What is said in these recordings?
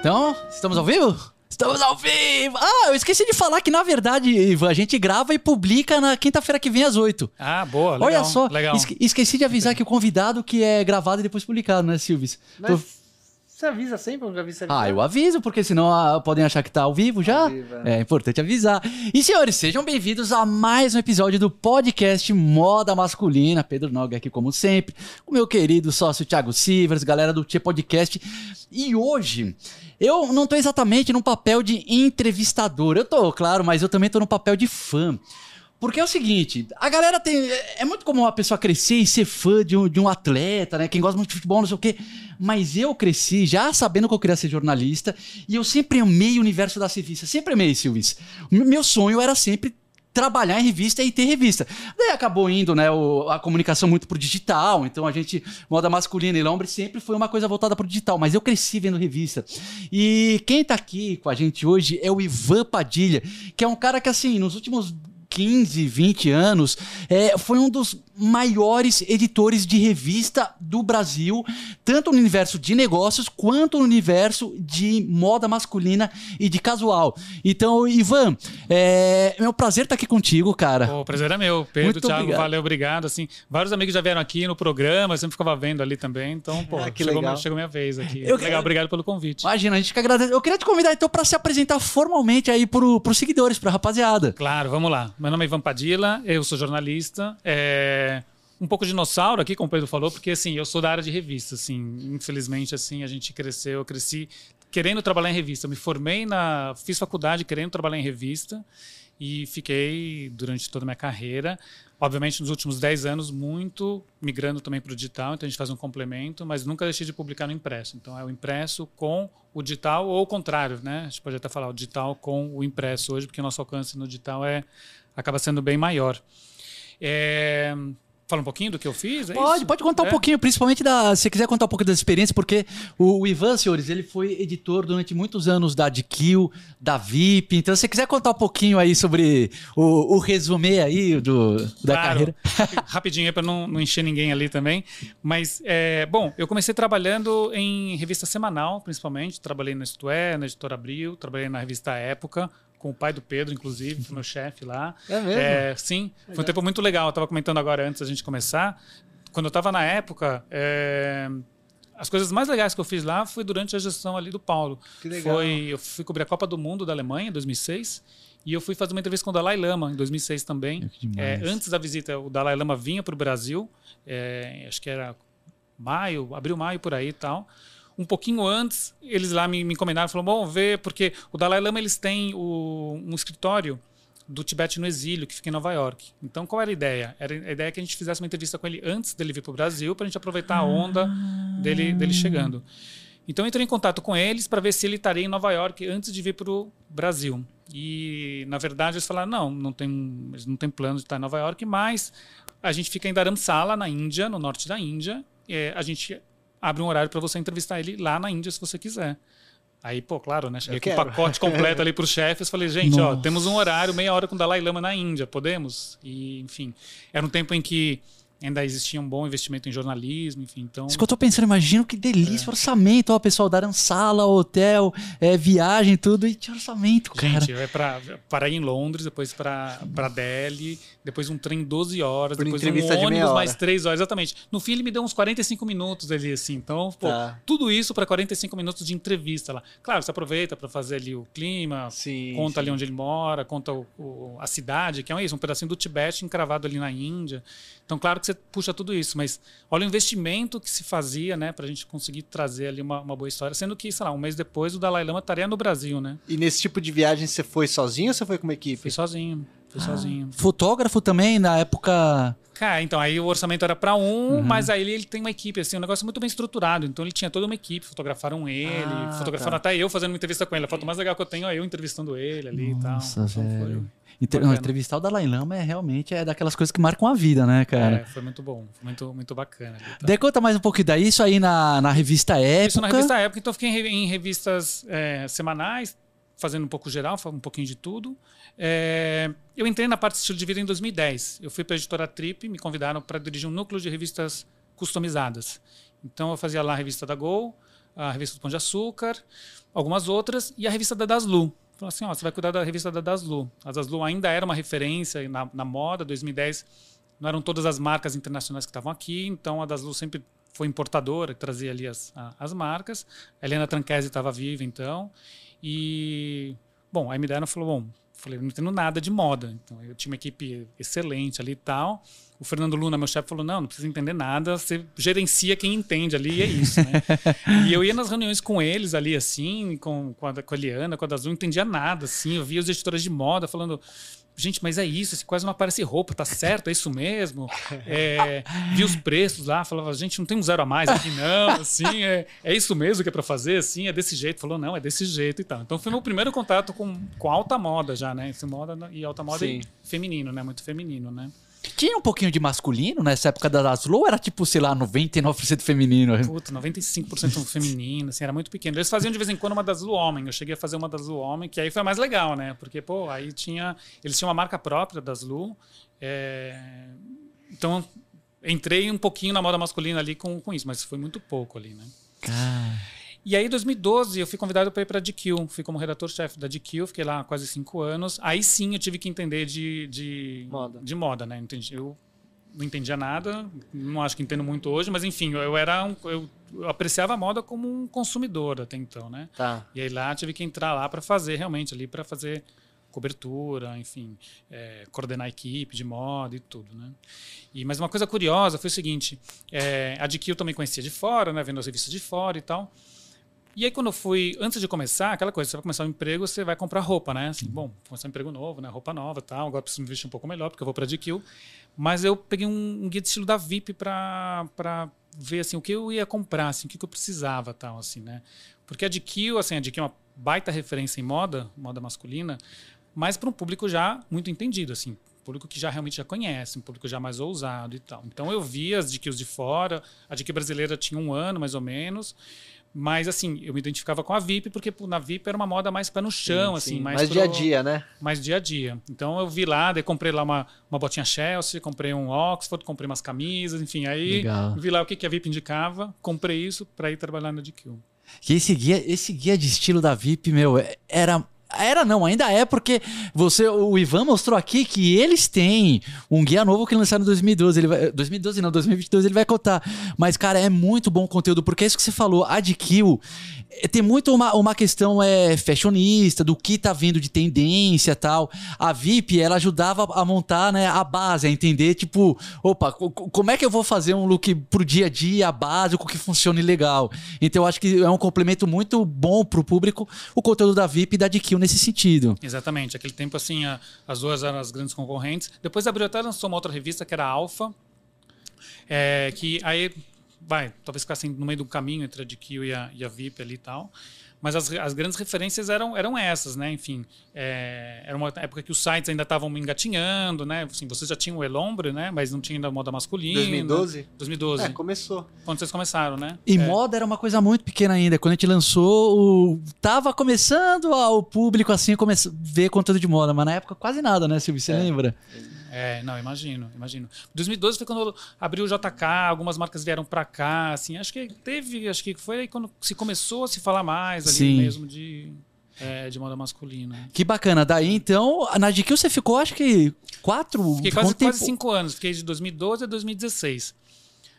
Então, estamos ao vivo? Estamos ao vivo! Ah, eu esqueci de falar que, na verdade, Ivan, a gente grava e publica na quinta-feira que vem às oito. Ah, boa, legal. Olha só, legal. esque- esqueci de avisar que o convidado que é gravado e depois publicado, né, Silvis? Mas Tô- você avisa sempre? Vi você avisar. Ah, eu aviso, porque senão ah, podem achar que tá ao vivo já. Ao vivo, é. É importante avisar. E, senhores, sejam bem-vindos a mais um episódio do podcast Moda Masculina. Pedro Noga aqui, como sempre, com meu querido sócio Thiago Sivers, galera do Tia Podcast. E hoje, eu não tô exatamente num papel de entrevistador. Eu tô, claro, mas eu também tô no papel de fã. Porque é o seguinte, a galera tem. É muito comum a pessoa crescer e ser fã de um, de um atleta, né? Quem gosta muito de futebol, não sei o quê. Mas eu cresci já sabendo que eu queria ser jornalista e eu sempre amei o universo das revistas. Sempre amei, Silvis. Meu sonho era sempre trabalhar em revista e ter revista. Daí acabou indo, né, o- a comunicação muito pro digital, então a gente, moda masculina e lombre sempre foi uma coisa voltada pro digital, mas eu cresci vendo revista. E quem tá aqui com a gente hoje é o Ivan Padilha, que é um cara que assim, nos últimos 15, 20 anos, é, foi um dos maiores editores de revista do Brasil, tanto no universo de negócios quanto no universo de moda masculina e de casual. Então, Ivan, é, é um prazer estar aqui contigo, cara. Pô, o prazer é meu. Pedro, Muito Thiago, obrigado. valeu, obrigado. Assim, vários amigos já vieram aqui no programa, eu sempre ficava vendo ali também. Então, pô, Ah, que chegou, legal. chegou minha vez aqui. Eu legal, obrigado pelo convite. Imagina, a gente que agradece. Eu queria te convidar então para se apresentar formalmente aí pro, pros seguidores, pra rapaziada. Claro, vamos lá. Meu nome é Ivan Padilla, eu sou jornalista. É... Um pouco dinossauro aqui, como o Pedro falou, porque assim, eu sou da área de revista, assim, infelizmente assim, a gente cresceu, eu cresci querendo trabalhar em revista. Eu me formei na, fiz faculdade querendo trabalhar em revista e fiquei durante toda a minha carreira, obviamente nos últimos 10 anos muito migrando também para o digital, então a gente faz um complemento, mas nunca deixei de publicar no impresso. Então é o impresso com o digital ou o contrário, né? A gente pode até falar o digital com o impresso hoje, porque o nosso alcance no digital é acaba sendo bem maior. É, Fala um pouquinho do que eu fiz? é Pode, isso? pode contar um É? pouquinho, principalmente da. Se você quiser contar um pouco da experiência, porque o, o Ivan, senhores, ele foi editor durante muitos anos da DQ, da VIP. Então, se você quiser contar um pouquinho aí sobre o, o resumê aí do, da Claro. carreira. Rapidinho para não, não encher ninguém ali também. Mas, é, bom, eu comecei trabalhando em revista semanal, principalmente. Trabalhei na Isto É, na Editora Abril, trabalhei na revista Época, com o pai do Pedro, inclusive, foi meu chefe lá. É mesmo? É, sim, foi um tempo muito legal. Eu estava comentando agora antes da gente começar. Quando eu estava na época, é, as coisas mais legais que eu fiz lá foi durante a gestão ali do Paulo. Que legal. Foi, eu fui cobrir a Copa do Mundo da Alemanha em 2006 e eu fui fazer uma entrevista com o Dalai Lama em 2006 também. Demais. É, antes da visita, o Dalai Lama vinha para o Brasil, é, acho que era maio, abril, maio por aí e tal. Um pouquinho antes, eles lá me, me encomendaram, falaram, bom, ver, porque o Dalai Lama eles têm o- um escritório do Tibete no exílio, que fica em Nova York. Então, qual era a ideia? Era a ideia que a gente fizesse uma entrevista com ele antes dele vir para o Brasil, para a gente aproveitar a onda dele, dele chegando. Então, eu entrei em contato com eles para ver se ele estaria em Nova York antes de vir para o Brasil. E, na verdade, eles falaram, não, não tem, eles não tem plano de estar em Nova York, mas a gente fica em Dharamsala, na Índia, no norte da Índia. É, a gente abre um horário para você entrevistar ele lá na Índia, se você quiser. Aí, pô, claro, né? Cheguei Eu com o quero. pacote completo ali para os chefes. Falei, gente, ó, Nossa. temos um horário, meia hora com o Dalai Lama na Índia, podemos? E, enfim, era um tempo em que ainda existia um bom investimento em jornalismo, enfim, então... Isso que eu tô pensando, imagino que delícia, orçamento, ó, pessoal, dar sala, hotel, é, viagem, tudo, e tinha orçamento, cara. Gente, é pra, para ir em Londres, depois para para Delhi, depois um trem 12 horas, Por depois um de ônibus mais hora. 3 horas, exatamente. No fim ele me deu uns 45 minutos ali, assim. Então, pô, Tá. tudo isso para 45 minutos de entrevista lá. Claro, você aproveita para fazer ali o clima, Sim, conta sim. ali onde ele mora, conta o- o- a cidade, que é isso, um pedacinho do Tibete encravado ali na Índia. Então, claro que você puxa tudo isso, mas olha o investimento que se fazia, né, para a gente conseguir trazer ali uma, uma boa história. Sendo que, sei lá, um mês depois o Dalai Lama estaria no Brasil, né? E nesse tipo de viagem você foi sozinho ou você foi com uma equipe? Fui sozinho, fui sozinho. Fotógrafo também, na época. Cara, então aí o orçamento era para um, Uhum. mas aí ele, ele tem uma equipe, assim, um negócio muito bem estruturado. Então ele tinha toda uma equipe, fotografaram ele, Ah, fotografaram tá. até eu fazendo uma entrevista com ele. A foto mais legal que eu tenho é eu entrevistando ele ali Nossa, e tal. Então, velho. Inter- não, entrevistar o Dalai Lama é realmente é daquelas coisas que marcam a vida, né, cara? é, foi muito bom, foi muito, muito bacana. Ali, tá? Daí conta mais um pouquinho daí, isso aí na, na revista Época. Isso na revista Época, então eu fiquei em revistas é, semanais, fazendo um pouco geral, um pouquinho de tudo. É, eu entrei na parte de estilo de vida em 2010. Eu fui para a editora Trip, me convidaram para dirigir um núcleo de revistas customizadas. Então eu fazia lá a revista da Gol, a revista do Pão de Açúcar, algumas outras, e a revista da Daslu. Falou assim, ó, você vai cuidar da revista da Daslu. A Daslu ainda era uma referência na, na moda, 2010 não eram todas as marcas internacionais que estavam aqui, então a Daslu sempre foi importadora, trazia ali as, as marcas. A Helena Tranquese estava viva, então. E, bom, aí me deram falou, bom, falei, não entendo nada de moda. Então, eu tinha uma equipe excelente ali e tal. O Fernando Luna, meu chefe, falou, não, não precisa entender nada, você gerencia quem entende ali e é isso, né? e eu ia nas reuniões com eles ali, assim, com, com, a, com a Eliana, com a Daslu, não entendia nada, assim. Eu via os editores de moda falando gente, mas é isso, assim, quase não aparece roupa, tá certo, é isso mesmo. É, vi os preços lá, falava, gente, não tem um zero a mais aqui, não, assim, é, é isso mesmo que é para fazer, assim, é desse jeito. Falou, não, é desse jeito e tal. Então foi meu primeiro contato com, com alta moda já, né? Esse moda e alta moda e feminino, né? Muito feminino, né? Tinha um pouquinho de masculino nessa época da Daslo ou era tipo, sei lá, 99% feminino? Puta, 95% feminino, assim, era muito pequeno. Eles faziam de vez em quando uma Daslo homem. Eu cheguei a fazer uma Daslo homem, que aí foi mais legal, né? Porque, pô, aí tinha. Eles tinham uma marca própria das Lu. É... Então, entrei um pouquinho na moda masculina ali com, com isso, mas foi muito pouco ali, né? Cara. E aí, em 2012, eu fui convidado para ir para a GQ. Fui como redator-chefe da GQ, fiquei lá quase cinco anos. Aí sim eu tive que entender de, de moda. De moda, né? Entendi, eu não entendia nada, não acho que entendo muito hoje, mas enfim, eu era um, eu, eu, apreciava a moda como um consumidor até então, né? Tá. E aí lá tive que entrar lá para fazer realmente ali para fazer cobertura, enfim, é, coordenar a equipe de moda e tudo, né? E mas uma coisa curiosa foi o seguinte, é, a GQ eu também conhecia de fora, né? Vendo as revistas de fora e tal. E aí, quando eu fui, antes de começar, aquela coisa, você vai começar um emprego, você vai comprar roupa, né? Assim, bom, começar um emprego novo, né? Roupa nova tal. Agora preciso me vestir um pouco melhor, porque eu vou para a GQ. Mas eu peguei um, um guia de estilo da VIP para ver, assim, o que eu ia comprar, assim, o que eu precisava tal, assim, né? Porque a GQ, assim, a GQ é uma baita referência em moda, moda masculina, mas para um público já muito entendido, assim, público que já realmente já conhece, um público já mais ousado e tal. Então eu vi as GQs de fora, a GQ brasileira tinha um ano mais ou menos, mas, assim, eu me identificava com a VIP, porque na VIP era uma moda mais pé no chão, sim, assim. Sim. Mais, mais pro... dia a dia, né? Mais dia a dia. Então, eu vi lá, daí comprei lá uma, uma botinha Chelsea, comprei um Oxford, comprei umas camisas, enfim. Aí, Legal. vi lá o que, que a VIP indicava, comprei isso para ir trabalhar na DQ. Que esse guia, esse guia de estilo da VIP, meu, era era não, ainda é porque você, o Ivan mostrou aqui que eles têm um guia novo que lançaram em 2012. Ele vai, 2012 não, 2022 ele vai contar. Mas, cara, é muito bom o conteúdo, porque é isso que você falou, a Kill é, tem muito uma, uma questão é, fashionista, do que tá vindo de tendência tal. A VIP, ela ajudava a montar né, a base, a entender, tipo, opa, como é que eu vou fazer um look pro dia a dia, básico, que funcione legal. Então, eu acho que é um complemento muito bom pro público o conteúdo da VIP e da Kill nesse sentido. Exatamente. Aquele tempo, assim, a, as duas eram as grandes concorrentes. Depois abriu até lançou uma outra revista que era a Alpha, é, que aí, vai, talvez ficasse no meio do caminho entre a DQ e a, e a VIP ali e tal. Mas as, as grandes referências eram, eram essas, né? Enfim, é, era uma época que os sites ainda estavam engatinhando, né? Assim, vocês já tinham o Elombre, né? Mas não tinha ainda moda masculina. 2012? 2012. É, começou. Quando vocês começaram, né? E é. moda era uma coisa muito pequena ainda. Quando a gente lançou, o... tava começando o público assim come... ver conteúdo de moda, mas na época quase nada, né, Silvio? Você é. lembra? É, não, imagino, imagino. 2012 foi quando abriu o JK, algumas marcas vieram para cá, assim, acho que teve, acho que foi aí quando se começou a se falar mais ali Sim. mesmo de é, de moda masculina. Que bacana. Daí, então, na GQ você ficou, acho que, quatro... Fiquei quase, quase cinco anos. Fiquei de 2012 a 2016.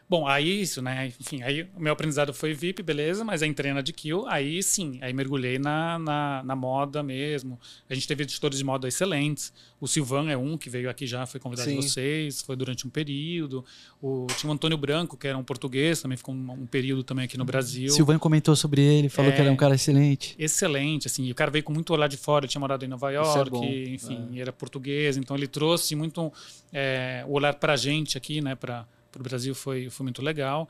Bom, aí isso, né? Enfim, aí o meu aprendizado foi VIP, beleza, mas aí entrei na DQ, aí sim, aí mergulhei na, na, na, moda mesmo. A gente teve editores de moda excelentes. O Silvan é um que veio aqui já, foi convidado sim. de vocês, foi durante um período. O, tinha o Antônio Branco, que era um português, também ficou um, um período também aqui no Brasil. Silvan comentou sobre ele, falou é, que ele é um cara excelente. Excelente, assim, o cara veio com muito olhar de fora, ele tinha morado em Nova é York, é enfim, é. era português, então ele trouxe muito é, o olhar pra gente aqui, né, pra para o Brasil foi, foi muito legal.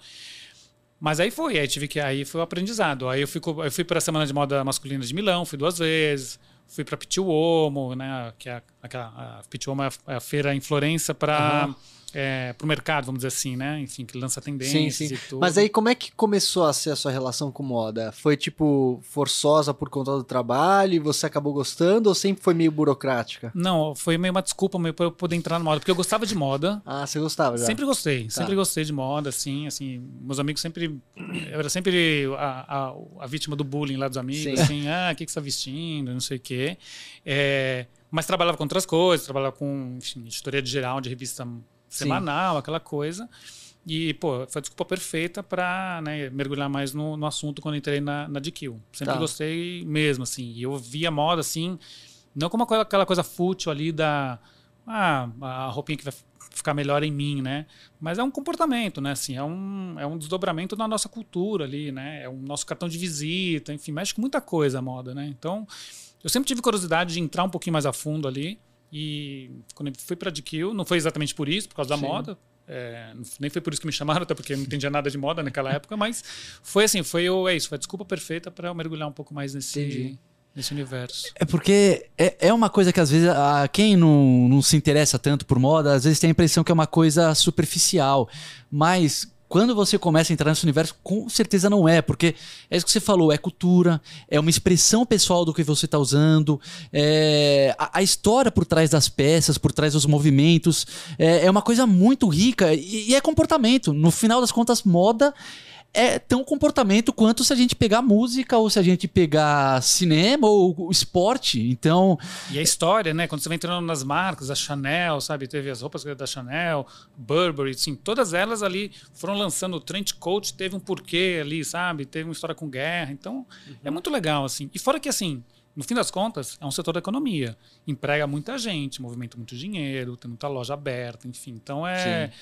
Mas aí foi, aí tive que aí foi o aprendizado. Aí eu fui, eu fui para a Semana de Moda Masculina de Milão, fui duas vezes. Fui para Pitti Uomo, né, que é a Pitti Uomo é a, é a feira em Florença para uhum. É, pro mercado, vamos dizer assim, né? Enfim, que lança tendências Sim, sim. e tudo. Mas aí, como é que começou a ser a sua relação com moda? Foi, tipo, forçosa por conta do trabalho e você acabou gostando ou sempre foi meio burocrática? Não, foi meio uma desculpa meio pra eu poder entrar na moda, porque eu gostava de moda. Ah, você gostava já? Sempre gostei, sempre gostei de moda, assim, assim, meus amigos sempre, eu era sempre a, a, a vítima do bullying lá dos amigos, Sim. assim, ah, o que, que você tá vestindo, não sei o quê. É, mas trabalhava com outras coisas, trabalhava com, enfim, editoria de geral, de revista semanal, aquela coisa. E, pô, foi a desculpa perfeita pra né, mergulhar mais no, no assunto quando entrei na, na GQ. Sempre Tá. gostei mesmo, assim. E eu via moda, assim, não como aquela, coisa fútil ali da... Ah, a roupinha que vai ficar melhor em mim, né? Mas é um comportamento, né? Assim, é um, é um desdobramento da nossa cultura ali, né? É o nosso cartão de visita, enfim, mexe com muita coisa a moda, né? Então, eu sempre tive curiosidade de entrar um pouquinho mais a fundo ali. E quando eu fui para DQ, não foi exatamente por isso, por causa da Sim. moda. É, nem foi por isso que me chamaram, até porque eu não entendia nada de moda naquela época, mas foi assim, foi é isso, foi a desculpa perfeita para eu mergulhar um pouco mais nesse, Entendi. nesse universo. É porque é, é uma coisa que às vezes a, quem não, não se interessa tanto por moda, às vezes tem a impressão que é uma coisa superficial. Mas quando você começa a entrar nesse universo, com certeza não é, porque é isso que você falou, é cultura, é uma expressão pessoal do que você está usando, é a, a história por trás das peças, por trás dos movimentos, é, é uma coisa muito rica e, e é comportamento. No final das contas, moda é tão comportamento quanto se a gente pegar música ou se a gente pegar cinema ou esporte. Então, E a história, né? Quando você vai entrando nas marcas, a Chanel, sabe? Teve as roupas da Chanel, Burberry, assim, todas elas ali foram lançando o trench coat, teve um porquê ali, sabe? Teve uma história com guerra. Então, é muito legal, assim. E fora que, assim, no fim das contas, é um setor da economia. Emprega muita gente, movimenta muito dinheiro, tem muita loja aberta, enfim. Então, é...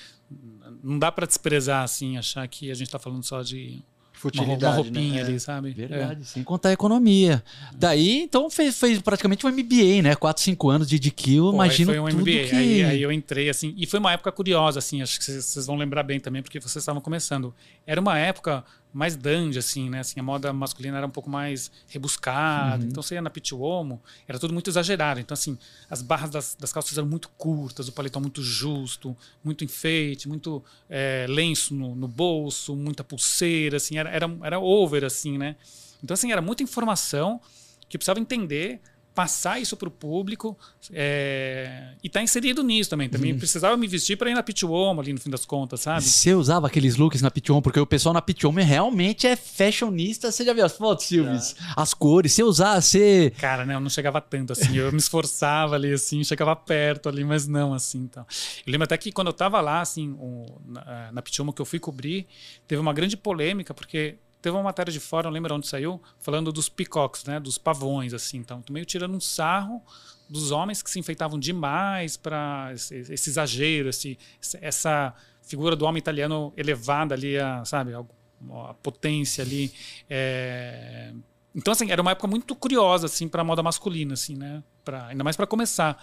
Não dá para desprezar, assim, achar que a gente tá falando só de Futilidade, uma roupinha né? ali, sabe? verdade, sem contar a economia. Daí, então, fez, fez praticamente um MBA, né? 4, 5 anos de DQ, imagino foi um tudo MBA. que... Aí, aí eu entrei, assim, e foi uma época curiosa, assim, acho que vocês vão lembrar bem também, porque vocês estavam começando. Era uma época mais dandy, assim, né? Assim, a moda masculina era um pouco mais rebuscada. Uhum. Então você ia na Pitiomo, era tudo muito exagerado. Então, assim, as barras das, das calças eram muito curtas, o paletó muito justo, muito enfeite, muito é, lenço no, no bolso, muita pulseira, assim, era, era, era over, assim, né? Então, assim, era muita informação que precisava entender, passar isso para o público é, e estar inserido nisso também. Também precisava me vestir para ir na Pitwomo ali no fim das contas, sabe? Você usava aqueles looks na Pichon, porque o pessoal na Pichon realmente é fashionista. Você já viu as fotos, Silves? As cores. Você usar, você. Cara, né, eu não chegava tanto assim, eu me esforçava ali assim, chegava perto ali, mas não assim, então. Eu lembro até que quando eu tava lá assim, o- na, na que eu fui cobrir, teve uma grande polêmica porque teve uma matéria de fora, não lembro onde saiu, falando dos peacocks, né, dos pavões assim, então, meio tirando um sarro dos homens que se enfeitavam demais para esse, esse exagero, esse, essa figura do homem italiano elevada ali a, sabe, a, a potência ali, é, então, assim, era uma época muito curiosa, assim, para moda masculina, assim, né? Pra, ainda mais para começar.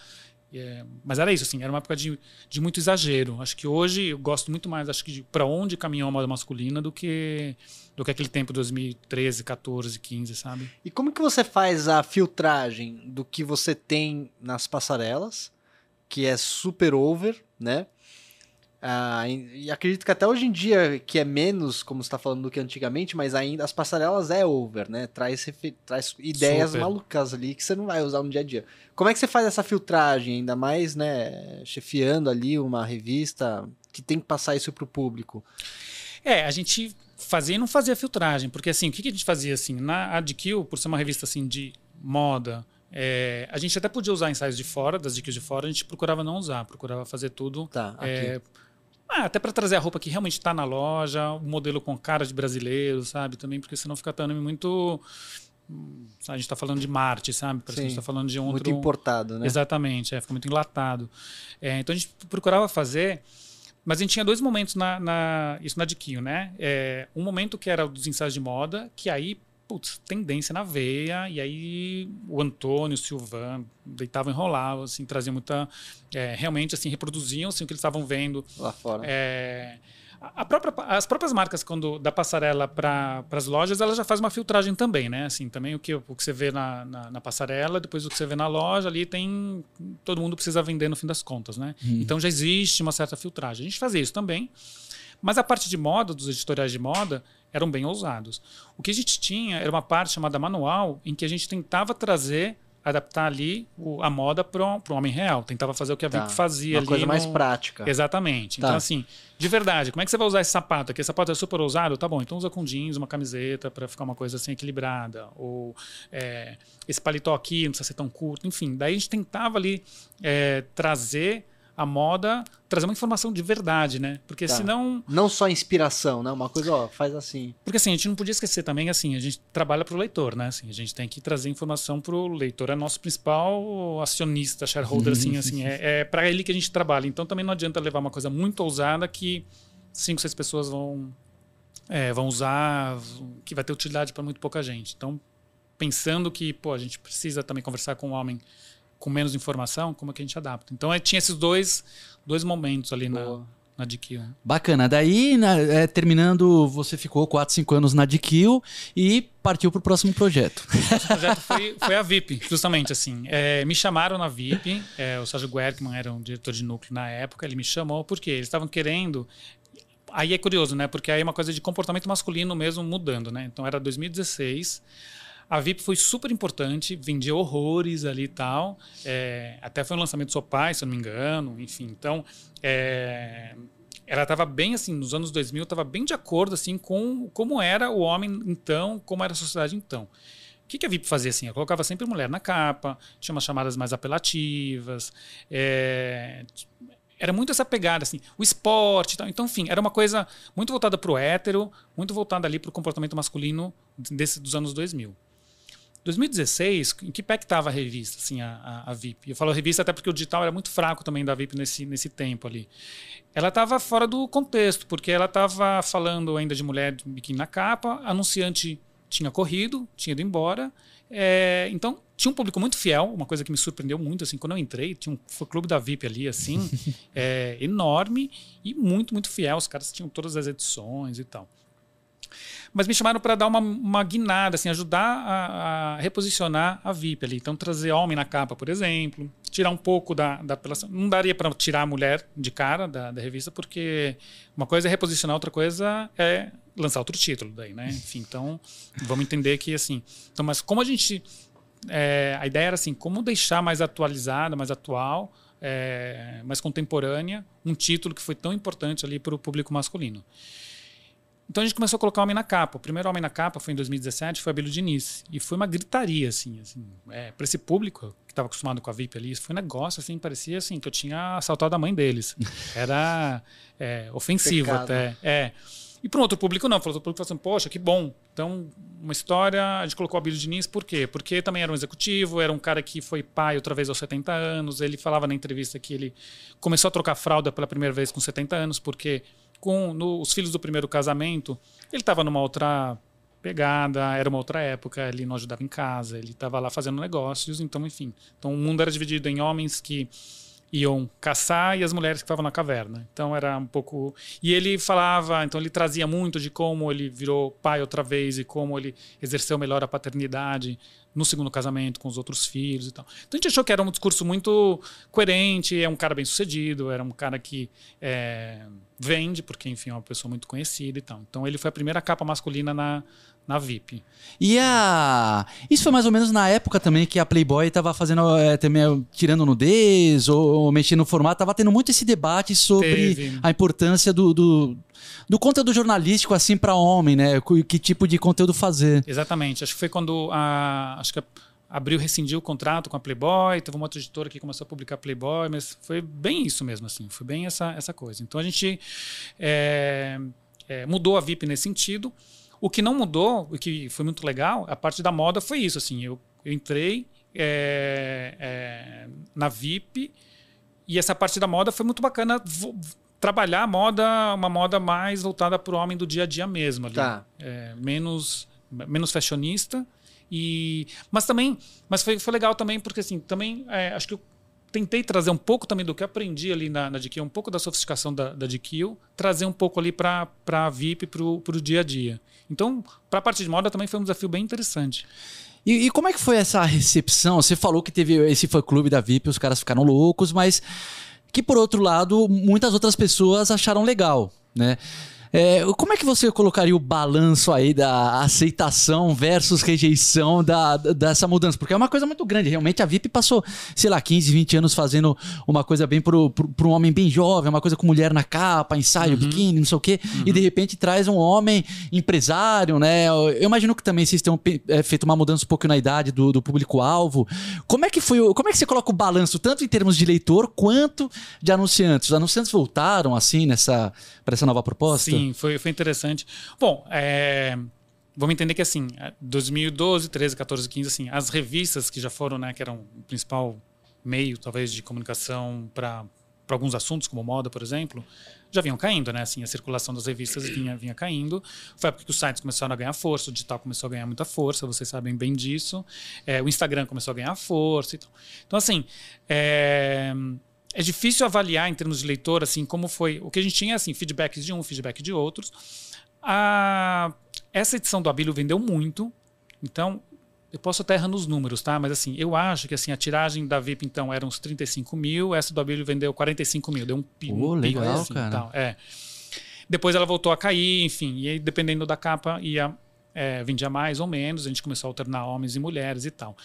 É, mas era isso, assim, era uma época de, de muito exagero. Acho que hoje eu gosto muito mais, acho que para onde caminhou a moda masculina do que do que aquele tempo 2013, 14, 15, sabe? E como que você faz a filtragem do que você tem nas passarelas, que é super over, né? Ah, e acredito que até hoje em dia, que é menos, como você está falando, do que antigamente, mas ainda as passarelas é over, né? Traz, traz ideias Super. malucas ali que você não vai usar no dia a dia. Como é que você faz essa filtragem, ainda mais, né, chefiando ali uma revista que tem que passar isso pro público? É, a gente fazia e não fazia filtragem, porque assim, o que, que a gente fazia assim? Na AdQ, por ser uma revista assim de moda, é, a gente até podia usar ensaios de fora, das dicas de fora, a gente procurava não usar, procurava fazer tudo Tá, aqui. Ah, até para trazer a roupa que realmente está na loja, o modelo com cara de brasileiro, sabe? Também, porque senão fica também muito. hum, A gente está falando de Marte, sabe? Parece que a gente Sim, está falando de um outro. Muito importado, né? Exatamente, é, fica muito enlatado. É, então a gente procurava fazer, mas a gente tinha dois momentos na, na- isso na Diquinho, né? É, um momento que era o dos ensaios de moda, que aí, putz, tendência na veia, e aí o Antônio, o Silvan deitavam enrolavam, assim, traziam muita. é, realmente, assim, reproduziam assim, o que eles estavam vendo. Lá fora. É, a própria, as próprias marcas, quando da passarela para as lojas, ela já faz uma filtragem também, né? Assim, também o que, o que você vê na, na, na, passarela, depois o que você vê na loja, ali tem. Todo mundo precisa vender no fim das contas, né? Hum. Então já existe uma certa filtragem. A gente fazia isso também. Mas a parte de moda, dos editoriais de moda, eram bem ousados. O que a gente tinha era uma parte chamada manual, em que a gente tentava trazer adaptar ali o, a moda para o homem real. Tentava fazer o que a tá. VIP fazia Uma ali. coisa no... mais prática. Exatamente. Tá. Então, assim, de verdade, como é que você vai usar esse sapato aqui? Esse sapato é super ousado? Tá bom, então usa com jeans, uma camiseta para ficar uma coisa assim equilibrada. Ou é, esse paletó aqui não precisa ser tão curto. Enfim, daí a gente tentava ali é, trazer a moda trazer uma informação de verdade, né? Porque tá. senão. Não só inspiração, né? Uma coisa, ó, faz assim. Porque assim, a gente não podia esquecer também, assim, a gente trabalha para o leitor, né? Assim, a gente tem que trazer informação para o leitor, é nosso principal acionista, shareholder, assim, assim, é, é para ele que a gente trabalha. Então também não adianta levar uma coisa muito ousada que cinco, seis pessoas vão, é, vão usar, que vai ter utilidade para muito pouca gente. Então, pensando que, pô, a gente precisa também conversar com o homem com menos informação, como é que a gente adapta? Então é, tinha esses dois, dois momentos ali Boa. na, na DQ. Bacana. Daí, na, é, terminando, você ficou 4, 5 anos na DQ e partiu para o próximo projeto. O próximo projeto foi, foi, a VIP, justamente assim. É, me chamaram na VIP, é, o Sérgio Guerkman era um diretor de núcleo na época, ele me chamou porque eles estavam querendo aí é curioso, né? Porque aí é uma coisa de comportamento masculino mesmo mudando, né? Então era 2016. A VIP foi super importante, vendia horrores ali e tal. É, até foi um lançamento do seu pai, se eu não me engano. Enfim, então é, ela estava bem assim nos anos 2000, estava bem de acordo assim com como era o homem então, como era a sociedade então. O que, que a VIP fazia assim? Ela colocava sempre mulher na capa, tinha umas chamadas mais apelativas, é, era muito essa pegada, assim, o esporte e tal. Então, enfim, era uma coisa muito voltada para o hétero, muito voltada ali para o comportamento masculino desse, dos anos 2000. 2016, em que pé que estava a revista, assim, a, a, VIP? Eu falo revista até porque o digital era muito fraco também da VIP nesse, nesse tempo ali. Ela estava fora do contexto, porque ela estava falando ainda de mulher de biquíni na capa, anunciante tinha corrido, tinha ido embora. É, então, tinha um público muito fiel, uma coisa que me surpreendeu muito, assim, quando eu entrei, tinha um foi clube da VIP ali, assim, é, enorme e muito, muito fiel. Os caras tinham todas as edições e tal mas me chamaram para dar uma, uma guinada, assim, ajudar a, a, reposicionar a VIP ali. Então, trazer homem na capa, por exemplo, tirar um pouco da, da apelação. Não daria para tirar a mulher de cara da, da revista, porque uma coisa é reposicionar, outra coisa é lançar outro título daí, né? Enfim, então, vamos entender que, assim... Então, mas como a gente... É, a ideia era assim, como deixar mais atualizada, mais atual, é, mais contemporânea, um título que foi tão importante ali para o público masculino. Então a gente começou a colocar homem na capa. O primeiro homem na capa foi em 2017, foi Abílio Diniz. E foi uma gritaria, assim, assim é, para esse público que estava acostumado com a VIP ali, foi um negócio, assim, parecia assim, que eu tinha assaltado a mãe deles. Era é, ofensivo Pecado. até. É. E para um outro público não, para outro público falou assim, poxa, que bom. Então, uma história, a gente colocou o Abílio Diniz, por quê? Porque também era um executivo, era um cara que foi pai outra vez aos 70 anos, ele falava na entrevista que ele começou a trocar fralda pela primeira vez com 70 anos, porque com no, os filhos do primeiro casamento, ele estava numa outra pegada, era uma outra época, ele não ajudava em casa, ele estava lá fazendo negócios, então, enfim. Então, o mundo era dividido em homens que iam caçar e as mulheres que estavam na caverna. Então era um pouco. E ele falava, então ele trazia muito de como ele virou pai outra vez e como ele exerceu melhor a paternidade no segundo casamento com os outros filhos e tal. Então a gente achou que era um discurso muito coerente, é um cara bem sucedido, era um cara que é, vende, porque enfim é uma pessoa muito conhecida e tal. Então ele foi a primeira capa masculina na, na VIP. E a. Isso foi mais ou menos na época também que a Playboy estava fazendo. É, também, tirando nudez ou, ou mexendo no formato. Tava tendo muito esse debate sobre Teve. a importância do, do, do conteúdo jornalístico assim para homem, né? Que tipo de conteúdo fazer. Exatamente. Acho que foi quando a. Acho que a Abril rescindiu o contrato com a Playboy, teve uma outra editora que começou a publicar Playboy, mas foi bem isso mesmo, assim, foi bem essa, essa coisa. Então a gente é, é, mudou a VIP nesse sentido. O que não mudou, o que foi muito legal, a parte da moda foi isso. Assim, eu, eu entrei é, é, na VIP e essa parte da moda foi muito bacana. Trabalhar a moda, uma moda mais voltada para o homem do dia a dia mesmo. Ali. Tá. É, menos, menos fashionista. E, mas também, mas foi, foi legal também porque assim, também é, acho que tentei trazer um pouco também do que aprendi ali na, na DQ, um pouco da sofisticação da, da DQ, trazer um pouco ali para a VIP, para o dia a dia. Então, para a parte de moda também foi um desafio bem interessante. E, e, como é que foi essa recepção? Você falou que teve esse fã-clube da VIP, os caras ficaram loucos, mas que por outro lado, muitas outras pessoas acharam legal, né? É, como é que você colocaria o balanço aí da aceitação versus rejeição da, dessa mudança? Porque é uma coisa muito grande. Realmente a VIP passou, sei lá, 15, 20 anos fazendo uma coisa bem para um homem bem jovem, uma coisa com mulher na capa, ensaio, uhum. biquíni, não sei o quê, uhum. e de repente traz um homem empresário, né? Eu imagino que também vocês tenham é, feito uma mudança um pouco na idade do, do público-alvo. Como é que foi? Como é que você coloca o balanço, tanto em termos de leitor quanto de anunciantes? Os anunciantes voltaram assim nessa para essa nova proposta? Sim, foi, foi interessante. Bom, é, vamos entender que assim, 2012, 13, 14, 15, assim, as revistas que já foram, né, que eram o principal meio, talvez, de comunicação para alguns assuntos, como moda, por exemplo, já vinham caindo, né? Assim, a circulação das revistas vinha, vinha caindo. Foi porque os sites começaram a ganhar força, o digital começou a ganhar muita força, vocês sabem bem disso. É, o Instagram começou a ganhar força. Então, então assim, é, é difícil avaliar em termos de leitor, assim, como foi. O que a gente tinha, assim, feedbacks de um, feedback de outros. A, essa edição do Abílio vendeu muito, então eu posso até errar nos números, tá? Mas assim, eu acho que assim, a tiragem da VIP, então, era uns 35 mil, essa do Abílio vendeu 45 mil, deu um pico. Oh, legal, assim, cara. Tal, é. Depois ela voltou a cair, enfim, e aí dependendo da capa ia é, vendia mais ou menos, a gente começou a alternar homens e mulheres e tal.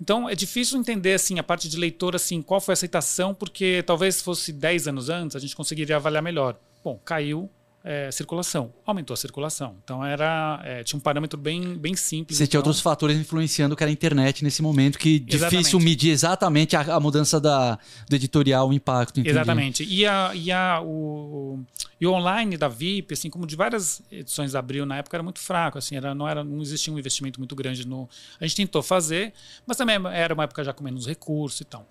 Então é difícil entender assim a parte de leitor assim, qual foi a aceitação, porque talvez fosse 10 anos antes a gente conseguiria avaliar melhor. Bom, caiu é, circulação. Aumentou a circulação. Então era é, tinha um parâmetro bem, bem simples. Você então... tinha outros fatores influenciando que era a internet nesse momento, que difícil medir exatamente a, a, mudança da, do editorial, o impacto. Entendi. Exatamente. E, a, e, a, o, e o online da VIP, assim como de várias edições da Abril na época, era muito fraco. Assim, era, não, era, não existia um investimento muito grande no. A gente tentou fazer, mas também era uma época já com menos recursos e tal.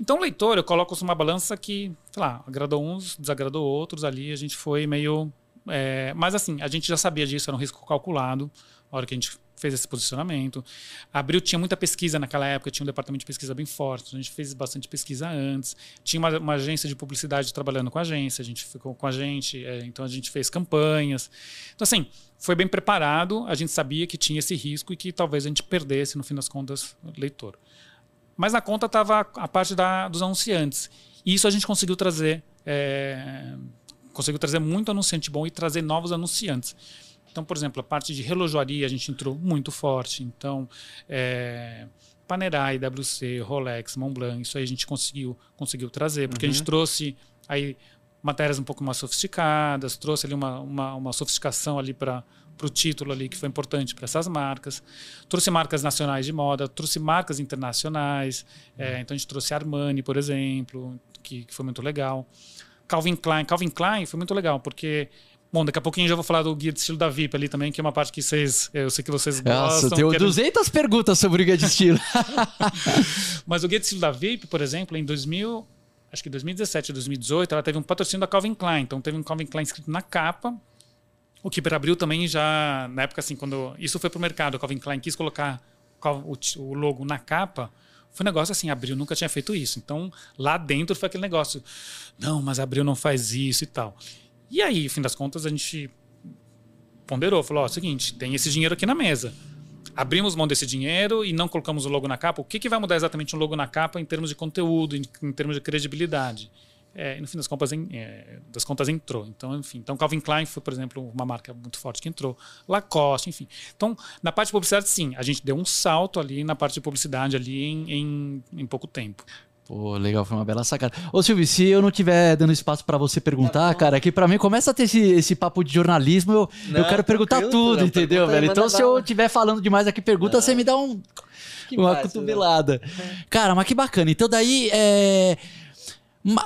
Então, leitor, eu coloco uma balança que, sei lá, agradou uns, desagradou outros ali, a gente foi meio. É, mas assim, a gente já sabia disso, era um risco calculado, na hora que a gente fez esse posicionamento. A Abril tinha muita pesquisa naquela época, tinha um departamento de pesquisa bem forte, a gente fez bastante pesquisa antes. Tinha uma, uma agência de publicidade trabalhando com a agência, a gente ficou com a gente, é, então a gente fez campanhas. Então, assim, foi bem preparado, a gente sabia que tinha esse risco e que talvez a gente perdesse, no fim das contas, leitor. Mas na conta estava a parte da, dos anunciantes. E isso a gente conseguiu trazer. É, conseguiu trazer muito anunciante bom e trazer novos anunciantes. Então, por exemplo, a parte de relojoaria a gente entrou muito forte. Então, é, Panerai, WC, Rolex, Montblanc, isso aí a gente conseguiu, conseguiu trazer, porque uhum. a gente uhum. trouxe aí matérias um pouco mais sofisticadas, trouxe ali uma, uma, uma sofisticação ali para para o título ali que foi importante para essas marcas. Trouxe marcas nacionais de moda, trouxe marcas internacionais. É, então a gente trouxe Armani, por exemplo, que, que, foi muito legal. Calvin Klein, Calvin Klein foi muito legal porque Bom, daqui a pouquinho já vou falar do guia de estilo da VIP ali também, que é uma parte que vocês, eu sei que vocês gostam. Nossa, querem... 200 perguntas sobre o guia de estilo. Mas o guia de estilo da VIP, por exemplo, em 2000, acho que 2017, 2018, ela teve um patrocínio da Calvin Klein. Então teve um Calvin Klein escrito na capa, o Keeper abriu também já, na época assim, quando isso foi pro mercado, o Calvin Klein quis colocar o logo na capa, foi um negócio assim, Abril nunca tinha feito isso. Então, lá dentro foi aquele negócio, não, mas Abril não faz isso e tal. E aí, fim das contas, a gente ponderou, falou, ó, seguinte, tem esse dinheiro aqui na mesa. Abrimos mão desse dinheiro e não colocamos o logo na capa. O que, que vai mudar exatamente um logo na capa em termos de conteúdo, em, em termos de credibilidade? É, no fim das contas, é, das contas entrou. Então, enfim, então Calvin Klein foi, por exemplo, uma marca muito forte que entrou. Lacoste, enfim. Então, na parte de publicidade, sim, a gente deu um salto ali na parte de publicidade ali em, em, em pouco tempo. Pô, legal, foi uma bela sacada. Ô Silvio, se eu não tiver dando espaço para você perguntar, tá cara, que para mim começa a ter esse, esse papo de jornalismo, eu, não, eu quero perguntar tudo, não, entendeu, velho? Então se eu estiver falando demais aqui, pergunta, não. você me dá um, uma massa, cotovelada. Cara, mas que bacana. Então daí, é...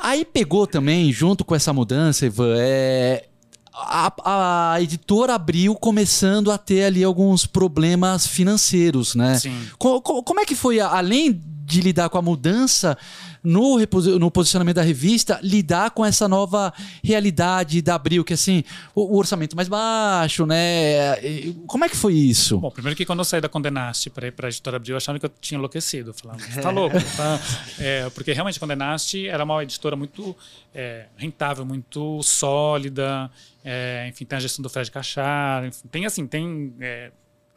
Aí pegou também, junto com essa mudança, Ivan, é, a, a, editora abriu começando a ter ali alguns problemas financeiros, né? Sim. Co, co, como é que foi, além de lidar com a mudança no, no posicionamento da revista, lidar com essa nova realidade da Abril, que assim, o, o orçamento mais baixo, né? E Como é que foi isso? Bom, primeiro que quando eu saí da Condenaste para ir para a editora Abril, acharam que eu tinha enlouquecido. Falaram, você tá louco, tá? É, porque realmente a Condenaste era uma editora muito é, rentável, muito sólida, é, enfim, tem a gestão do Fred Cachar, enfim, tem assim, tem...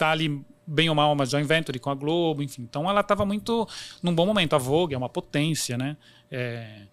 É, tá ali bem ou mal uma joint venture com a Globo, enfim. Então ela estava muito num bom momento. A Vogue é uma potência, né? É,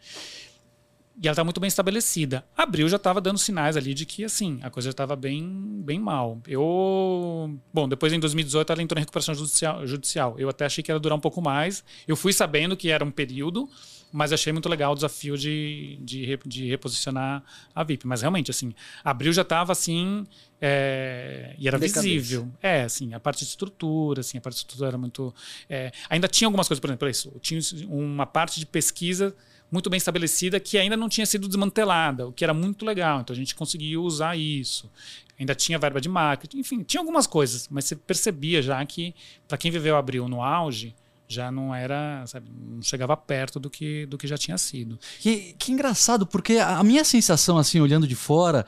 e ela está muito bem estabelecida. Abril já estava dando sinais ali de que, assim, a coisa estava bem, bem mal. Eu. Bom, depois em 2018 ela entrou em recuperação judicial. Eu até achei que ia durar um pouco mais. Eu fui sabendo que era um período, mas achei muito legal o desafio de, de, de reposicionar a VIP. Mas realmente, assim, Abril já estava assim. É, e era visível. É, assim, a parte de estrutura, assim, a parte de estrutura era muito. é, ainda tinha algumas coisas, por exemplo, isso, tinha uma parte de pesquisa muito bem estabelecida que ainda não tinha sido desmantelada, o que era muito legal. Então a gente conseguiu usar isso. Ainda tinha verba de marketing, enfim, tinha algumas coisas, mas você percebia já que, para quem viveu abril no auge, já não era, sabe, não chegava perto do que, do que já tinha sido. Que, que engraçado, porque a minha sensação, assim, olhando de fora,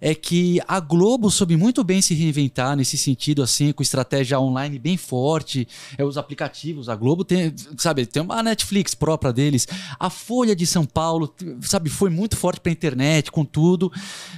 é que a Globo soube muito bem se reinventar nesse sentido, assim, com estratégia online bem forte, é, os aplicativos, a Globo tem, sabe, tem uma Netflix própria deles, a Folha de São Paulo, sabe, foi muito forte pra internet, com tudo.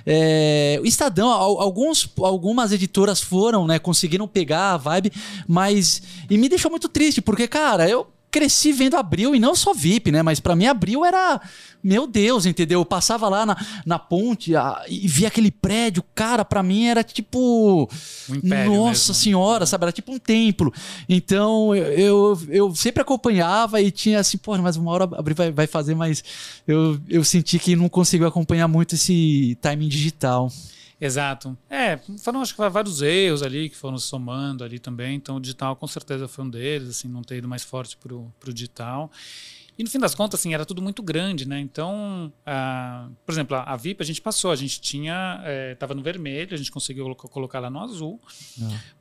É, o Estadão, al- alguns, algumas editoras foram, né, conseguiram pegar a vibe, mas, e me deixou muito triste, porque, cara, eu cresci vendo Abril e não só VIP, né? Mas pra mim Abril era, meu Deus, entendeu? Eu passava lá na, na ponte a- e via aquele prédio, cara, pra mim era tipo, Um nossa mesmo. senhora, sabe? Era tipo um templo. Então eu, eu, eu sempre acompanhava e tinha assim, pô, mas uma hora Abril vai, vai fazer, mas eu, eu senti que não conseguiu acompanhar muito esse timing digital. Exato. É, foram acho que vários erros ali que foram somando ali também. Então o digital com certeza foi um deles, assim, não ter ido mais forte pro, pro digital. E no fim das contas, assim, era tudo muito grande, né? Então, ah, por exemplo, a, a VIP a gente passou, a gente tinha, estava no vermelho, a gente conseguiu colo- colocar ela no azul.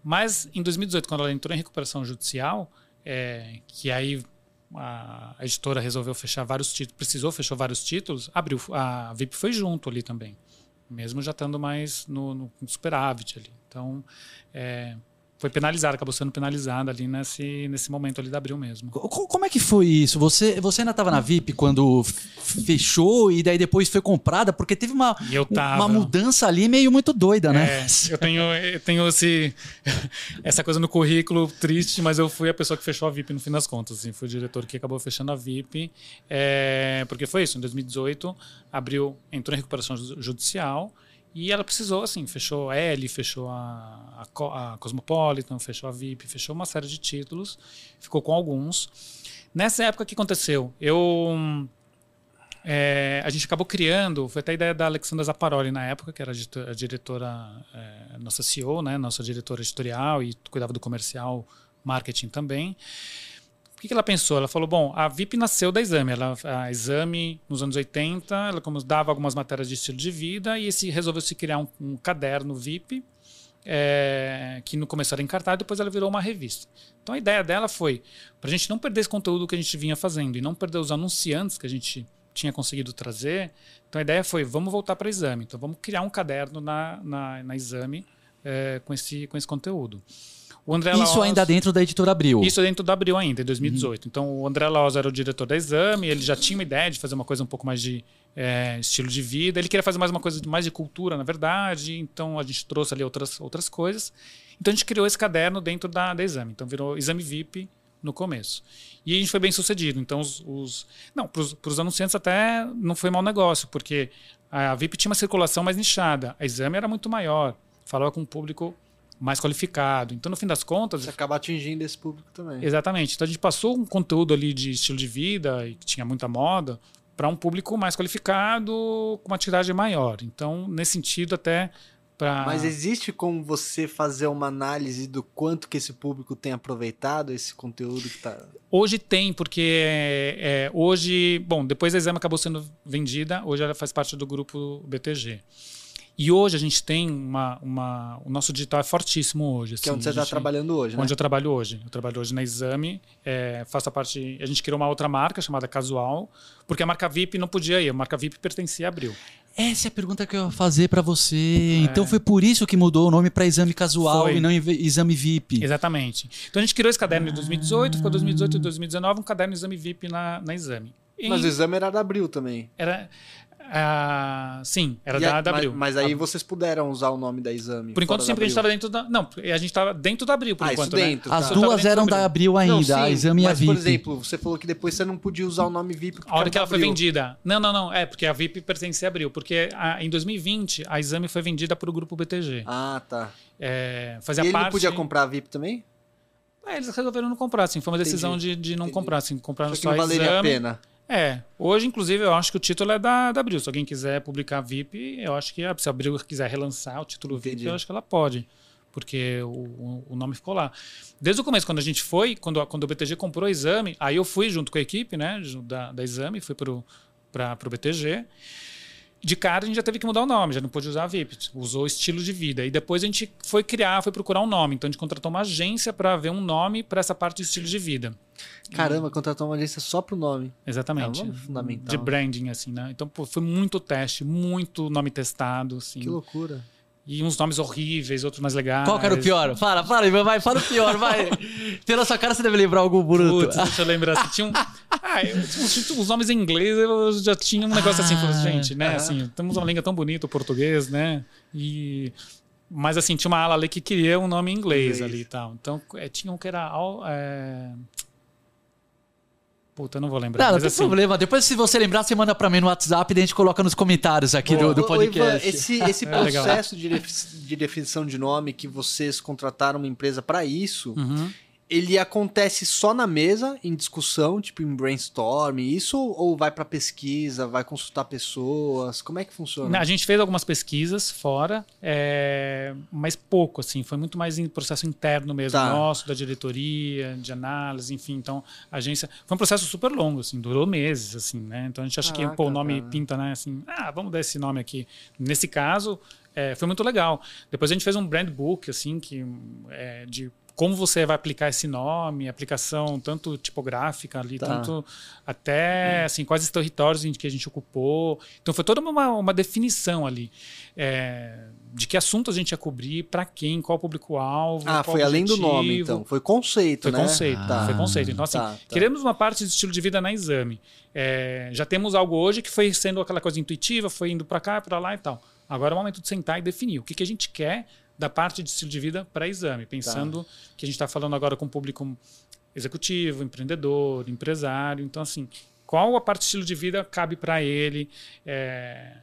Mas em 2018, quando ela entrou em recuperação judicial, é, que aí a, a editora resolveu fechar vários títulos, precisou fechar vários títulos, abriu, a VIP foi junto ali também, mesmo já estando mais no, no superávit ali. Então, é, foi penalizada, acabou sendo penalizada ali nesse, nesse momento ali da Abril mesmo. Co- co- Como é que foi isso? Você, você ainda estava na VIP quando fechou e daí depois foi comprada? Porque teve uma, uma mudança ali meio muito doida, né? É, eu tenho, eu tenho esse, essa coisa no currículo triste, mas eu fui a pessoa que fechou a VIP no fim das contas. Assim, fui o diretor que acabou fechando a VIP. é, porque foi isso, em 2018, abriu, entrou em recuperação ju- judicial e ela precisou, assim, fechou a L, fechou a, a, a Cosmopolitan, fechou a VIP, fechou uma série de títulos, ficou com alguns. Nessa época, o que aconteceu? Eu é, a gente acabou criando, foi até a ideia da Alexandra Zaparoli na época, que era a diretora, é, nossa CEO, né, nossa diretora editorial e cuidava do comercial, marketing também. Que, que ela pensou? Ela falou: bom, a VIP nasceu da Exame. Ela, a Exame, nos anos 80, ela como dava algumas matérias de estilo de vida e esse resolveu se criar um, um caderno VIP, é, que no começo era encartado, depois ela virou uma revista. Então a ideia dela foi para a gente não perder esse conteúdo que a gente vinha fazendo e não perder os anunciantes que a gente tinha conseguido trazer. Então a ideia foi, vamos voltar para Exame. Então vamos criar um caderno na, na, na Exame é, com, esse, com esse conteúdo. O André Isso Laos- ainda dentro da editora Abril. isso dentro do Abril ainda, em 2018. Uhum. Então, o André Laos era o diretor da Exame, ele já tinha uma ideia de fazer uma coisa um pouco mais de é, estilo de vida. Ele queria fazer mais uma coisa de- mais de cultura, na verdade. Então, a gente trouxe ali outras, outras coisas. Então, a gente criou esse caderno dentro da, da Exame. Então, virou Exame VIP no começo. E a gente foi bem sucedido. Então, os. os não, para os anunciantes até não foi mau negócio, porque a VIP tinha uma circulação mais nichada. A Exame era muito maior, falava com um público mais qualificado. Então, no fim das contas, Você acaba atingindo esse público também. Exatamente. Então a gente passou um conteúdo ali de estilo de vida e que tinha muita moda para um público mais qualificado, com uma tiragem maior. Então, nesse sentido, até para. Mas existe como você fazer uma análise do quanto que esse público tem aproveitado esse conteúdo que tá. Hoje tem, porque é, hoje, bom, depois a Exame acabou sendo vendida, hoje ela faz parte do grupo BTG. E hoje a gente tem uma, uma o nosso digital é fortíssimo hoje. Que é onde você a está trabalhando hoje, né? Onde eu trabalho hoje. Eu trabalho hoje na Exame, é, faço a parte. A gente criou uma outra marca chamada Casual, porque a marca VIP não podia ir. A marca VIP pertencia a Abril. Essa é a pergunta que eu ia fazer pra você. Então foi por isso que mudou o nome pra exame casual Foi. e não exame VIP. Exatamente. Então a gente criou esse caderno em 2018, ficou 2018 e 2019 um caderno Exame VIP na, na Exame. E Mas o exame era da Abril também. era. Ah, sim, era E da, a- da mas- Abril. Mas, aí vocês puderam usar o nome da exame. Por enquanto, sempre a gente estava dentro da. Não, a gente estava dentro da Abril, por Ah, enquanto. isso dentro, né? As tá. Duas eram da da Abril. Abril Não, ainda, a sim, exame e a mas, VIP. por exemplo, você falou que depois você não podia usar o nome VIP. A hora que ela foi Abril. vendida. Não, não, não. É, porque a VIP pertence a Abril. Porque a- em 2020, a Exame foi vendida para o grupo BTG. Ah, tá. É, E fazia ele parte. não podia comprar a VIP também? É, eles resolveram não comprar, assim. Foi uma decisão Entendi, de, de não entendi. comprar, assim. Comprar Só que não a valeria a Exame. pena. É. Hoje, inclusive, eu acho que o título é da, da Abril. Se alguém quiser publicar VIP, eu acho que se a Abril quiser relançar o título Entendi. VIP, eu acho que ela pode. Porque o, o- nome ficou lá. Desde o começo, quando a gente foi, quando, a- quando o BTG comprou o exame, aí eu fui junto com a equipe, né, da, da exame, fui para o BTG. De cara a gente já teve que mudar o nome, já não pôde usar VIP, usou estilo de vida. E depois a gente foi criar, foi procurar um nome. Então a gente contratou uma agência para ver um nome para essa parte de estilo de vida. Caramba, contratou uma agência só pro nome. Exatamente. É um nome fundamental. De branding, assim, né? Então, pô, foi muito teste, muito nome testado, assim. Que loucura. E uns nomes horríveis, outros mais legais. Qual que era o pior? Fala, fala, Ivan, vai, fala o pior, vai. Pela sua cara você deve lembrar algum bruto. Putz, deixa eu lembrar assim, tinha um. Ah, eu, os, os nomes em inglês eu já tinha um negócio assim, falei, Ah, gente, né? aham. Assim, temos uma língua tão bonita, o português, né? E. Mas assim, tinha uma ala ali que queria um nome em inglês, Inglês. ali e tal. Então, é, tinha um que era. É... Puta, eu não vou lembrar. Não, não tem assim, problema. Depois, se você lembrar, você manda pra mim no WhatsApp e a gente coloca nos comentários aqui do, do ô, Ivan, podcast. esse esse É, processo de, de definição de nome que vocês contrataram uma empresa para isso, Uhum. Ele acontece só na mesa, em discussão, tipo em brainstorm, isso ou vai para pesquisa, vai consultar pessoas? Como é que funciona? A gente fez algumas pesquisas fora, é, mas pouco, assim. Foi muito mais em processo interno mesmo, Tá. nosso, da diretoria, de análise, enfim. Então, a agência... Foi um processo super longo, assim. Durou meses, assim, né? Então, a gente acha que Caraca, pô, o nome cara. pinta, né? Assim, ah, vamos dar esse nome aqui. Nesse caso, é, foi muito legal. Depois a gente fez um brand book, assim, que é, de como você vai aplicar esse nome, aplicação tanto tipográfica ali, Tá. tanto até assim quais os territórios em que a gente ocupou. Então foi toda uma, uma definição ali é, de que assunto a gente ia cobrir, para quem, qual público-alvo. ah, qual foi além do nome, objetivo. então. Foi conceito, Foi né? conceito, Tá. foi conceito. Então, assim, Tá, tá. queremos uma parte de estilo de vida na exame. É, já temos algo hoje que foi sendo aquela coisa intuitiva, foi indo para cá, para lá e tal. Agora é o momento de sentar e definir o que, que a gente quer da parte de estilo de vida para exame, pensando que a gente está falando agora com o público executivo, empreendedor, empresário. Então, assim, qual a parte de estilo de vida cabe para ele? É,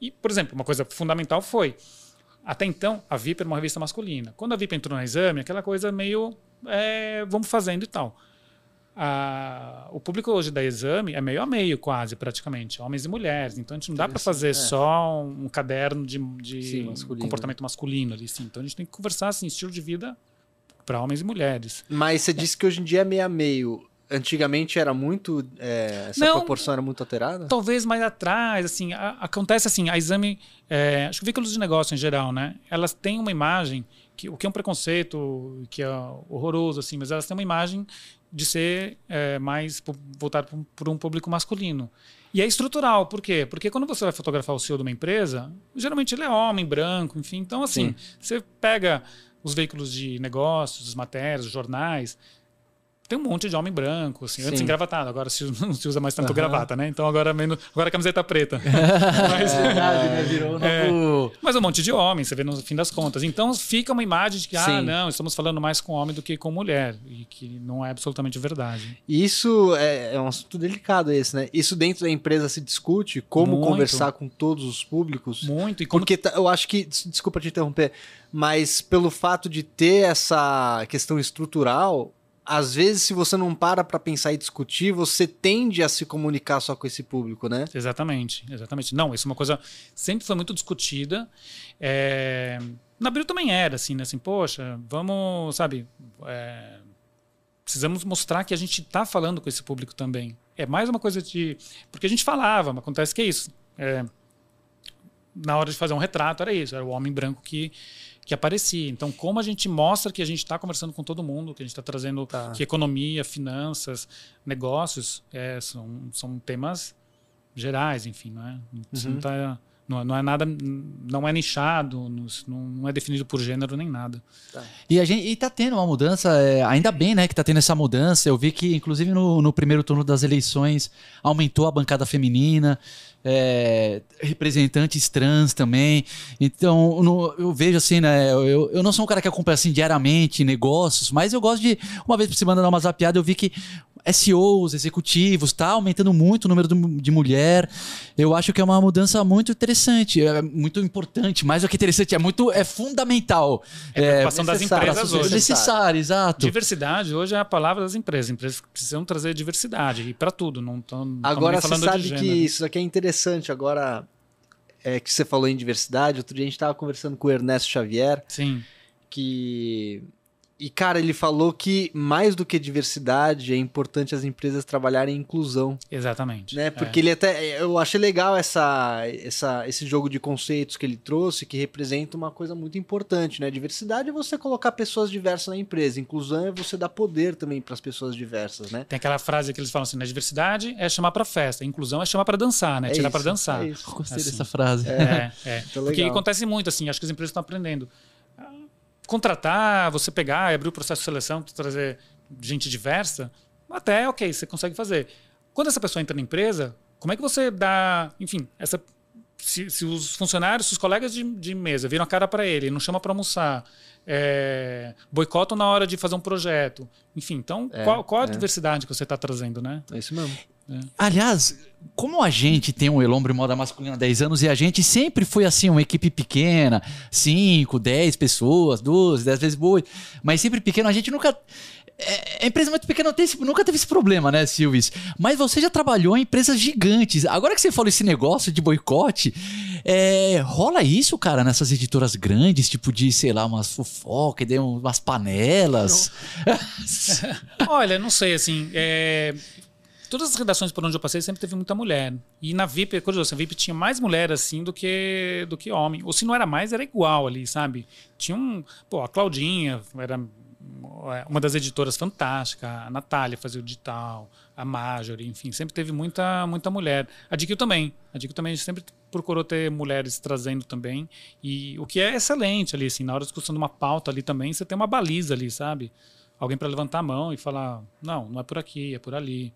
E, por exemplo, uma coisa fundamental foi até então, a VIP era uma revista masculina. Quando a VIP entrou no exame, aquela coisa meio é, vamos fazendo e tal. A- o público hoje da exame é meio a meio, quase, praticamente, homens e mulheres. Então a gente não dá para fazer É. só um caderno de, de Sim, masculino. comportamento masculino ali, sim. Então a gente tem que conversar assim, estilo de vida para homens e mulheres. Mas você disse que hoje em dia é meio a meio. Antigamente era muito. é, essa Não. proporção era muito alterada? Talvez mais atrás, assim, a- acontece assim, a exame, é, acho que veículos de negócio em geral, né? Elas têm uma imagem, que, o que é um preconceito, que é horroroso, assim, mas elas têm uma imagem de ser é, mais voltado para um público masculino. E é estrutural, por quê? Porque quando você vai fotografar o CEO de uma empresa, geralmente ele é homem, branco, enfim. Então, assim, você pega os veículos de negócios, as matérias, os jornais, tem um monte de homem branco, assim, antes Sim. engravatado, agora se, não se usa mais tanto Aham. gravata, né? Então agora menos, agora camiseta preta. mas, É verdade, né? Virou um É. novo... mas um monte de homem, você vê no fim das contas. Então fica uma imagem de que, ah, Sim. não, estamos falando mais com homem do que com mulher, e que não é absolutamente verdade. Isso é, é um assunto delicado esse, né? Isso dentro da empresa se discute, como Muito. conversar com todos os públicos. Muito, e como Porque tá- eu acho que, des- desculpa te interromper, mas pelo fato de ter essa questão estrutural, às vezes se você não para pra pensar e discutir, você tende a se comunicar só com esse público, né? Exatamente, exatamente. Não, isso é uma coisa sempre foi muito discutida. É... Na Abril também era, assim, né? Assim, poxa, vamos, sabe, é, precisamos mostrar que a gente está falando com esse público também. É mais uma coisa de. Porque a gente falava, mas acontece que é isso. É, na hora de fazer um retrato, era isso, era o homem branco que, que aparecia. Então, como a gente mostra que a gente está conversando com todo mundo, que a gente está trazendo Tá. que economia, finanças, negócios, é, são, são temas gerais, enfim, não é? Uhum. não, tá, não, não é nada, não é nichado, não, não é definido por gênero nem nada. E a gente e tá tendo uma mudança, é, ainda bem, né, que tá tendo essa mudança. Eu vi que, inclusive, no, no primeiro turno das eleições aumentou a bancada feminina, é, representantes trans também. Então, no- eu vejo assim, né? Eu, eu não sou um cara que acompanha assim diariamente negócios, mas eu gosto de, uma vez por semana, dar uma zapiada. Eu vi que SEOs, executivos, tá aumentando muito o número do- de mulher. Eu acho que é uma mudança muito interessante, é muito importante, mais do que interessante, é muito é fundamental. É a preocupação das necessário, empresas hoje. necessário, exato. Diversidade hoje é a palavra das empresas. As empresas precisam trazer diversidade e para tudo, não estão Agora você sabe de que isso aqui é interessante. Agora, é que você falou em diversidade. Outro dia a gente estava conversando com o Ernesto Xavier, Sim, que. E, cara, ele falou que mais do que diversidade, é importante as empresas trabalharem em inclusão. exatamente. Né? É. Porque ele até. Eu achei legal essa, essa, esse jogo de conceitos que ele trouxe, que representa uma coisa muito importante, né? Diversidade é você colocar pessoas diversas na empresa. Inclusão é você dar poder também para as pessoas diversas, né? Tem aquela frase que eles falam assim: na diversidade é chamar para festa, inclusão é chamar para dançar, né? É Tirar para dançar. é isso. Gostei Assim. dessa frase. É, é. Então, Porque acontece muito assim, acho que as empresas estão aprendendo. Contratar, você pegar, abrir o processo de seleção, trazer gente diversa, até ok, você consegue fazer. Quando essa pessoa entra na empresa, como é que você dá, enfim, essa se, se os funcionários, se os colegas de, de mesa viram a cara para ele, não chama para almoçar, é, boicotam na hora de fazer um projeto, enfim, então É, qual, qual a é. diversidade que você está trazendo, né? É isso mesmo. Aliás, como a gente tem um Elombre Moda Masculina há 10 anos e a gente sempre foi assim, uma equipe pequena, 5, 10 pessoas, 12, 10 vezes boa, mas sempre pequeno, a gente nunca. É, a empresa muito pequena tem nunca teve esse problema, né, Silvis? Mas você já trabalhou em empresas gigantes. Agora que você falou esse negócio de boicote, é, rola isso, cara, nessas editoras grandes, tipo de, sei lá, umas fofoca, de umas panelas. Olha, não sei, assim. é, Todas as redações por onde eu passei sempre teve muita mulher. E na VIP, é curioso, a VIP tinha mais mulher assim do que, do que homem. Ou se não era mais, era igual ali, sabe? Tinha um. Pô, a Claudinha era é, uma das editoras fantástica, a Natália fazia o digital, a Marjorie, enfim, sempre teve muita, muita mulher. A DQ também. A DQ também sempre procurou ter mulheres trazendo também. E o que é excelente ali, assim, na hora de discussão de uma pauta ali também, você tem uma baliza ali, sabe? Alguém para levantar a mão e falar: não, não é por aqui, é por ali.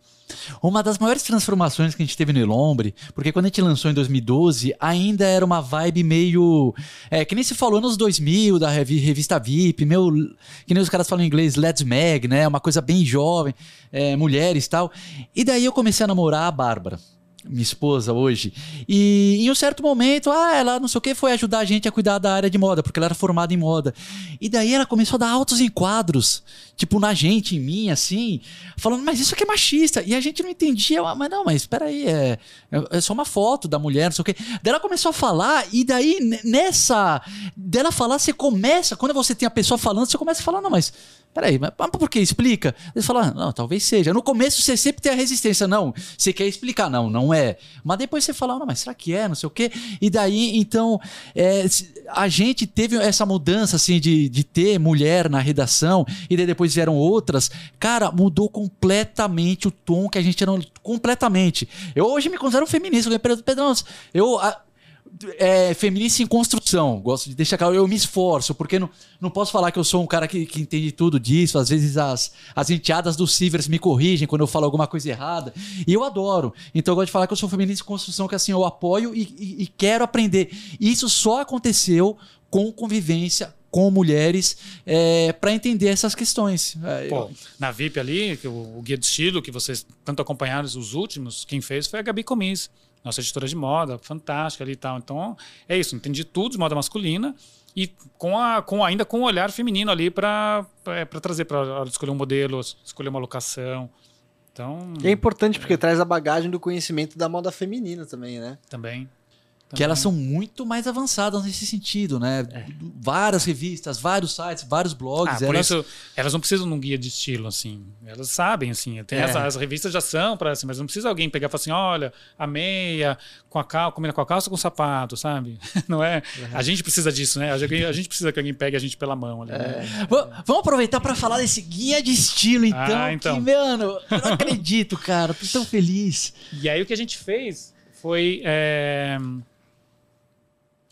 Uma das maiores transformações que a gente teve no Elombre, porque quando a gente lançou em 2012, ainda era uma vibe meio. É, que nem se falou nos 2000, da revi- revista VIP, meu. Que nem os caras falam em inglês, Let's Mag, né? Uma coisa bem jovem, é, mulheres e tal. E daí eu comecei a namorar a Bárbara. Minha esposa hoje. E em um certo momento, ah, ela não sei o que, foi ajudar a gente a cuidar da área de moda, porque ela era formada em moda. E daí ela começou a dar altos enquadros, tipo, na gente, em mim, assim, falando, mas isso aqui é machista. E a gente não entendia, "Ah, mas não, mas espera aí, é, é é só uma foto da mulher, não sei o quê. Daí ela começou a falar, e daí nessa. dela falar, você começa, quando você tem a pessoa falando, você começa a falar, não, mas. Peraí, mas por que? Explica. Ele fala, "Ah, não, talvez seja. No começo você sempre tem a resistência, não. Você quer explicar, não, não é. Mas depois você fala, não, mas será que é? Não sei o quê. E daí, então, é, a gente teve essa mudança, assim, de, de ter mulher na redação, e daí depois vieram outras. Cara, mudou completamente o tom que a gente era. Completamente. Eu hoje me considero feminista. Eu Pedro, eu. a- é, feminista em construção, gosto de deixar claro, eu me esforço, porque não, não posso falar que eu sou um cara que, que entende tudo disso, às vezes as, as enteadas do Sivers me corrigem quando eu falo alguma coisa errada, e eu adoro, então eu gosto de falar que eu sou feminista em construção, que assim, eu apoio e, e- e quero aprender, isso só aconteceu com convivência com mulheres para entender essas questões. É, Pô, na VIP ali, o, o guia de estilo que vocês tanto acompanharam, os últimos, quem fez foi a Gabi Comis, nossa editora de moda, fantástica ali e tal. Então, é isso, entendi tudo de moda masculina e com, a, com ainda com o olhar feminino ali para trazer para escolher um modelo, escolher uma locação. Então, E é importante porque traz a bagagem do conhecimento da moda feminina também, né? também. Que elas são muito mais avançadas nesse sentido, né? Várias revistas, vários sites, vários blogs. Ah, por elas... isso, elas não precisam de um guia de estilo, assim. Elas sabem, assim. Tem É. as, as revistas já são para assim, mas não precisa alguém pegar e falar assim: olha, a meia com a calça, combina com a calça ou com o sapato, sabe? Não é? A gente precisa disso, né? A gente, precisa que alguém pegue a gente pela mão ali. né? Va- Vamos aproveitar para falar desse guia de estilo, então. Ah, então. Que, mano, eu não acredito, cara. Tô tão feliz. E aí o que a gente fez foi. é,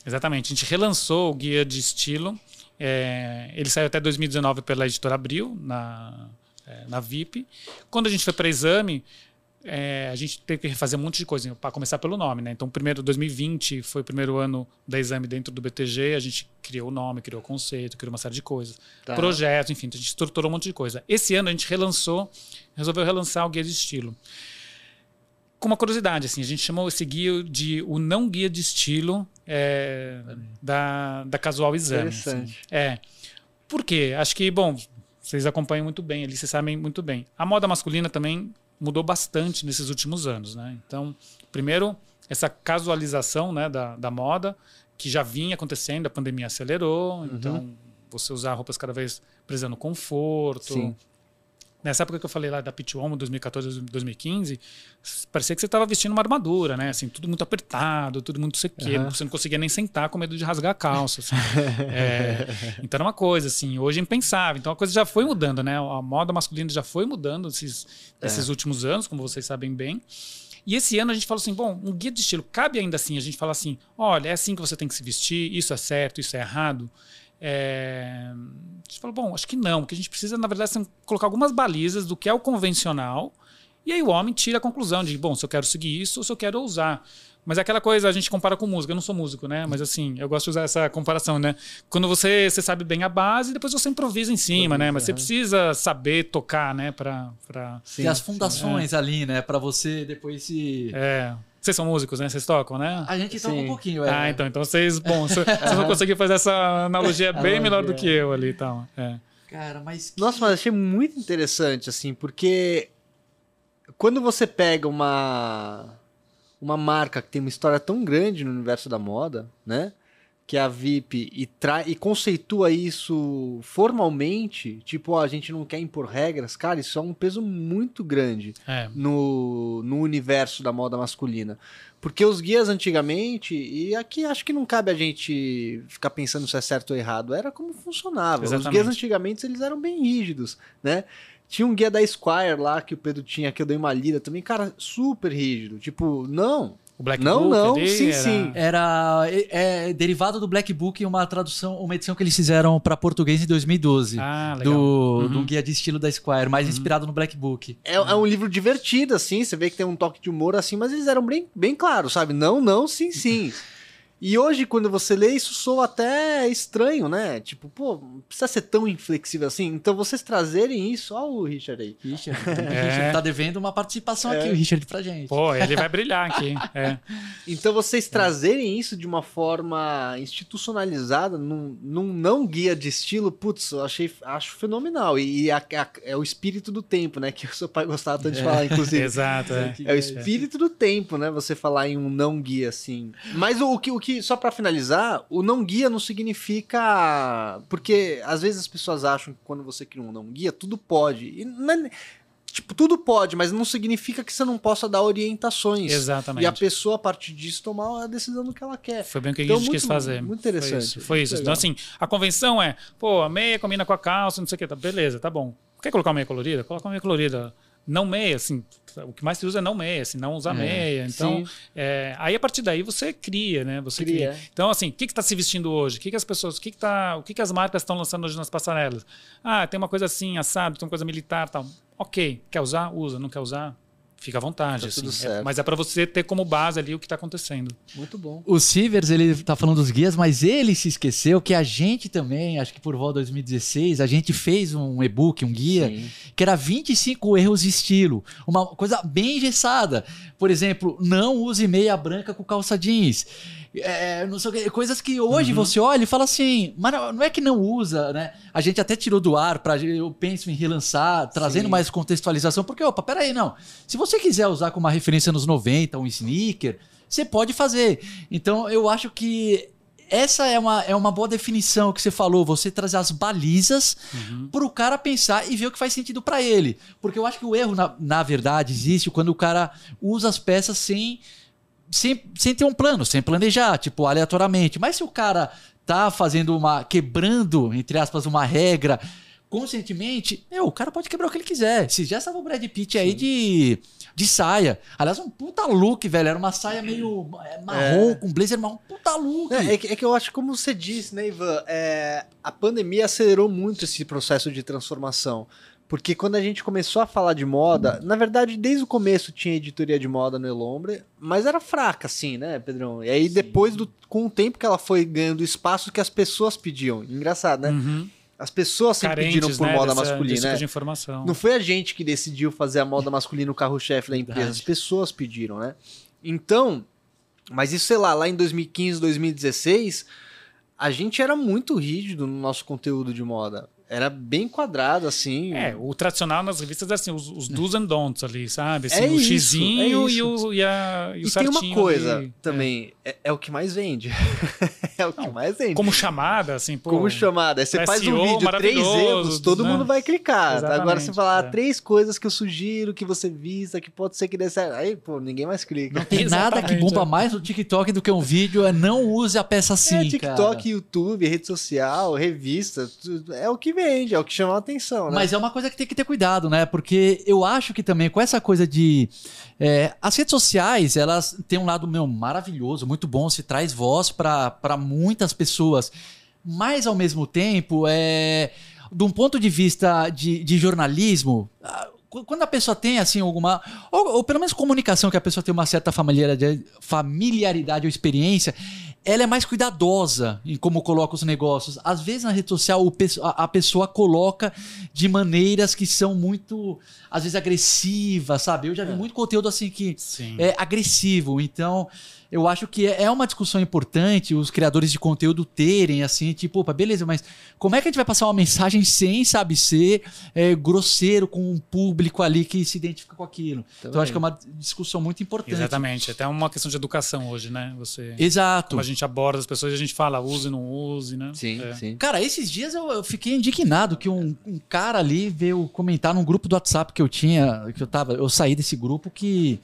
Exatamente, a gente relançou o guia de estilo. é, Ele saiu até 2019 pela editora Abril, na, é, na VIP. Quando a gente foi para exame, é, a gente teve que refazer um monte de coisa, para começar pelo nome, né? Então, primeiro, 2020 foi o primeiro ano da exame dentro do BTG, a gente criou o nome, criou o conceito, criou uma série de coisas. Tá. Projetos, enfim, a gente estruturou um monte de coisa. Esse ano a gente relançou, resolveu relançar o guia de estilo com uma curiosidade, assim, a gente chamou esse guia de o não guia de estilo é, da, da Casual Exame. assim. Interessante. É. Por quê? Acho que, bom, vocês acompanham muito bem ali, vocês sabem muito bem. A moda masculina também mudou bastante nesses últimos anos, né? Então, primeiro, essa casualização né, da, da moda, que já vinha acontecendo, a pandemia acelerou, Uhum. então você usar roupas cada vez prezando conforto. Sim. Nessa época que eu falei lá da Pit Homo, 2014, 2015, parecia que você estava vestindo uma armadura, né? Assim, tudo muito apertado, tudo muito sequeiro. Aham. Você não conseguia nem sentar com medo de rasgar a calça. assim. É, então era uma coisa, assim, hoje é impensável. Então a coisa já foi mudando, né? A moda masculina já foi mudando esses, esses últimos anos, como vocês sabem bem. E esse ano a gente falou assim: bom, um guia de estilo, cabe ainda assim a gente fala assim: olha, é assim que você tem que se vestir, isso é certo, isso é errado. É... A gente falou, bom, acho que não, porque a gente precisa, na verdade, assim, colocar algumas balizas do que é o convencional, e aí o homem tira a conclusão de, bom, se eu quero seguir isso ou se eu quero usar. Mas é aquela coisa, a gente compara com música. Eu não sou músico, né? Mas assim, eu gosto de usar essa comparação, né? Quando você, você sabe bem a base, depois você improvisa em cima, né? Mas você precisa saber tocar, né? Pra, pra... Tem as fundações ali, né? Pra você depois se. É. Vocês são músicos, né? Vocês tocam, né? A gente toca Sim. um pouquinho, é. Ah, então, então vocês, bom, vocês vão conseguir fazer essa analogia bem Analogia. melhor do que eu ali e tal. É. Cara, mas. que- Nossa, mas achei muito interessante, assim, porque quando você pega uma uma marca que tem uma história tão grande no universo da moda, né? Que é a VIP e, tra e conceitua isso formalmente, tipo, ó, a gente não quer impor regras, cara, isso é um peso muito grande É. no, no universo da moda masculina. Porque os guias antigamente, e aqui acho que não cabe a gente ficar pensando se é certo ou errado, era como funcionava. Os Exatamente. guias antigamente eles eram bem rígidos, né? Tinha um guia da Squire lá que o Pedro tinha, que eu dei uma lida também, cara, super rígido. Tipo, não, O Black Não, Book não, ali sim, era- sim. Era é, é derivado do Black Book, uma tradução, uma edição que eles fizeram pra português em 2012. Ah, legal. do, Uhum. do guia de estilo da Squire, mais inspirado no Black Book. é, é um livro divertido, assim, você vê que tem um toque de humor, assim, mas eles eram bem, bem claros, sabe? Não, não, sim, sim. E hoje, quando você lê, isso soa até estranho, né? Tipo, pô, não precisa ser tão inflexível assim. Então, vocês trazerem isso, ó o Richard aí. Richard, É. Richard tá devendo uma participação É. aqui, o Richard, pra gente. Pô, ele vai brilhar aqui. É. Então, vocês trazerem isso de uma forma institucionalizada, num, num não guia de estilo, putz, eu achei, acho fenomenal. E, a- a- é o espírito do tempo, né? Que o seu pai gostava tanto de falar, inclusive. Exato. É. É o espírito do tempo, né? Você falar em um não guia assim. Mas o, o que, o que só pra finalizar, o não guia não significa porque às vezes as pessoas acham que quando você cria um não guia tudo pode. É- tipo tudo pode, mas não significa que você não possa dar orientações. Exatamente. E a pessoa a partir disso tomar a decisão do que ela quer. Foi bem o que a Então, gente quis muito- fazer. muito interessante. Foi isso. Foi isso. Então, assim, a convenção é, pô, a meia combina com a calça, não sei o que. Tá, beleza, tá bom. Quer colocar uma meia colorida? Coloca uma meia colorida. Não meia, assim, o que mais se usa é não meia, assim, não usar meia. Então, é, aí a partir daí você cria, né? Você cria. Cria. Então, assim, o que está se vestindo hoje? O que, que as pessoas, o que, que, tá, o que, que as marcas estão lançando hoje nas passarelas? Ah, tem uma coisa assim, assado, tem uma coisa militar tal. Ok, quer usar? Usa. Não quer usar? Fica à vontade. Tá assim. tudo É, mas é para você ter como base ali o que está acontecendo. Muito bom. O Sivers, ele tá falando dos guias, mas ele se esqueceu que a gente também, acho que por volta de 2016, a gente fez um e-book, um guia, Sim. que era 25 erros de estilo. Uma coisa bem engessada. Por exemplo, não use meia branca com calça jeans. É, não sei o que, coisas que hoje você olha e fala assim, mas não não é que não usa, né? A gente até tirou do ar, pra, eu penso em relançar, trazendo Sim. mais contextualização, porque, opa, peraí, não. Se você quiser usar como uma referência nos 90, um sneaker, você pode fazer. Então eu acho que essa é uma, é uma boa definição que você falou, você trazer as balizas Uhum. para o cara pensar e ver o que faz sentido para ele. Porque eu acho que o erro, na, na verdade, existe quando o cara usa as peças sem, sem, sem ter um plano, sem planejar, tipo, aleatoriamente. Mas se o cara tá fazendo uma. quebrando, entre aspas, uma regra conscientemente, meu, o cara pode quebrar o que ele quiser. Se já estava o Brad Pitt aí de, de saia. Aliás, um puta look, velho. Era uma saia meio é, marrom, com blazer marrom. Puta look. É, é que, é que eu acho, como você disse, né, Ivan? é, a pandemia acelerou muito esse processo de transformação. Porque quando a gente começou a falar de moda, na verdade, desde o começo tinha editoria de moda no Elombre, mas era fraca, assim, né, Pedrão? E aí, depois, do, com o tempo que ela foi ganhando espaço que as pessoas pediam. Engraçado, né? Uhum. As pessoas sempre Carentes, pediram por né, moda dessa- masculina, tipo né? de informação. Não foi a gente que decidiu fazer a moda masculina o carro-chefe da empresa, Verdade. as pessoas pediram, né? Então, mas isso, sei lá, lá em 2015, 2016, a gente era muito rígido no nosso conteúdo de moda. Era bem quadrado, assim. É, o tradicional nas revistas é assim, os, os do's and don'ts ali, sabe? Assim, É o isso, xizinho é e, o, e, a, e o E tem uma coisa ali. também, é. é o que mais vende. é o que Não, mais vende. Como chamada, assim, pô. Como chamada? Aí você faz um vídeo, três erros, todo né? mundo vai clicar. Exatamente, Agora você falar é. três coisas que eu sugiro que você vista, que pode ser que dê certo. Aí, pô, ninguém mais clica. Não tem nada que bomba é. mais no TikTok do que um vídeo é não use a peça assim, é, TikTok, cara. YouTube, rede social, revista, tudo- é o que vende, é o que chama a atenção, né? Mas é uma coisa que tem que ter cuidado, né? Porque eu acho que também com essa coisa de. é, as redes sociais, elas têm um lado meu maravilhoso, muito bom, se traz voz para muitas pessoas. Mas ao mesmo tempo, é, de um ponto de vista de, de jornalismo. qu- Quando a pessoa tem assim alguma. Ou, ou pelo menos comunicação, que a pessoa tem uma certa familiaridade, familiaridade ou experiência, ela é mais cuidadosa em como coloca os negócios. Às vezes na rede social o a, pessoa coloca de maneiras que são muito, às vezes, agressivas, sabe? Eu já vi muito conteúdo assim que Sim. é agressivo. Então, eu acho que é é uma discussão importante os criadores de conteúdo terem, assim, tipo, opa, beleza, mas como é que a gente vai passar uma mensagem sem, sabe, ser é, grosseiro com um público ali que se identifica com aquilo? Então, eu acho que é uma discussão muito importante. Exatamente. Até uma questão de educação hoje, né? Você. Exato. Como a gente aborda as pessoas, a gente fala use, não use, né? Sim, É. sim. Cara, esses dias eu, eu fiquei indignado que um, um cara ali veio comentar num grupo do WhatsApp que eu tinha, que eu tava, eu saí desse grupo que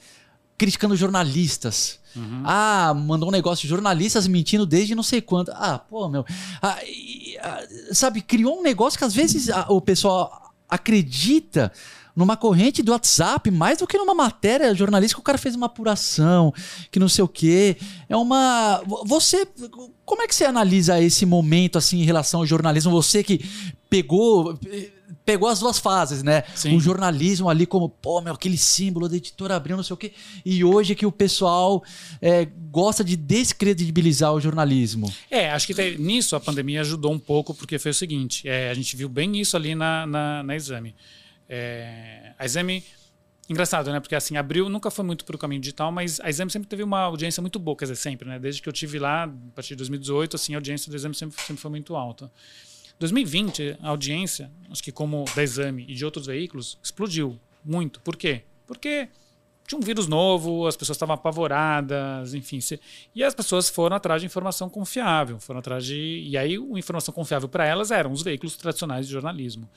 criticando jornalistas. Uhum. Ah, mandou um negócio de jornalistas mentindo desde não sei quando. Ah, pô, meu. Ah, e, ah, sabe, criou um negócio que às vezes ah, o pessoal acredita numa corrente do WhatsApp mais do que numa matéria jornalística o cara fez uma apuração, que não sei o quê. É uma. Você. Como é que você analisa esse momento assim em relação ao jornalismo? Você que pegou. Pegou as duas fases, né? Sim. O jornalismo ali como, pô, meu, aquele símbolo da editora abriu, não sei o quê. E hoje que o pessoal é, gosta de descredibilizar o jornalismo. É, acho que te- nisso a pandemia ajudou um pouco, porque foi o seguinte: é, a gente viu bem isso ali na, na, na exame. É, a exame. Engraçado, né? Porque assim, abril nunca foi muito para o caminho digital, mas a Exame sempre teve uma audiência muito boa, quer dizer, sempre, né? Desde que eu tive lá, a partir de 2018, assim, a audiência do Exame sempre, sempre foi muito alta. 2020, a audiência, acho que como da Exame e de outros veículos, explodiu muito. Por quê? Porque tinha um vírus novo, as pessoas estavam apavoradas, enfim. se- E as pessoas foram atrás de informação confiável, foram atrás de. E aí, a informação confiável para elas eram os veículos tradicionais de jornalismo.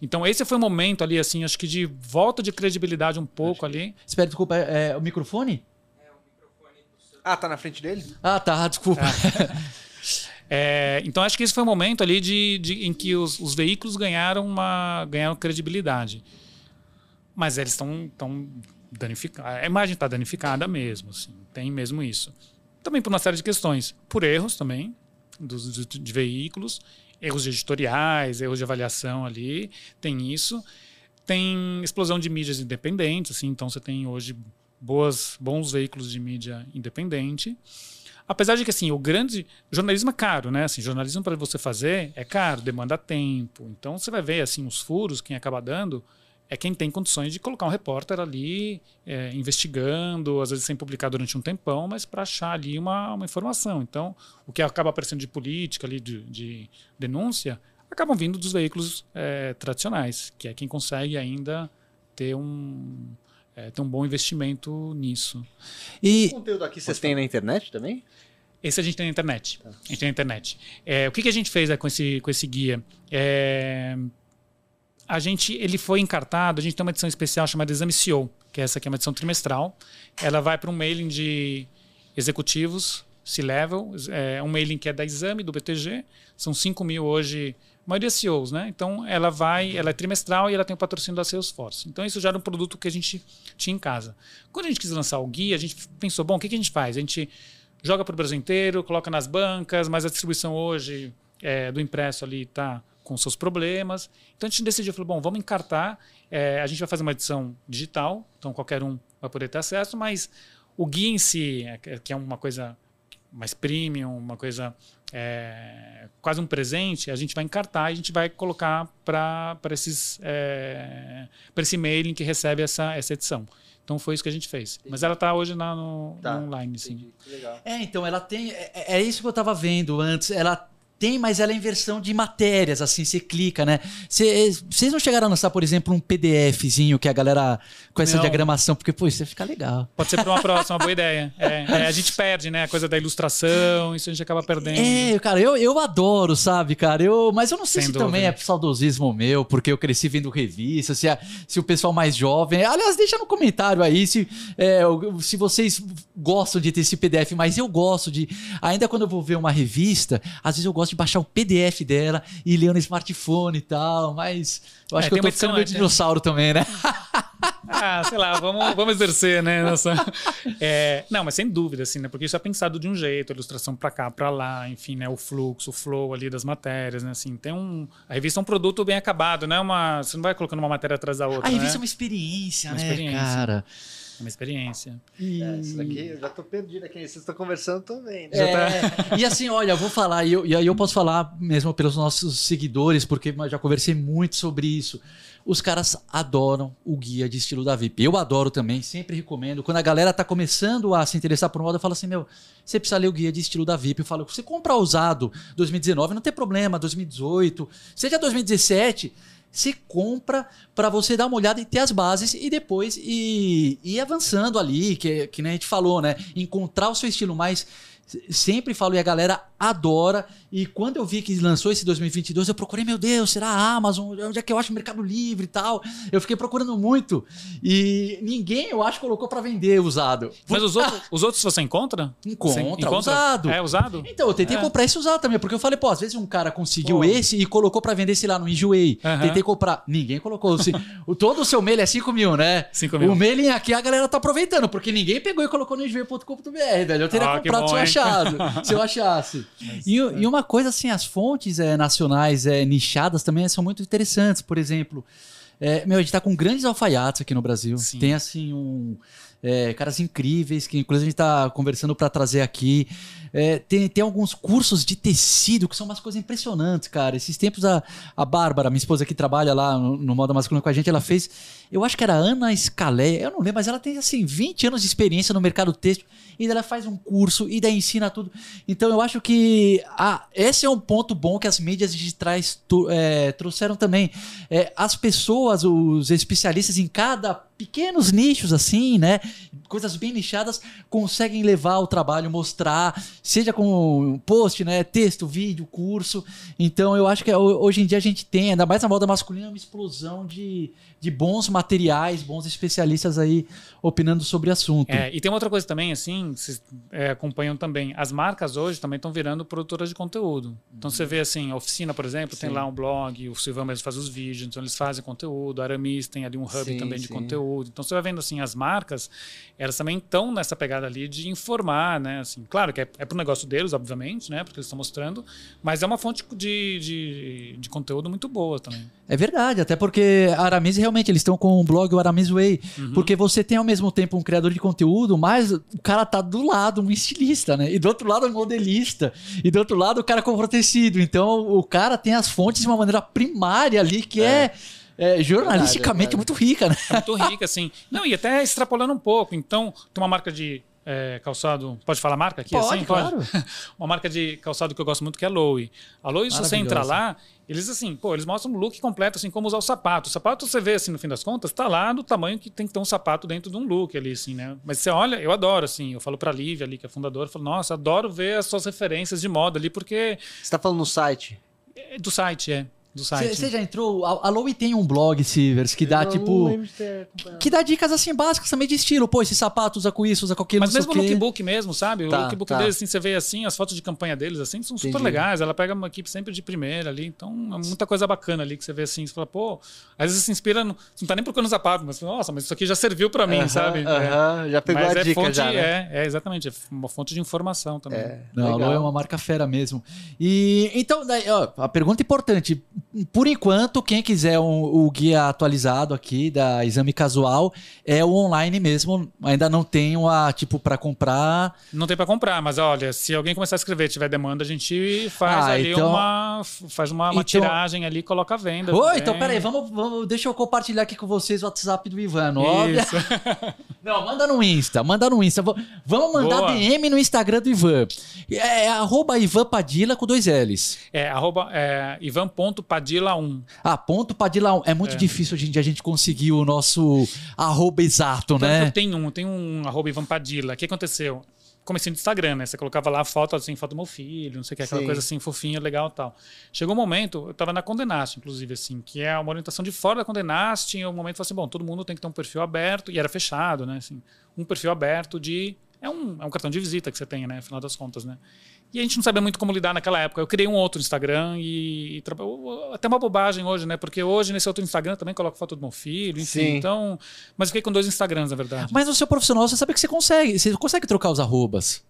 Então, esse foi o momento ali, assim, acho que de volta de credibilidade um pouco ali. Espera, desculpa, é, é o microfone? Ah, tá na frente dele? Ah, tá, desculpa. É, então, acho que esse foi o momento ali de, de- em que os, os veículos ganharam, uma, ganharam credibilidade. Mas eles estão tão danificados. A imagem está danificada mesmo, assim, tem mesmo isso. Também por uma série de questões. Por erros também, dos, de, de veículos, erros de editoriais, erros de avaliação ali, tem isso. Tem explosão de mídias independentes, assim, então você tem hoje boas, bons veículos de mídia independente. Apesar de que assim, o grande jornalismo é caro, né? Assim, jornalismo para você fazer é caro, demanda tempo. Então você vai ver assim os furos, quem acaba dando é quem tem condições de colocar um repórter ali é, investigando, às vezes sem publicar durante um tempão, mas para achar ali uma, uma informação. Então, o que acaba aparecendo de política ali, de, de denúncia, acabam vindo dos veículos é, tradicionais, que é quem consegue ainda ter um é, ter um bom investimento nisso. E o conteúdo aqui vocês têm na internet também? Esse a gente tem na internet. Tá. A gente tem na internet. É, o que, que a gente fez é, com, esse, com esse guia? É, a gente, ele foi encartado, a gente tem uma edição especial chamada Exame CEO, que é essa aqui é uma edição trimestral. Ela vai para um mailing de executivos, C-level, é um mailing que é da Exame, do BTG. São 5 mil hoje, a maioria CEOs, né? Então ela vai, ela é trimestral e ela tem o patrocínio da Salesforce. Então isso já era um produto que a gente tinha em casa. Quando a gente quis lançar o guia, a gente pensou, bom, o que, que a gente faz? A gente joga para o Brasil inteiro, coloca nas bancas, mas a distribuição hoje é, do impresso ali está com seus problemas. Então a gente decidiu, falou, bom, vamos encartar, é, a gente vai fazer uma edição digital, então qualquer um vai poder ter acesso, mas o guia em si, é, que é uma coisa mais premium, uma coisa é, quase um presente, a gente vai encartar e a gente vai colocar para é, para esse mailing que recebe essa, essa edição. Então foi isso que a gente fez. Entendi. Mas ela está hoje na, no, tá. no online, sim. É, então ela tem. É, é, isso que eu estava vendo antes. Ela tem, mas ela é em versão de matérias, assim, você clica, né? Vocês não chegaram a lançar, por exemplo, um PDFzinho que a galera com essa não. diagramação, porque, pô, isso ia ficar legal. Pode ser para uma próxima, boa ideia. É, é, a gente perde, né? A coisa da ilustração, isso a gente acaba perdendo. É, cara, eu, eu adoro, sabe, cara? Eu, mas eu não sei Sem se dúvida. também é saudosismo meu, porque eu cresci vendo revista, se, se o pessoal mais jovem. Aliás, deixa no comentário aí se, é, se vocês gostam de ter esse PDF, mas eu gosto de. Ainda quando eu vou ver uma revista, às vezes eu gosto de baixar o PDF dela e ler no smartphone e tal, mas eu acho é, que eu tô ficando meio dinossauro também, né? ah, sei lá, vamos, vamos exercer, né? Nossa, é, não, mas sem dúvida, assim, né? Porque isso é pensado de um jeito, a ilustração para cá, para lá, enfim, né? O fluxo, o flow ali das matérias, né? Assim, tem um... A revista é um produto bem acabado, né? Uma, você não vai colocando uma matéria atrás da outra, A revista né? é uma experiência, uma né, experiência. cara? Uma experiência. E... É, isso daqui eu já tô perdido aqui. Vocês estão conversando também. Né? É, tá... E assim, olha, eu vou falar, e, eu, e aí eu posso falar mesmo pelos nossos seguidores, porque já conversei muito sobre isso. Os caras adoram o guia de estilo da VIP. Eu adoro também, sempre recomendo. Quando a galera tá começando a se interessar por moda, eu falo assim: meu, você precisa ler o guia de estilo da VIP. Eu falo, você comprar usado 2019, não tem problema, 2018, seja 2017 você compra para você dar uma olhada e ter as bases e depois ir, ir avançando ali, que, que nem a gente falou, né? Encontrar o seu estilo mais sempre falo e a galera adora. E quando eu vi que lançou esse 2022, eu procurei, meu Deus, será a Amazon? Onde é que eu acho o Mercado Livre e tal? Eu fiquei procurando muito. E ninguém, eu acho, colocou para vender usado. Mas os, outros, os outros você encontra? Encontra, encontra, usado. É usado? Então, eu tentei é. comprar esse usado também, porque eu falei, pô, às vezes um cara conseguiu pô. esse e colocou para vender, sei lá, no Enjoei. Uhum. Tentei comprar. Ninguém colocou. o, todo o seu mail é 5 mil, né? 5 mil. O mailing aqui a galera tá aproveitando, porque ninguém pegou e colocou no enjoei.com.br, velho. Eu teria ah, comprado se eu achado. se eu achasse. E, é. e, uma coisa assim, as fontes é, nacionais é, nichadas também são muito interessantes. Por exemplo, é, meu, a gente tá com grandes alfaiates aqui no Brasil. Sim. Tem assim um. É, caras incríveis, que inclusive a gente está conversando para trazer aqui. É, tem, tem alguns cursos de tecido que são umas coisas impressionantes, cara. Esses tempos a, a Bárbara, minha esposa que trabalha lá no, no Moda Masculina com a gente, ela fez, eu acho que era Ana Scalé, eu não lembro, mas ela tem assim 20 anos de experiência no mercado têxtil e ela faz um curso e daí ensina tudo. Então eu acho que esse é um ponto bom que as mídias digitais é, trouxeram também. É, as pessoas, os especialistas em cada pequenos nichos assim, né? Coisas bem nichadas conseguem levar o trabalho, mostrar, seja com post, né? Texto, vídeo, curso. Então eu acho que hoje em dia a gente tem, ainda mais na moda masculina, uma explosão de, de bons materiais, bons especialistas aí opinando sobre o assunto. É, e tem uma outra coisa também, assim, vocês é, acompanham também. As marcas hoje também estão virando produtoras de conteúdo. Então você vê assim, a oficina, por exemplo, sim. tem lá um blog, o Silvão mesmo faz os vídeos, então eles fazem conteúdo, a Aramis tem ali um hub sim, também de sim. conteúdo. Então você vai vendo assim, as marcas, elas também estão nessa pegada ali de informar, né? Assim, claro que é, é para o negócio deles, obviamente, né? Porque eles estão mostrando, mas é uma fonte de, de, de conteúdo muito boa também. É verdade, até porque a Aramis realmente eles estão com o blog o Aramis Way, uhum. porque você tem ao mesmo tempo um criador de conteúdo, mas o cara tá do lado um estilista, né? E do outro lado um modelista, e do outro lado o cara compra tecido. Então o cara tem as fontes de uma maneira primária ali que é, é é, jornalisticamente verdade, é muito rica, né? É muito rica, assim. Não, e até extrapolando um pouco. Então, tem uma marca de é, calçado. Pode falar a marca aqui? Pode, assim? claro. Uma marca de calçado que eu gosto muito que é a Lowe. A Lowe, se você entrar lá, eles assim, pô, eles mostram um look completo, assim, como usar o sapato. O sapato você vê, assim, no fim das contas, tá lá do tamanho que tem que ter um sapato dentro de um look ali, assim, né? Mas você olha, eu adoro, assim, eu falo pra Lívia ali, que é fundadora, eu falo, nossa, adoro ver as suas referências de moda ali, porque. Você tá falando no site? É do site, é do site. Você já entrou? A, a Lowe tem um blog, Sivers, que dá Eu tipo. Que dá dicas assim básicas também de estilo. Pô, esse sapato usa com isso, usa com aquilo, Mas mesmo o lookbook mesmo, sabe? Tá, o lookbook tá. deles, assim, você vê assim, as fotos de campanha deles, assim, são super Entendi. legais. Ela pega uma equipe sempre de primeira ali, então é muita coisa bacana ali que você vê assim, você fala, pô, às vezes você se inspira, no, você não tá nem procurando sapato, mas nossa, mas isso aqui já serviu pra mim, Aham, sabe? É. aham, já pegou Mas a é dica fonte, já, né? é, é, exatamente, é uma fonte de informação também. É, Não, a. Lowe é uma marca fera mesmo. E então, daí, ó, a pergunta importante. Por enquanto, quem quiser um- o guia atualizado aqui da Exame Casual é o online mesmo. Ainda não tem uma, tipo, pra comprar. Não tem pra comprar, mas olha, se alguém começar a escrever tiver demanda, a gente faz Ah, ali então- uma, faz uma, uma Então- tiragem ali coloca a venda. Oi, então peraí, vamos, vamos, deixa eu compartilhar aqui com vocês o WhatsApp do Ivan. Óbvio. Não, manda no Insta, manda no Insta. Vamos mandar Boa. DM no Instagram do Ivan. É, é arroba Ivan Padilha com dois L's. É, arroba é, ivan.padila1. Ah, ponto Padilha. um. É muito É. difícil hoje em dia a gente conseguir o nosso arroba exato, Tanto né? eu tenho um, tem um arroba Ivan. O que aconteceu? Comecei no Instagram, né? Você colocava lá foto, assim, foto do meu filho, não sei o que, aquela Sim. coisa assim, fofinha, legal e tal. Chegou um momento, eu tava na Condenast, inclusive, assim, que é uma orientação de fora da Condenast, tinha um momento falei assim, bom, todo mundo tem que ter um perfil aberto, e era fechado, né? Assim, um perfil aberto de. É um, é um cartão de visita que você tem, né? Afinal das contas, né? E a gente não sabia muito como lidar naquela época. Eu criei um outro Instagram e, e até uma bobagem hoje, né? Porque hoje nesse outro Instagram também coloco foto do meu filho, enfim. Sim. Então, mas fiquei com dois Instagrams, na verdade. Mas no seu profissional você sabe que você consegue. Você consegue trocar os arrobas.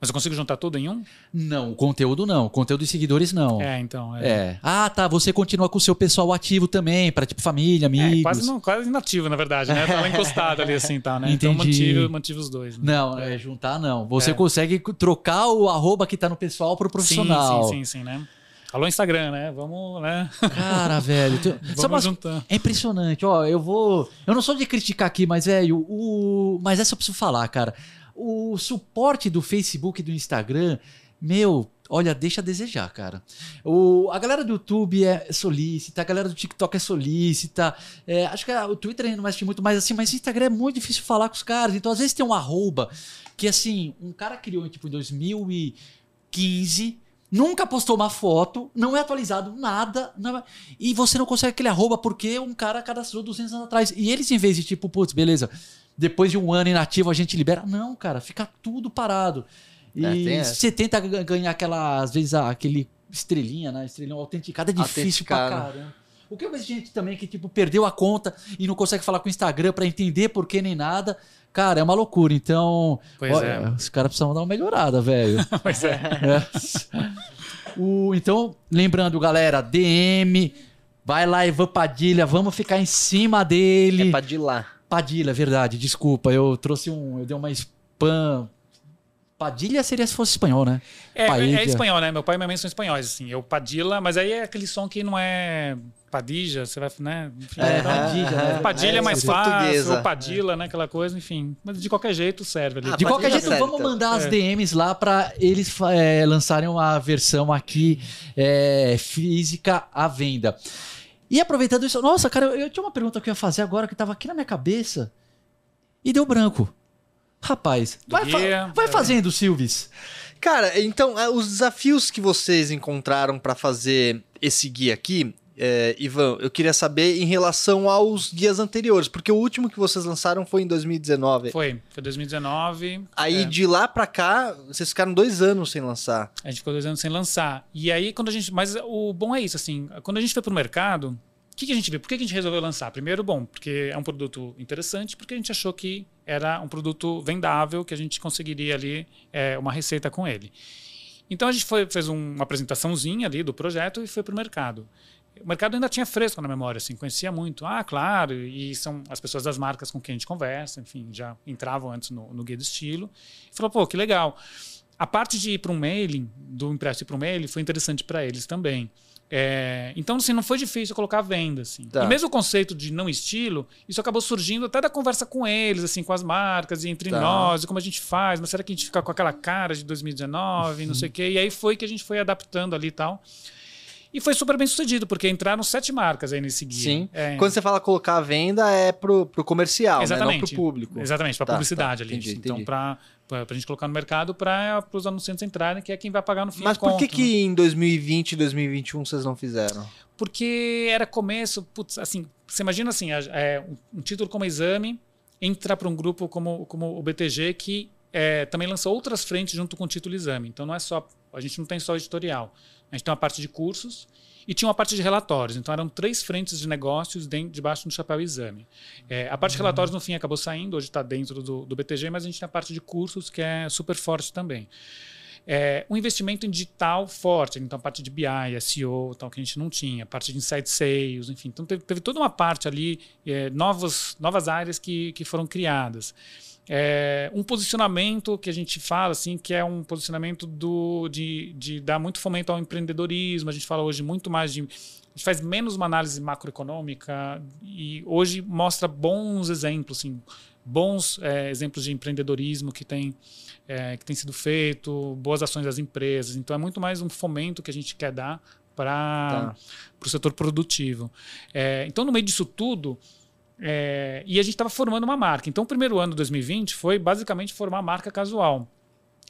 Mas eu consigo juntar tudo em um? Não, o conteúdo não. O conteúdo de seguidores não. É, então. É, É. Ah, tá. Você continua com o seu pessoal ativo também, pra tipo família, amigos. É, quase, não, quase inativo, na verdade, né? Tava encostado ali assim, tá, né? Então Entendi. mantive, mantive os dois. Né? Não, é, juntar não. Você É. consegue trocar o arroba que tá no pessoal pro profissional. Sim, sim, sim, sim, né? Alô, Instagram, né? Vamos, né? Cara, velho. tu- Vamos juntar. É impressionante, ó. Eu vou. Eu não sou de criticar aqui, mas, velho, o. Mas essa eu preciso falar, cara. O suporte do Facebook e do Instagram, meu, olha, deixa a desejar, cara. O... A galera do YouTube é solícita, a galera do TikTok é solícita. é, acho que a- o Twitter ainda não mexe muito mais assim, mas o Instagram é muito difícil falar com os caras. Então, às vezes tem um arroba que, assim, um cara criou tipo, em 2015. Nunca postou uma foto, não é atualizado nada, não é- e você não consegue aquele arroba porque um cara cadastrou 200 anos atrás. E eles, em vez de tipo, putz, beleza, depois de um ano inativo a gente libera. Não, cara, fica tudo parado. E É, você tenta ganhar aquela, às vezes, aquele estrelinha, né? Estrelinha autenticada é difícil pra Autenticado. caramba. O que eu vejo gente também que, tipo, perdeu a conta e não consegue falar com o Instagram pra entender por que nem nada. Cara, é uma loucura. Então, olha, é. os caras precisam dar uma melhorada, velho. Pois é. É. O, então, lembrando, galera, DM, vai lá, Ivan Padilha, vamos ficar em cima dele. É pra de lá. Padilha, verdade, desculpa, eu trouxe um, eu dei uma spam. Padilha seria se fosse espanhol, né? É, Paella. é espanhol, né? Meu pai e minha mãe são espanhóis, assim. Eu Padilla, mas aí é aquele som que não é Padija, você vai, né? Enfim, É, então, Padilha, né? Padilha é, É, mais fácil, ou Padilla, né? Aquela coisa, enfim. Mas de qualquer jeito serve ali. Ah, De qualquer Padilha jeito, serve, vamos então. mandar as É. DMs lá pra eles é, lançarem uma versão aqui é, física à venda. E aproveitando isso, nossa, cara, eu, eu tinha uma pergunta que eu ia fazer agora que tava aqui na minha cabeça e deu branco. Rapaz, vai, fa- vai é. fazendo, Silvis. Cara, então, ah, os desafios que vocês encontraram pra fazer esse guia aqui, é, Ivan, eu queria saber em relação aos guias anteriores, porque o último que vocês lançaram foi em 2019. Foi, foi 2019. Aí é. de lá pra cá, vocês ficaram dois anos sem lançar. A gente ficou dois anos sem lançar. E aí, quando a gente. Mas o bom é isso, assim, quando a gente foi pro mercado, o que, que a gente viu? Por que, que a gente resolveu lançar? Primeiro, bom, porque é um produto interessante, porque a gente achou que era um produto vendável, que a gente conseguiria ali é, uma receita com ele. Então a gente foi, fez um- uma apresentaçãozinha ali do projeto e foi pro mercado. O mercado ainda tinha fresco na memória, assim, conhecia muito. Ah, claro, e são as pessoas das marcas com quem a gente conversa, enfim, já entravam antes no, no guia do estilo. E falou, pô, que legal. A parte de ir para um mailing, do impresso para um mailing, foi interessante para eles também. É, então, assim, não foi difícil colocar a venda, assim. Tá. E mesmo o conceito de não estilo, isso acabou surgindo até da conversa com eles, assim, com as marcas e entre Tá. nós, e como a gente faz, mas será que a gente fica com aquela cara de 2019, não sei o quê? E aí foi que a gente foi adaptando ali e tal. E foi super bem sucedido, porque entraram sete marcas aí nesse guia. Sim. É, Quando você fala colocar a venda, é pro, pro comercial, né? Não Exatamente. pro público. Exatamente, para Tá, publicidade tá, ali. entendi, então, entendi. para a gente colocar no mercado, para os anunciantes entrarem, que é quem vai pagar no fim Mas por que conto, né? que em 2020 e 2021 vocês não fizeram? Porque era começo, putz, assim, você imagina assim, é, um, título como exame entra para um grupo como, como o BTG que é, também lança outras frentes junto com o título exame. Então não é só, a gente não tem só editorial. A gente tem uma parte de cursos e tinha uma parte de relatórios. Então eram três frentes de negócios dentro, debaixo do chapéu exame. É, a parte de relatórios no fim acabou saindo, hoje está dentro do, do BTG, mas a gente tem a parte de cursos que é super forte também. É, um investimento em digital forte, então a parte de BI, SEO, tal, que a gente não tinha, parte de inside sales, enfim. Então teve, teve toda uma parte ali, é, novos, novas áreas que, que foram criadas. É, um posicionamento que a gente fala, assim, que é um posicionamento do, de, de dar muito fomento ao empreendedorismo. A gente fala hoje muito mais de. A gente faz menos uma análise macroeconômica e hoje mostra bons exemplos, assim, bons é, exemplos de empreendedorismo que tem, é, que tem sido feito, boas ações das empresas. Então é muito mais um fomento que a gente quer dar para Tá. o setor produtivo. É, então, no meio disso tudo, é, e a gente estava formando uma marca. Então, o primeiro ano de 2020 foi basicamente formar a marca casual.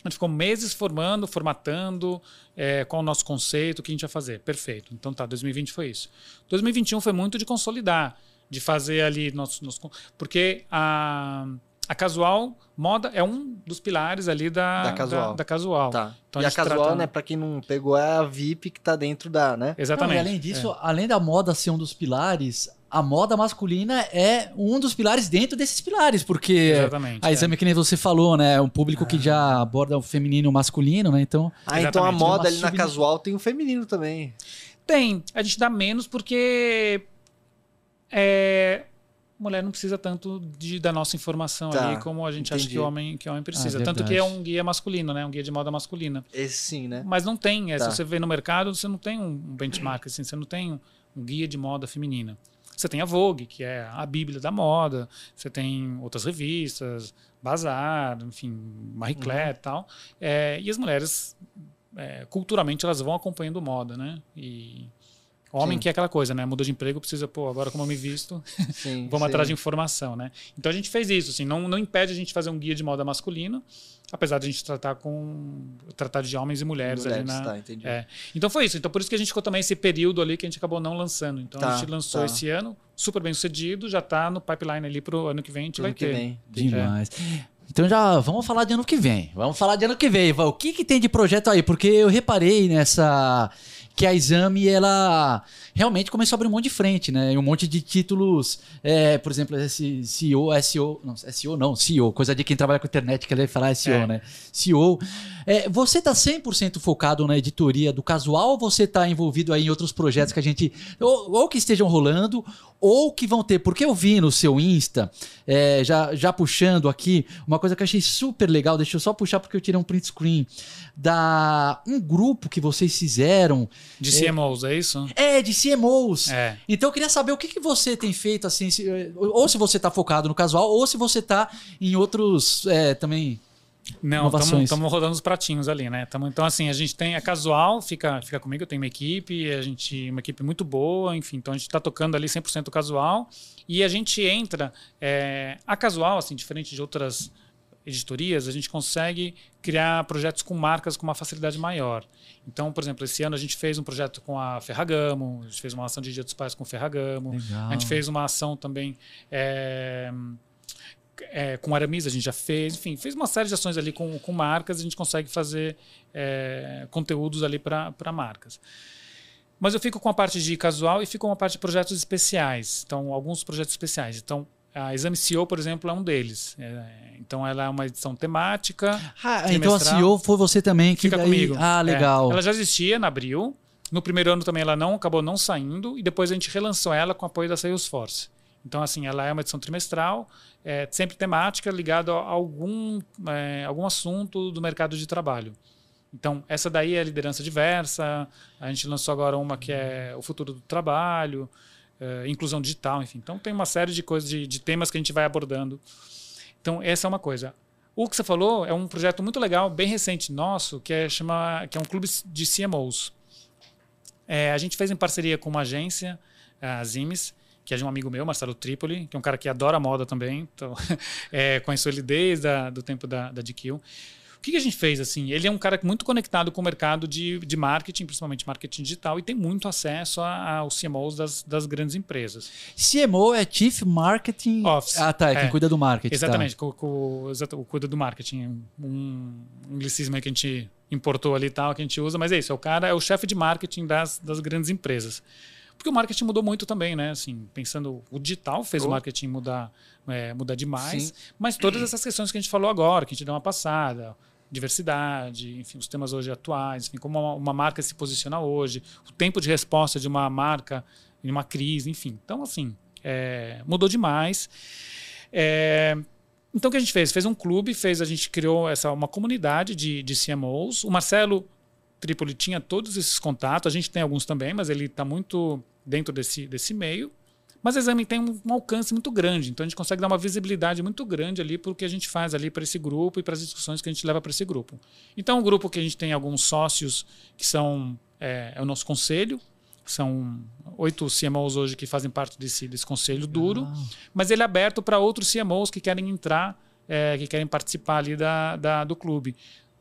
A gente ficou meses formando, formatando, é, qual o nosso conceito, o que a gente ia fazer. Perfeito. Então tá, 2020 foi isso. 2021 foi muito de consolidar, de fazer ali nosso, nosso porque a, a casual moda é um dos pilares ali da, Da casual. Da, da casual. Tá. Então e a a casual, trata- né, pra quem não pegou, é a VIP que tá dentro da, né? Exatamente. Não, e além disso, além da moda ser um dos pilares, a moda masculina é um dos pilares dentro desses pilares, porque Exatamente. a é. exame que nem você falou, né? É um público que já aborda o feminino e o masculino, né? Então, Ah, então a Exatamente. moda Uma ali na sub- casual tem o feminino também. Tem. A gente dá menos porque é, mulher não precisa tanto de, da nossa informação Tá, ali como a gente acha entendi. que o homem, que o homem precisa. Ah, tanto que é um guia masculino, né? Um guia de moda masculina. Esse sim, né? Mas não tem. é, Tá. Se você vê no mercado, você não tem um benchmark, assim, você não tem um, um guia de moda feminina. Você tem a Vogue, que é a bíblia da moda. Você tem outras revistas, Bazar, enfim, Marie Claire e tal. É, e as mulheres, é, culturalmente, elas vão acompanhando moda, né? E homem Sim. que é aquela coisa, né? Muda de emprego, precisa, pô, agora como eu me visto, Sim. vamos sim. atrás de informação, né? Então a gente fez isso, assim, não, não impede a gente fazer um guia de moda masculino, apesar de a gente tratar com tratar de homens e mulheres, Mulheres, ali na, tá, entendi. é. Então foi isso. Então por isso que a gente ficou também esse período ali que a gente acabou não lançando. Então Tá, a gente lançou tá. esse ano, super bem sucedido, já tá no pipeline ali pro ano que vem a gente Pro vai ano que ter. vem. demais. Então já vamos falar de ano que vem. Vamos falar de ano que vem. O que, que tem de projeto aí? Porque eu reparei nessa que a Exame ela realmente começou a abrir um monte de frente, né? E um monte de títulos, é, por exemplo, esse CEO, SEO, não, SEO não, CEO, coisa de quem trabalha com internet que ele falar SEO, É. né? CEO. É, você tá 100% focado na editoria do casual ou você tá envolvido aí em outros projetos que a gente ou, ou que estejam rolando ou que vão ter? Porque eu vi no seu Insta, é, já, já puxando aqui, uma coisa que eu achei super legal, deixa eu só puxar porque eu tirei um print screen da um grupo que vocês fizeram, De CMOs, é isso? é de CMOs. É. Então eu queria saber o que, que você tem feito assim, se- ou se você tá focado no casual, ou se você tá em outros é, também. Não, estamos rodando os pratinhos ali, né? Tamo, então, assim, a gente tem a casual, fica, fica comigo, eu tenho uma equipe, a gente, uma equipe muito boa, enfim, então a gente está tocando ali 100% casual e a gente entra. é, a casual, assim, diferente de outras editorias, a gente consegue criar projetos com marcas com uma facilidade maior. Então, por exemplo, esse ano a gente fez um projeto com a Ferragamo, a gente fez uma ação de Dia dos Pais com o Ferragamo, Legal. a gente fez uma ação também é, é, com Aramis, a gente já fez, enfim, fez uma série de ações ali com, com marcas, a gente consegue fazer é, conteúdos ali para marcas. Mas eu fico com a parte de casual e fico com a parte de projetos especiais. Então, alguns projetos especiais. Então, a Exame CEO, por exemplo, é um deles. É, então, ela é uma edição temática. Ah, então a. CEO foi você também que Fica daí- comigo. Ah, É. legal. Ela já existia na Abril. No primeiro ano também ela não acabou não saindo e depois a gente relançou ela com apoio da Salesforce. Então assim, ela é uma edição trimestral, é, sempre temática ligada a algum é, algum assunto do mercado de trabalho. Então, essa daí é a liderança diversa. A gente lançou agora uma que é o futuro do trabalho, é, inclusão digital, enfim. Então, tem uma série de coisas, de, de temas que a gente vai abordando. Então, essa é uma coisa. O que você falou é um projeto muito legal, bem recente nosso, que é, chama, que é um clube de CMOs. É, a gente fez em parceria com uma agência, a Zimes, que é de um amigo meu, Marcelo Tripoli, que é um cara que adora moda também. Então, é, conheço ele desde a, do tempo da, da DQ. O que, que, a gente fez? assim? Ele é um cara muito conectado com o mercado de, de marketing, principalmente marketing digital, e tem muito acesso aos CMOs das, das, grandes empresas. CMO é Chief Marketing Office. Ah, tá. É quem é, cuida do marketing. Exatamente, tá. com, com, com, cuida do marketing. Um anglicismo que a gente importou ali e tal, que a gente usa, mas é isso. É o cara, é o chefe de marketing das, das grandes empresas. Porque o marketing mudou muito também, né? Assim, pensando, o digital fez oh. o marketing mudar, é, mudar demais, Sim. mas todas essas questões que a gente falou agora, que a gente deu uma passada, diversidade, enfim, os temas hoje atuais, enfim, como uma, uma marca se posiciona hoje, o tempo de resposta de uma marca em uma crise, enfim. Então, assim, é, mudou demais. É, então, o que a gente fez? Fez um clube, fez, a gente criou essa, uma comunidade de, de CMOs. O Marcelo Tripoli tinha todos esses contatos, a gente tem alguns também, mas ele está muito dentro desse, desse meio. Mas o exame tem um, um, alcance muito grande, então a gente consegue dar uma visibilidade muito grande ali para o que a gente faz ali para esse grupo e para as discussões que a gente leva para esse grupo. Então, é um grupo que a gente tem alguns sócios que são é, é o nosso conselho, são oito CMOs hoje que fazem parte desse, desse conselho duro, ah. mas ele é aberto para outros CMOs que querem entrar, é, que querem participar ali da, da, do clube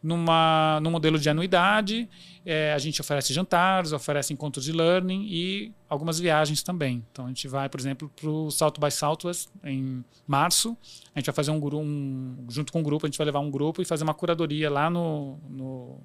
numa, num modelo de anuidade. É, a gente oferece jantares, oferece encontros de learning e algumas viagens também. Então a gente vai, por exemplo, para o South by Southwest em março. A gente vai fazer um, um junto com um grupo, a gente vai levar um grupo e fazer uma curadoria lá no, no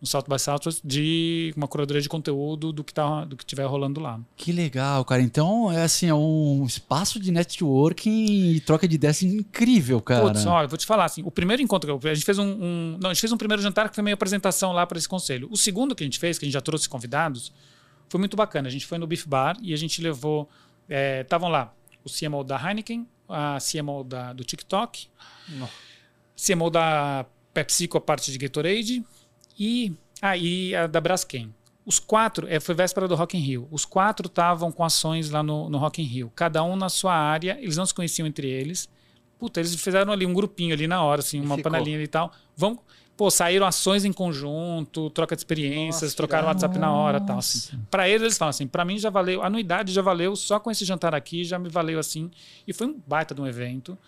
no South by Southwest de uma curadoria de conteúdo do que tá do que tiver rolando lá. Que legal, cara. Então é assim, é um espaço de networking e troca de ideias incrível, cara. Putz, olha, vou te falar assim, o primeiro encontro a gente fez um, um, não, a gente fez um primeiro jantar que foi meio apresentação lá para esse conselho. O segundo que a gente fez, que a gente já trouxe convidados, foi muito bacana. A gente foi no Beef Bar e a gente levou estavam é, lá o CMO da Heineken, a CMO da, do TikTok, Não. CMO da PepsiCo, a parte de Gatorade, e aí ah, a da Braskem. Os quatro, é, foi véspera do Rock in Rio. Os quatro estavam com ações lá no, no Rock in Rio. Cada um na sua área, eles não se conheciam entre eles. Puta, eles fizeram ali um grupinho ali na hora, assim, uma Ficou. panelinha e tal. Vamos, pô, saíram ações em conjunto, troca de experiências, Nossa, trocaram o WhatsApp na hora, tal assim. Para eles eles falam assim, para mim já valeu, a anuidade já valeu, só com esse jantar aqui já me valeu assim. E foi um baita de um evento,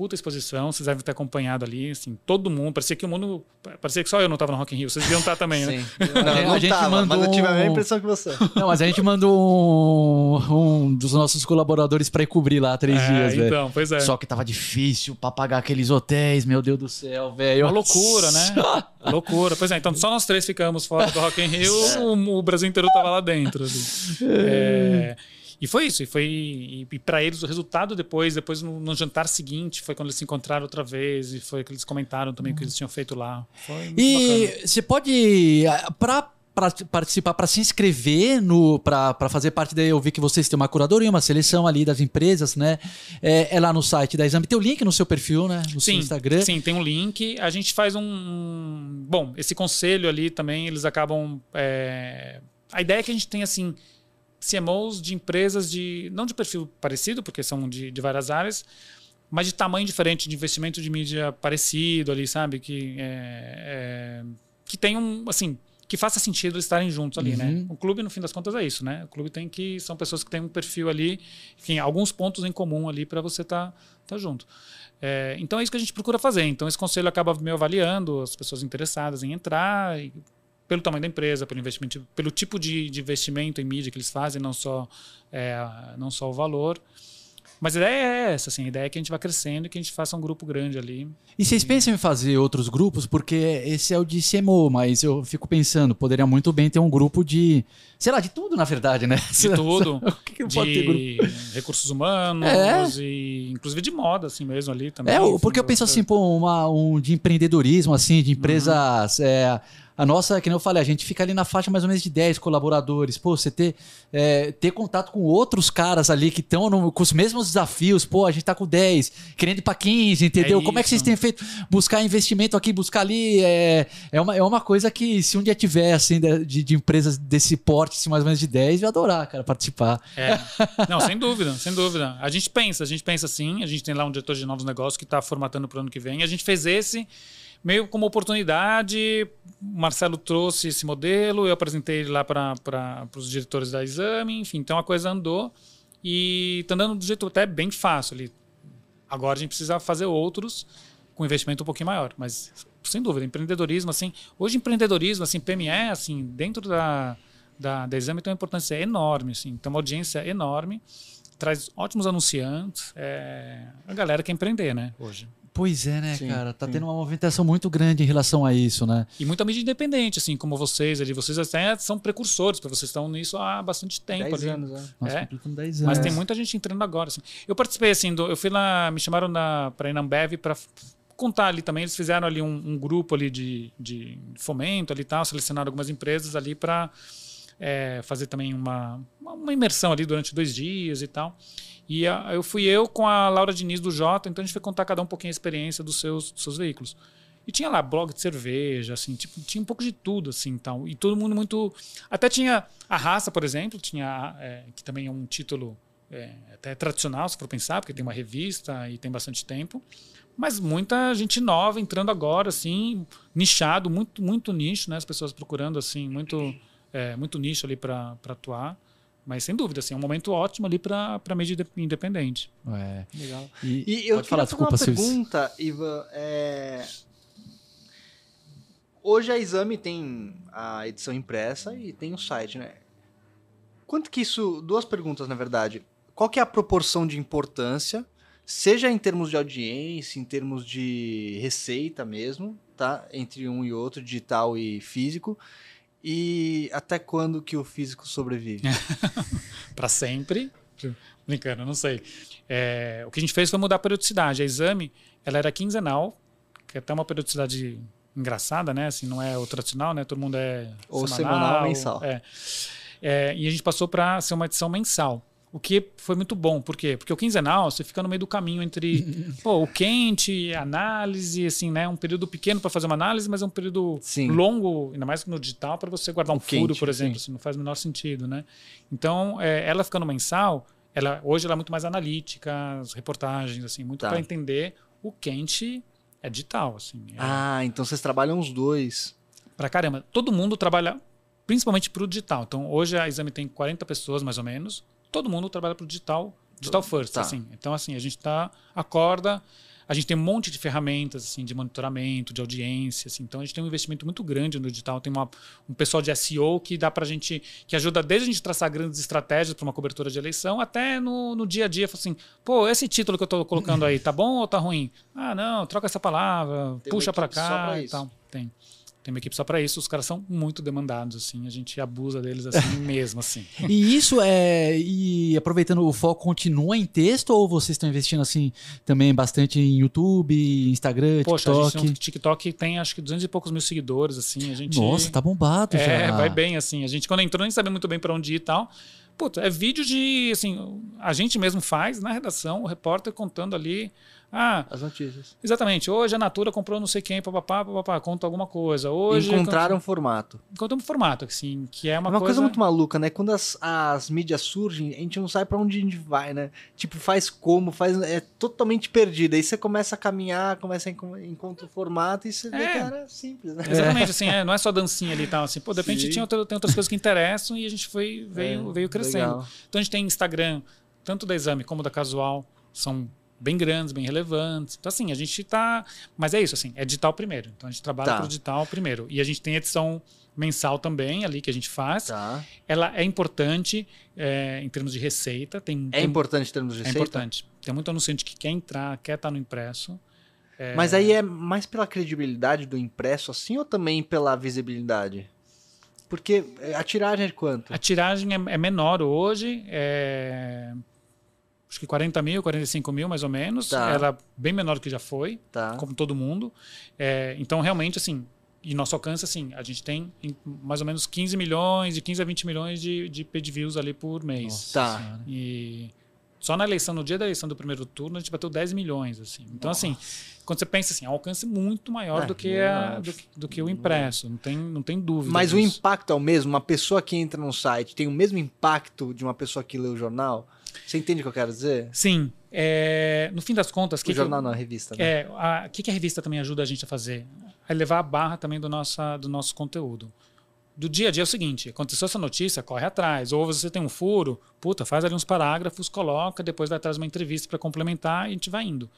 puta exposição, vocês devem ter acompanhado ali, assim, todo mundo, parecia que o mundo, parecia que só eu não estava no Rock in Rio, vocês deviam estar também, né? Não, não, a gente tava, mandou mas eu tive a mesma impressão que você. Não, mas a gente mandou um, um dos nossos colaboradores para ir cobrir lá três é, dias, velho. Então, pois é. Só que tava difícil para pagar aqueles hotéis, meu Deus do céu, velho. Uma loucura, né? loucura. Pois é, então só nós três ficamos fora do Rock in Rio, o, o Brasil inteiro tava lá dentro. Assim. É... E foi isso, e foi e, e para eles o resultado depois, depois no, no, jantar seguinte, foi quando eles se encontraram outra vez e foi que eles comentaram também o que eles tinham feito lá. Foi e bacana. você pode para para participar, para se inscrever no para fazer parte daí, eu vi que vocês têm uma curadoria, uma seleção ali das empresas, né? É, é lá no site da Exame. Tem o link no seu perfil, né? No sim, seu Instagram. Sim, tem um link. A gente faz um. Bom, esse conselho ali também, eles acabam. É... A ideia é que a gente tem assim CMOs de empresas de não de perfil parecido, porque são de, de várias áreas, mas de tamanho diferente, de investimento de mídia parecido ali, sabe? Que, é, é, que tem um, assim, que faça sentido eles estarem juntos ali, né? uhum. né? O clube, no fim das contas, é isso, né? O clube tem que, são pessoas que têm um perfil ali, enfim, alguns pontos em comum ali para você estar tá, tá junto. É, então é isso que a gente procura fazer. Então esse conselho acaba me avaliando as pessoas interessadas em entrar, e pelo tamanho da empresa, pelo investimento, pelo tipo de, de investimento em mídia que eles fazem, não só, é, não só o valor. Mas a ideia é essa, assim, a ideia é que a gente vá crescendo e que a gente faça um grupo grande ali. E vocês pensam em fazer outros grupos? Porque esse é o de CMO, mas eu fico pensando, poderia muito bem ter um grupo de, sei lá, de tudo na verdade, né? De tudo. o que, que de pode ter grupo? recursos humanos é. e inclusive de moda, assim mesmo ali também. É, porque eu penso assim, pô, uma, um de empreendedorismo, assim, de empresas... Uhum. É, A nossa, que nem eu falei, a gente fica ali na faixa mais ou menos de 10 colaboradores. Pô, você ter, é, ter contato com outros caras ali que estão com os mesmos desafios. Pô, a gente tá com 10, querendo ir pra 15, entendeu? É Como é que vocês têm feito? Buscar investimento aqui, buscar ali. É, é, uma, é uma coisa que, se um dia tiver, assim, de, de, empresas desse porte, assim, mais ou menos de 10, eu ia adorar, cara, participar. É. Não, sem dúvida, sem dúvida. A gente pensa, a gente pensa assim, a gente tem lá um diretor de novos negócios que está formatando para o ano que vem. A gente fez esse meio como oportunidade. Marcelo trouxe esse modelo, eu apresentei ele lá para os diretores da Exame, enfim, então a coisa andou e está andando do jeito até bem fácil ali. Agora a gente precisa fazer outros com investimento um pouquinho maior, mas sem dúvida, empreendedorismo assim, hoje empreendedorismo assim, PME assim, dentro da da, da Exame tem uma importância enorme, assim, tem uma audiência enorme, traz ótimos anunciantes, é, a galera quer empreender, né, hoje. Pois é, né, Sim, cara? Tá sim. tendo uma movimentação muito grande em relação a isso, né? E muita mídia independente, assim, como vocês ali, vocês até são precursores, porque vocês estão nisso há bastante tempo 10 ali. anos, né? É. completamos 10 anos. Mas tem muita gente entrando agora, assim. Eu participei, assim, do, eu fui lá, me chamaram na, pra ir na Ambev pra f- contar ali também, eles fizeram ali um, um grupo ali de, de fomento ali e tal, selecionaram algumas empresas ali para fazer também uma, uma imersão ali durante dois dias e tal. E a- eu fui eu com a Laura Diniz do Jota, então a gente foi contar cada um um pouquinho a experiência dos seus, dos seus veículos. E tinha lá blog de cerveja, assim, tipo, tinha um pouco de tudo, assim, tal. E todo mundo muito... Até tinha a raça, por exemplo, tinha, é, que também é um título é, até tradicional, se for pensar, porque tem uma revista e tem bastante tempo. Mas muita gente nova entrando agora, assim, nichado, muito, muito nicho, né? As pessoas procurando, assim, muito, é, muito nicho ali para atuar. Mas sem dúvida, assim, é um momento ótimo ali para mídia inde- independente. É. Legal. E, E eu pode falar, desculpa, uma Silvio. pergunta, Ivan. é, Hoje a Exame tem a edição impressa e tem o site, né? Quanto que isso... Duas perguntas, na verdade. Qual que é a proporção de importância, seja em termos de audiência, em termos de receita mesmo, tá? Entre um e outro, digital e físico. E até quando que o físico sobrevive? para sempre. Brincando, não sei. É, o que a gente fez foi mudar a periodicidade. A exame, ela era quinzenal, que é até uma periodicidade engraçada, né? Assim, não é o tradicional, né? Todo mundo é Ou semanal ou mensal. É. É, e a gente passou para ser uma edição mensal. O que foi muito bom. Por quê? Porque o quinzenal, você fica no meio do caminho entre pô, o quente, análise, assim, né? Um período pequeno para fazer uma análise, mas é um período Sim. longo, ainda mais no digital, para você guardar um O furo, quente, por exemplo. sim. Assim, não faz o menor sentido, né? Então, é, ela ficando mensal, ela, hoje ela é muito mais analítica, as reportagens, assim, muito Tá. para entender o quente é digital, assim. É, Ah, então vocês trabalham os dois. Pra caramba. Todo mundo trabalha principalmente pro digital. Então, hoje a Exame tem 40 pessoas, mais ou menos. Todo mundo trabalha pro digital, digital first, Tá. assim. Então, assim, a gente tá, acorda, a gente tem um monte de ferramentas, assim, de monitoramento, de audiência, assim. Então, a gente tem um investimento muito grande no digital. Tem uma, um pessoal de SEO que dá pra gente, que ajuda desde a gente traçar grandes estratégias para uma cobertura de eleição, até no, no dia a dia, assim, pô, esse título que eu tô colocando aí, tá bom ou tá ruim? Ah, não, troca essa palavra, Tem puxa só cá pra e tal. Tem. Tem uma equipe só para isso. Os caras são muito demandados, assim. A gente abusa deles assim mesmo, assim. E isso é. E aproveitando, o foco continua em texto ou vocês estão investindo assim também bastante em YouTube, Instagram, Poxa, a TikTok? gente um TikTok tem acho que 200 e poucos mil seguidores, assim. A gente. Nossa, tá bombado É, já. vai bem, assim. A gente, quando entrou, nem sabia muito bem para onde ir e tal. Puta, é vídeo de, assim, a gente mesmo faz na redação, o repórter contando ali. Ah, As notícias. exatamente. Hoje a Natura comprou não sei quem, papapá, papapá, conta alguma coisa. Hoje. Encontraram um formato. Encontramos um formato, assim, que é uma, Uma, coisa... muito maluca, né? Quando as, as mídias surgem, a gente não sabe pra onde a gente vai, né? Tipo, faz como, faz. É totalmente perdido. Aí você começa a caminhar, começa a enco- encontra o formato e você vê É. que era simples, né? Exatamente, assim, é, não é só dancinha ali e tal, assim, pô, de repente Sim. tinha outra- tem outras coisas que interessam e a gente foi, veio, É, veio crescendo. legal. Então a gente tem Instagram, tanto da Exame como da Casual, são bem grandes, bem relevantes. Então, assim, a gente tá. Mas é isso, assim, é digital primeiro. Então a gente trabalha Tá. pro digital primeiro. E a gente tem edição mensal também ali que a gente faz. Tá. Ela é importante é, em termos de receita. Tem, É tem- importante em termos de É receita? importante. Tem muito anunciante que quer entrar, quer estar no impresso. Mas aí é mais pela credibilidade do impresso, assim, ou também pela visibilidade? Porque é, a tiragem é de quanto? A tiragem é, é menor hoje, é, acho que 40 mil, 45 mil mais ou menos. Tá. Ela é bem menor do que já foi, Tá. como todo mundo. É, então, realmente, assim, E nosso alcance, assim, a gente tem em mais ou menos 15 milhões, de 15 a 20 milhões de, de page views ali por mês. Nossa Tá. Senhora. E só na eleição, no dia da eleição do primeiro turno, a gente bateu 10 milhões, assim. Então, assim, quando você pensa assim, é um alcance muito maior É, do, que a, do, que- do que o impresso. Não tem, não tem dúvida. Mas o disso. impacto é o mesmo? Uma pessoa que entra num site tem o mesmo impacto de uma pessoa que lê o jornal? Você entende o que eu quero dizer? Sim. é, no fim das contas, O que que jornal eu- não, a revista. Né? É, o que, que a revista também ajuda a gente a fazer? A levar a barra também do, nossa, do nosso conteúdo. Do dia a dia é o seguinte: aconteceu essa notícia, corre atrás. Ou você tem um furo, puta, faz ali uns parágrafos, coloca, depois vai atrás uma entrevista para complementar e a gente vai indo.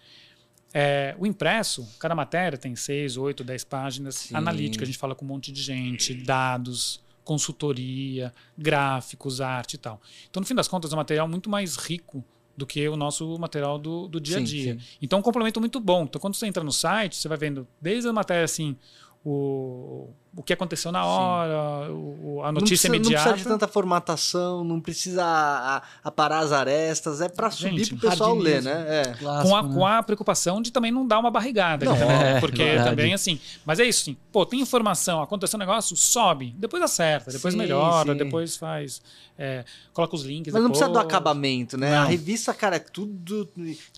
É, o impresso, cada matéria tem seis, oito, dez páginas. Sim. Analítica, a gente fala com um monte de gente, dados, consultoria, gráficos, arte e tal. Então, no fim das contas, é um material muito mais rico do que o nosso material do, do dia a Sim, dia. sim. Então, é um complemento muito bom. Então, quando você entra no site, você vai vendo desde a matéria assim, o, o que aconteceu na hora, o- o- a Não notícia precisa, não imediata. precisa de tanta formatação, não precisa a- a- aparar as arestas, é pra subir Gente, pro pessoal ler, né? É. Clássico, com a, né? com a preocupação de também não dar uma barrigada. Não, também, é, porque verdade. também assim. Mas é isso, sim. Pô, tem informação, aconteceu um negócio, sobe, depois acerta, depois Sim, melhora, sim. depois faz. é, coloca os links. Mas não precisa do depois. acabamento, né? A Não. revista, cara, é tudo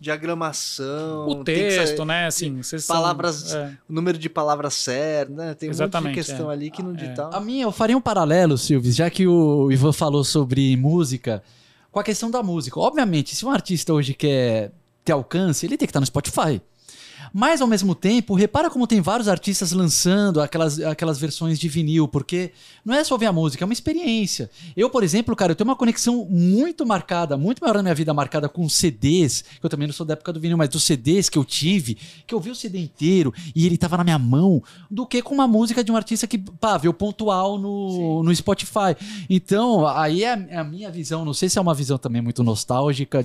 diagramação. O tem que ser- texto, né? Assim, vocês são- palavras- é. o número de palavras certas, né? Tem um monte Exatamente, de questão é. ali que no digital. A minha, eu faria um paralelo, Silvio, já que o Ivan falou sobre música, com a questão da música. Obviamente, se um artista hoje quer ter alcance, ele tem que estar no Spotify. Mas, ao mesmo tempo, repara como tem vários artistas lançando aquelas, aquelas versões de vinil, porque não é só ouvir a música, é uma experiência. Eu, por exemplo, cara, eu tenho uma conexão muito marcada, muito maior na minha vida marcada com CDs, que eu também não sou da época do vinil, mas dos CDs que eu tive, que eu vi o CD inteiro e ele tava na minha mão, do que com uma música de um artista que, pá, vê o pontual no, no Spotify. Então, aí é a, é a minha visão, não sei se é uma visão também muito nostálgica,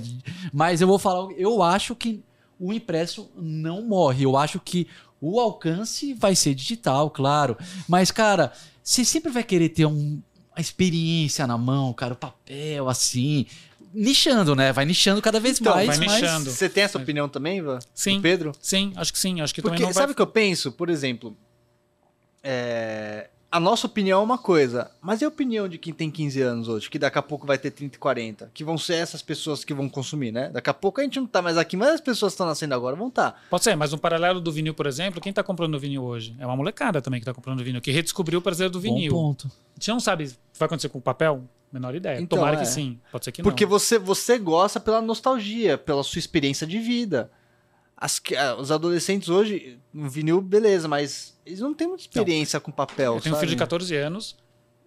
mas eu vou falar, eu acho que o impresso não morre. Eu acho que o alcance vai ser digital, claro. Mas, cara, você sempre vai querer ter um, uma experiência na mão, cara, o papel, assim. Nichando, né? Vai nichando cada vez Então, mais. vai mas- nichando. Você tem essa opinião também, Ivan? Sim. Do Pedro? Sim, acho que sim. Acho que Porque também não sabe vai. o que eu penso? Por exemplo, é, a nossa opinião é uma coisa, mas e a opinião de quem tem 15 anos hoje, que daqui a pouco vai ter 30 e 40, que vão ser essas pessoas que vão consumir, né? Daqui a pouco a gente não tá mais aqui, mas as pessoas que estão nascendo agora vão estar. Tá. Pode ser, mas um paralelo do vinil, por exemplo, quem tá comprando vinil hoje? É uma molecada também que tá comprando vinil, que redescobriu o prazer do Bom vinil. ponto. A gente não sabe o que vai acontecer com o papel? Menor ideia. Então, Tomara é. que sim. Pode ser que Porque não. você, você gosta pela nostalgia, pela sua experiência de vida. As ah, os adolescentes hoje, no vinil, beleza, mas eles não têm muita experiência com papel, Eu tenho um sabe? filho de 14 anos.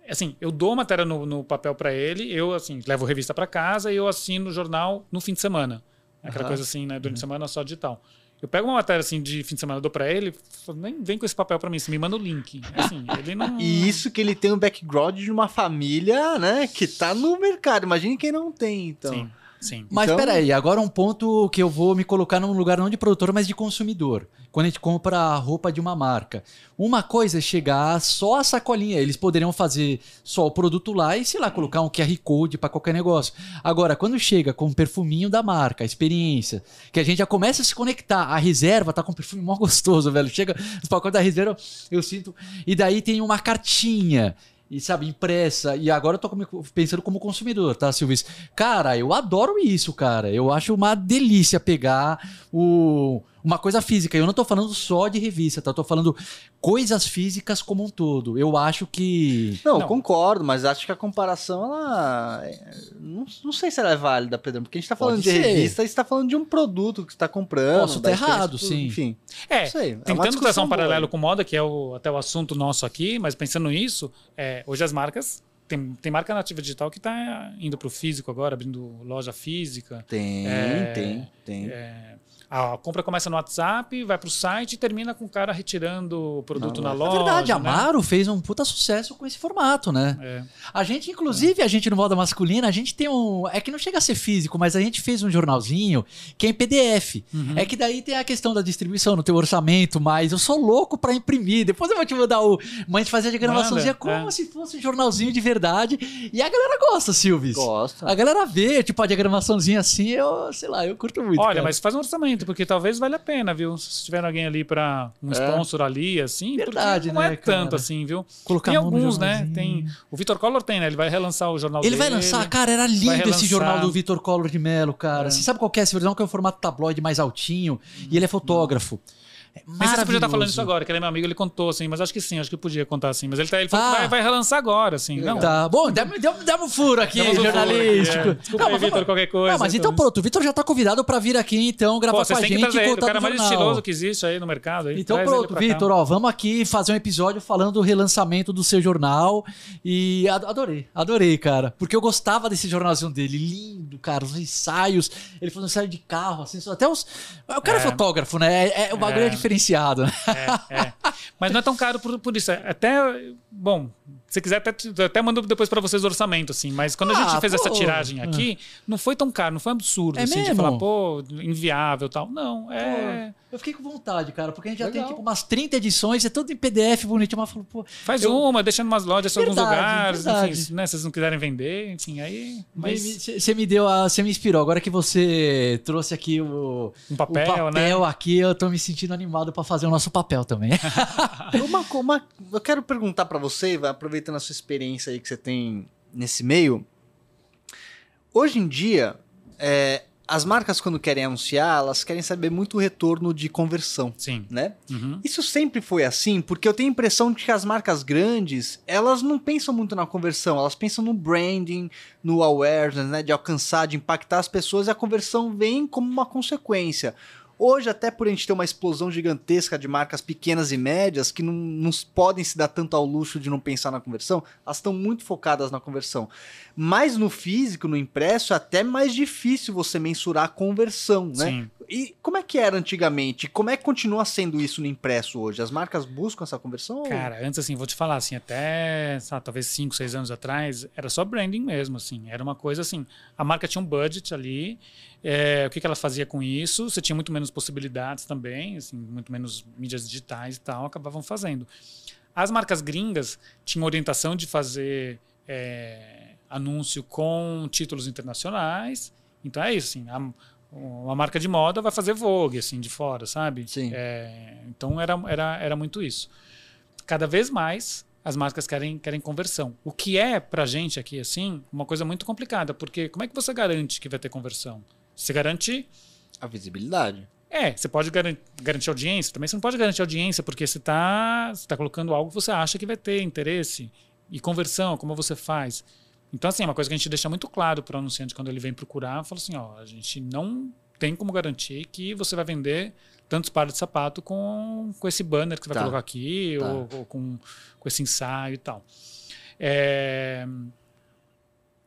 Assim, eu dou matéria no, no papel pra ele, eu assim, levo revista pra casa e eu assino o jornal no fim de semana. Aquela Aham. coisa assim, né? Durante a semana só digital. Eu pego uma matéria assim de fim de semana, dou pra ele, falo, nem vem com esse papel pra mim, você me manda o link. Assim, ele não. E isso que ele tem um background de uma família, né, que tá no mercado. Imagine quem não tem, então. Sim, sim. Mas Então- peraí, agora um ponto que eu vou me colocar num lugar não de produtor, mas de consumidor. Quando a gente compra a roupa de uma marca. Uma coisa é chegar só a sacolinha. Eles poderiam fazer só o produto lá e, sei lá, colocar um QR Code para qualquer negócio. Agora, quando chega com o perfuminho da marca, a experiência, que a gente já começa a se conectar. A reserva tá com um perfume mó gostoso, velho. Chega os pacotes da reserva, eu sinto. E daí tem uma cartinha. E sabe, impressa. E agora eu tô pensando como consumidor, tá, Silvio? Cara, eu adoro isso, cara. Eu acho uma delícia pegar o, uma coisa física. Eu não tô falando só de revista, tá? Eu tô falando coisas físicas como um todo. Eu acho que. Não, Não. concordo, mas acho que a comparação, ela. é- Não, não sei se ela é válida, Pedro, porque a gente tá falando Pode de ser. revista e você tá falando de um produto que você tá comprando. Posso experiência errado, do- sim. Enfim. É, sei, é tentando discussão traçar um paralelo com moda, que é o, até o assunto nosso aqui, mas pensando nisso, é, hoje as marcas. Tem, tem marca nativa digital que está indo para o físico agora, abrindo loja física. Tem, É, tem, tem. É, a compra começa no WhatsApp, vai para o site e termina com o cara retirando o produto Não, na é loja. Na verdade, a né? Amaro fez um puta sucesso com esse formato, né? É. A gente, inclusive, a gente no moda masculina, a gente tem um. É que não chega a ser físico, mas a gente fez um jornalzinho que é em PDF. Uhum. É que daí tem a questão da distribuição, não tem orçamento, mas eu sou louco pra imprimir. Depois eu vou te mandar o. Mas a gente fazia diagramaçãozinha Manda, como é. se fosse um jornalzinho de verdade. E a galera gosta, Silvis. Gosta. A galera vê, tipo, a diagramaçãozinha assim, eu, sei lá, eu curto muito. Olha, cara. mas faz um orçamento, porque talvez valha a pena, viu? Se tiver alguém ali pra um É. sponsor ali, assim, Verdade, porque não né, é tanto cara? assim, viu? Colocar tem alguns, né? Tem. O Vitor Collor tem, né? Ele vai relançar o jornal Ele dele. vai lançar, cara, era lindo esse jornal do Vitor Collor de Mello, cara. É. Você sabe qual que é esse jornal? Que é o formato tabloide mais altinho. E ele é fotógrafo. É Sei se você podia estar falando isso agora, que ele é meu amigo, ele contou, assim, mas acho que sim, acho que podia contar assim. Mas ele, tá, ele falou Ah. que vai, vai relançar agora, assim. Não, Tá, bom, demos, um furo aqui, um furo jornalístico. aqui, é. Desculpa aí, mas Vitor, qualquer coisa. Não, mas então Então, pronto, o Vitor já tá convidado pra vir aqui, então, gravar Pô, com a gente trazer e o cara mais estiloso que existe aí no mercado. Aí, Então pronto. Vitor, ó, vamos aqui fazer um episódio falando do relançamento do seu jornal e ad- adorei, adorei, cara, porque eu gostava desse jornalzinho dele, lindo, cara, os ensaios, ele fazendo ensaio de carro, assim, até os... O cara é, É. fotógrafo, né, é, é- o bagulho é, É. diferenciado, né? É, é. Mas não é tão caro por, por isso. Até, bom, se quiser, até, até mando depois pra vocês o orçamento, assim. Mas quando a Ah, gente fez essa pô. tiragem aqui, não foi tão caro, não foi absurdo, É assim, de mesmo? falar, pô, inviável e tal. Não, é. Eu fiquei com vontade, cara, porque a gente já tem Legal. tipo umas 30 edições, é tudo em PDF bonitinho, mas falou, pô, Faz Eu- uma, deixa em umas lojas em alguns lugares, verdade. enfim, né? Se vocês não quiserem vender, enfim, aí. Mas Você me deu a. Você me inspirou. Agora que você trouxe aqui o, um papel, o papel né? aqui, eu tô me sentindo animado pra fazer o nosso papel também. Uma, uma- eu quero perguntar pra você, vai aproveitando a sua experiência aí que você tem nesse meio. Hoje em dia, é, as marcas quando querem anunciar, elas querem saber muito o retorno de conversão, Sim. né? Uhum. Isso sempre foi assim, porque eu tenho a impressão de que as marcas grandes, elas não pensam muito na conversão, elas pensam no branding, no awareness, né, de alcançar, de impactar as pessoas, e a conversão vem como uma consequência. Hoje, até por a gente ter uma explosão gigantesca de marcas pequenas e médias que não, não podem se dar tanto ao luxo de não pensar na conversão, elas estão muito focadas na conversão. Mas no físico, no impresso, é até mais difícil você mensurar a conversão, né? Sim. E como é que era antigamente? Como é que continua sendo isso no impresso hoje? As marcas buscam essa conversão? ou- Cara, antes assim, vou te falar assim, até, sabe, talvez 5, 6 anos atrás, era só branding mesmo, assim. Era uma coisa assim, a marca tinha um budget ali, é, o que, que ela fazia com isso? Você tinha muito menos possibilidades também, assim, muito menos mídias digitais e tal, acabavam fazendo. As marcas gringas tinham orientação de fazer é, anúncio com títulos internacionais, então é isso, assim, a- uma marca de moda vai fazer Vogue, assim, de fora, sabe? Sim. É, então era, era, era muito isso. Cada vez mais as marcas querem, querem conversão. O que é pra gente aqui, assim, uma coisa muito complicada, porque como é que você garante que vai ter conversão? Você garante. A visibilidade. É, você pode garan- garantir audiência, também você não pode garantir audiência, porque você está você tá colocando algo que você acha que vai ter interesse. E conversão, como você faz? Então, assim, é uma coisa que a gente deixa muito claro para o anunciante quando ele vem procurar, fala assim, ó, a gente não tem como garantir que você vai vender tantos pares de sapato com, com esse banner que você vai Tá. colocar aqui, Tá. ou, ou com, com esse ensaio e tal. É,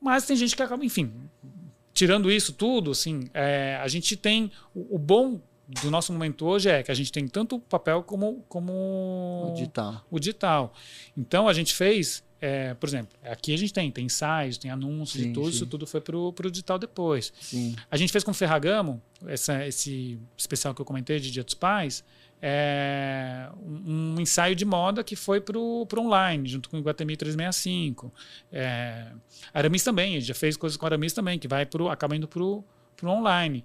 Mas tem gente que acaba, enfim, tirando isso tudo, assim, é, a gente tem o, o bom do nosso momento hoje é que a gente tem tanto o papel como, como O digital. o digital. Então a gente fez, é, por exemplo, aqui a gente tem, tem ensaios, tem anúncios Sim, e tudo, sim. isso tudo foi pro, pro digital depois. Sim. A gente fez com o Ferragamo, essa, esse especial que eu comentei de Dia dos Pais, é, um, um ensaio de moda que foi pro, pro online, junto com o Iguatemi 365. É, Aramis também, a gente já fez coisas com Aramis também, que vai pro, acaba indo pro, pro online.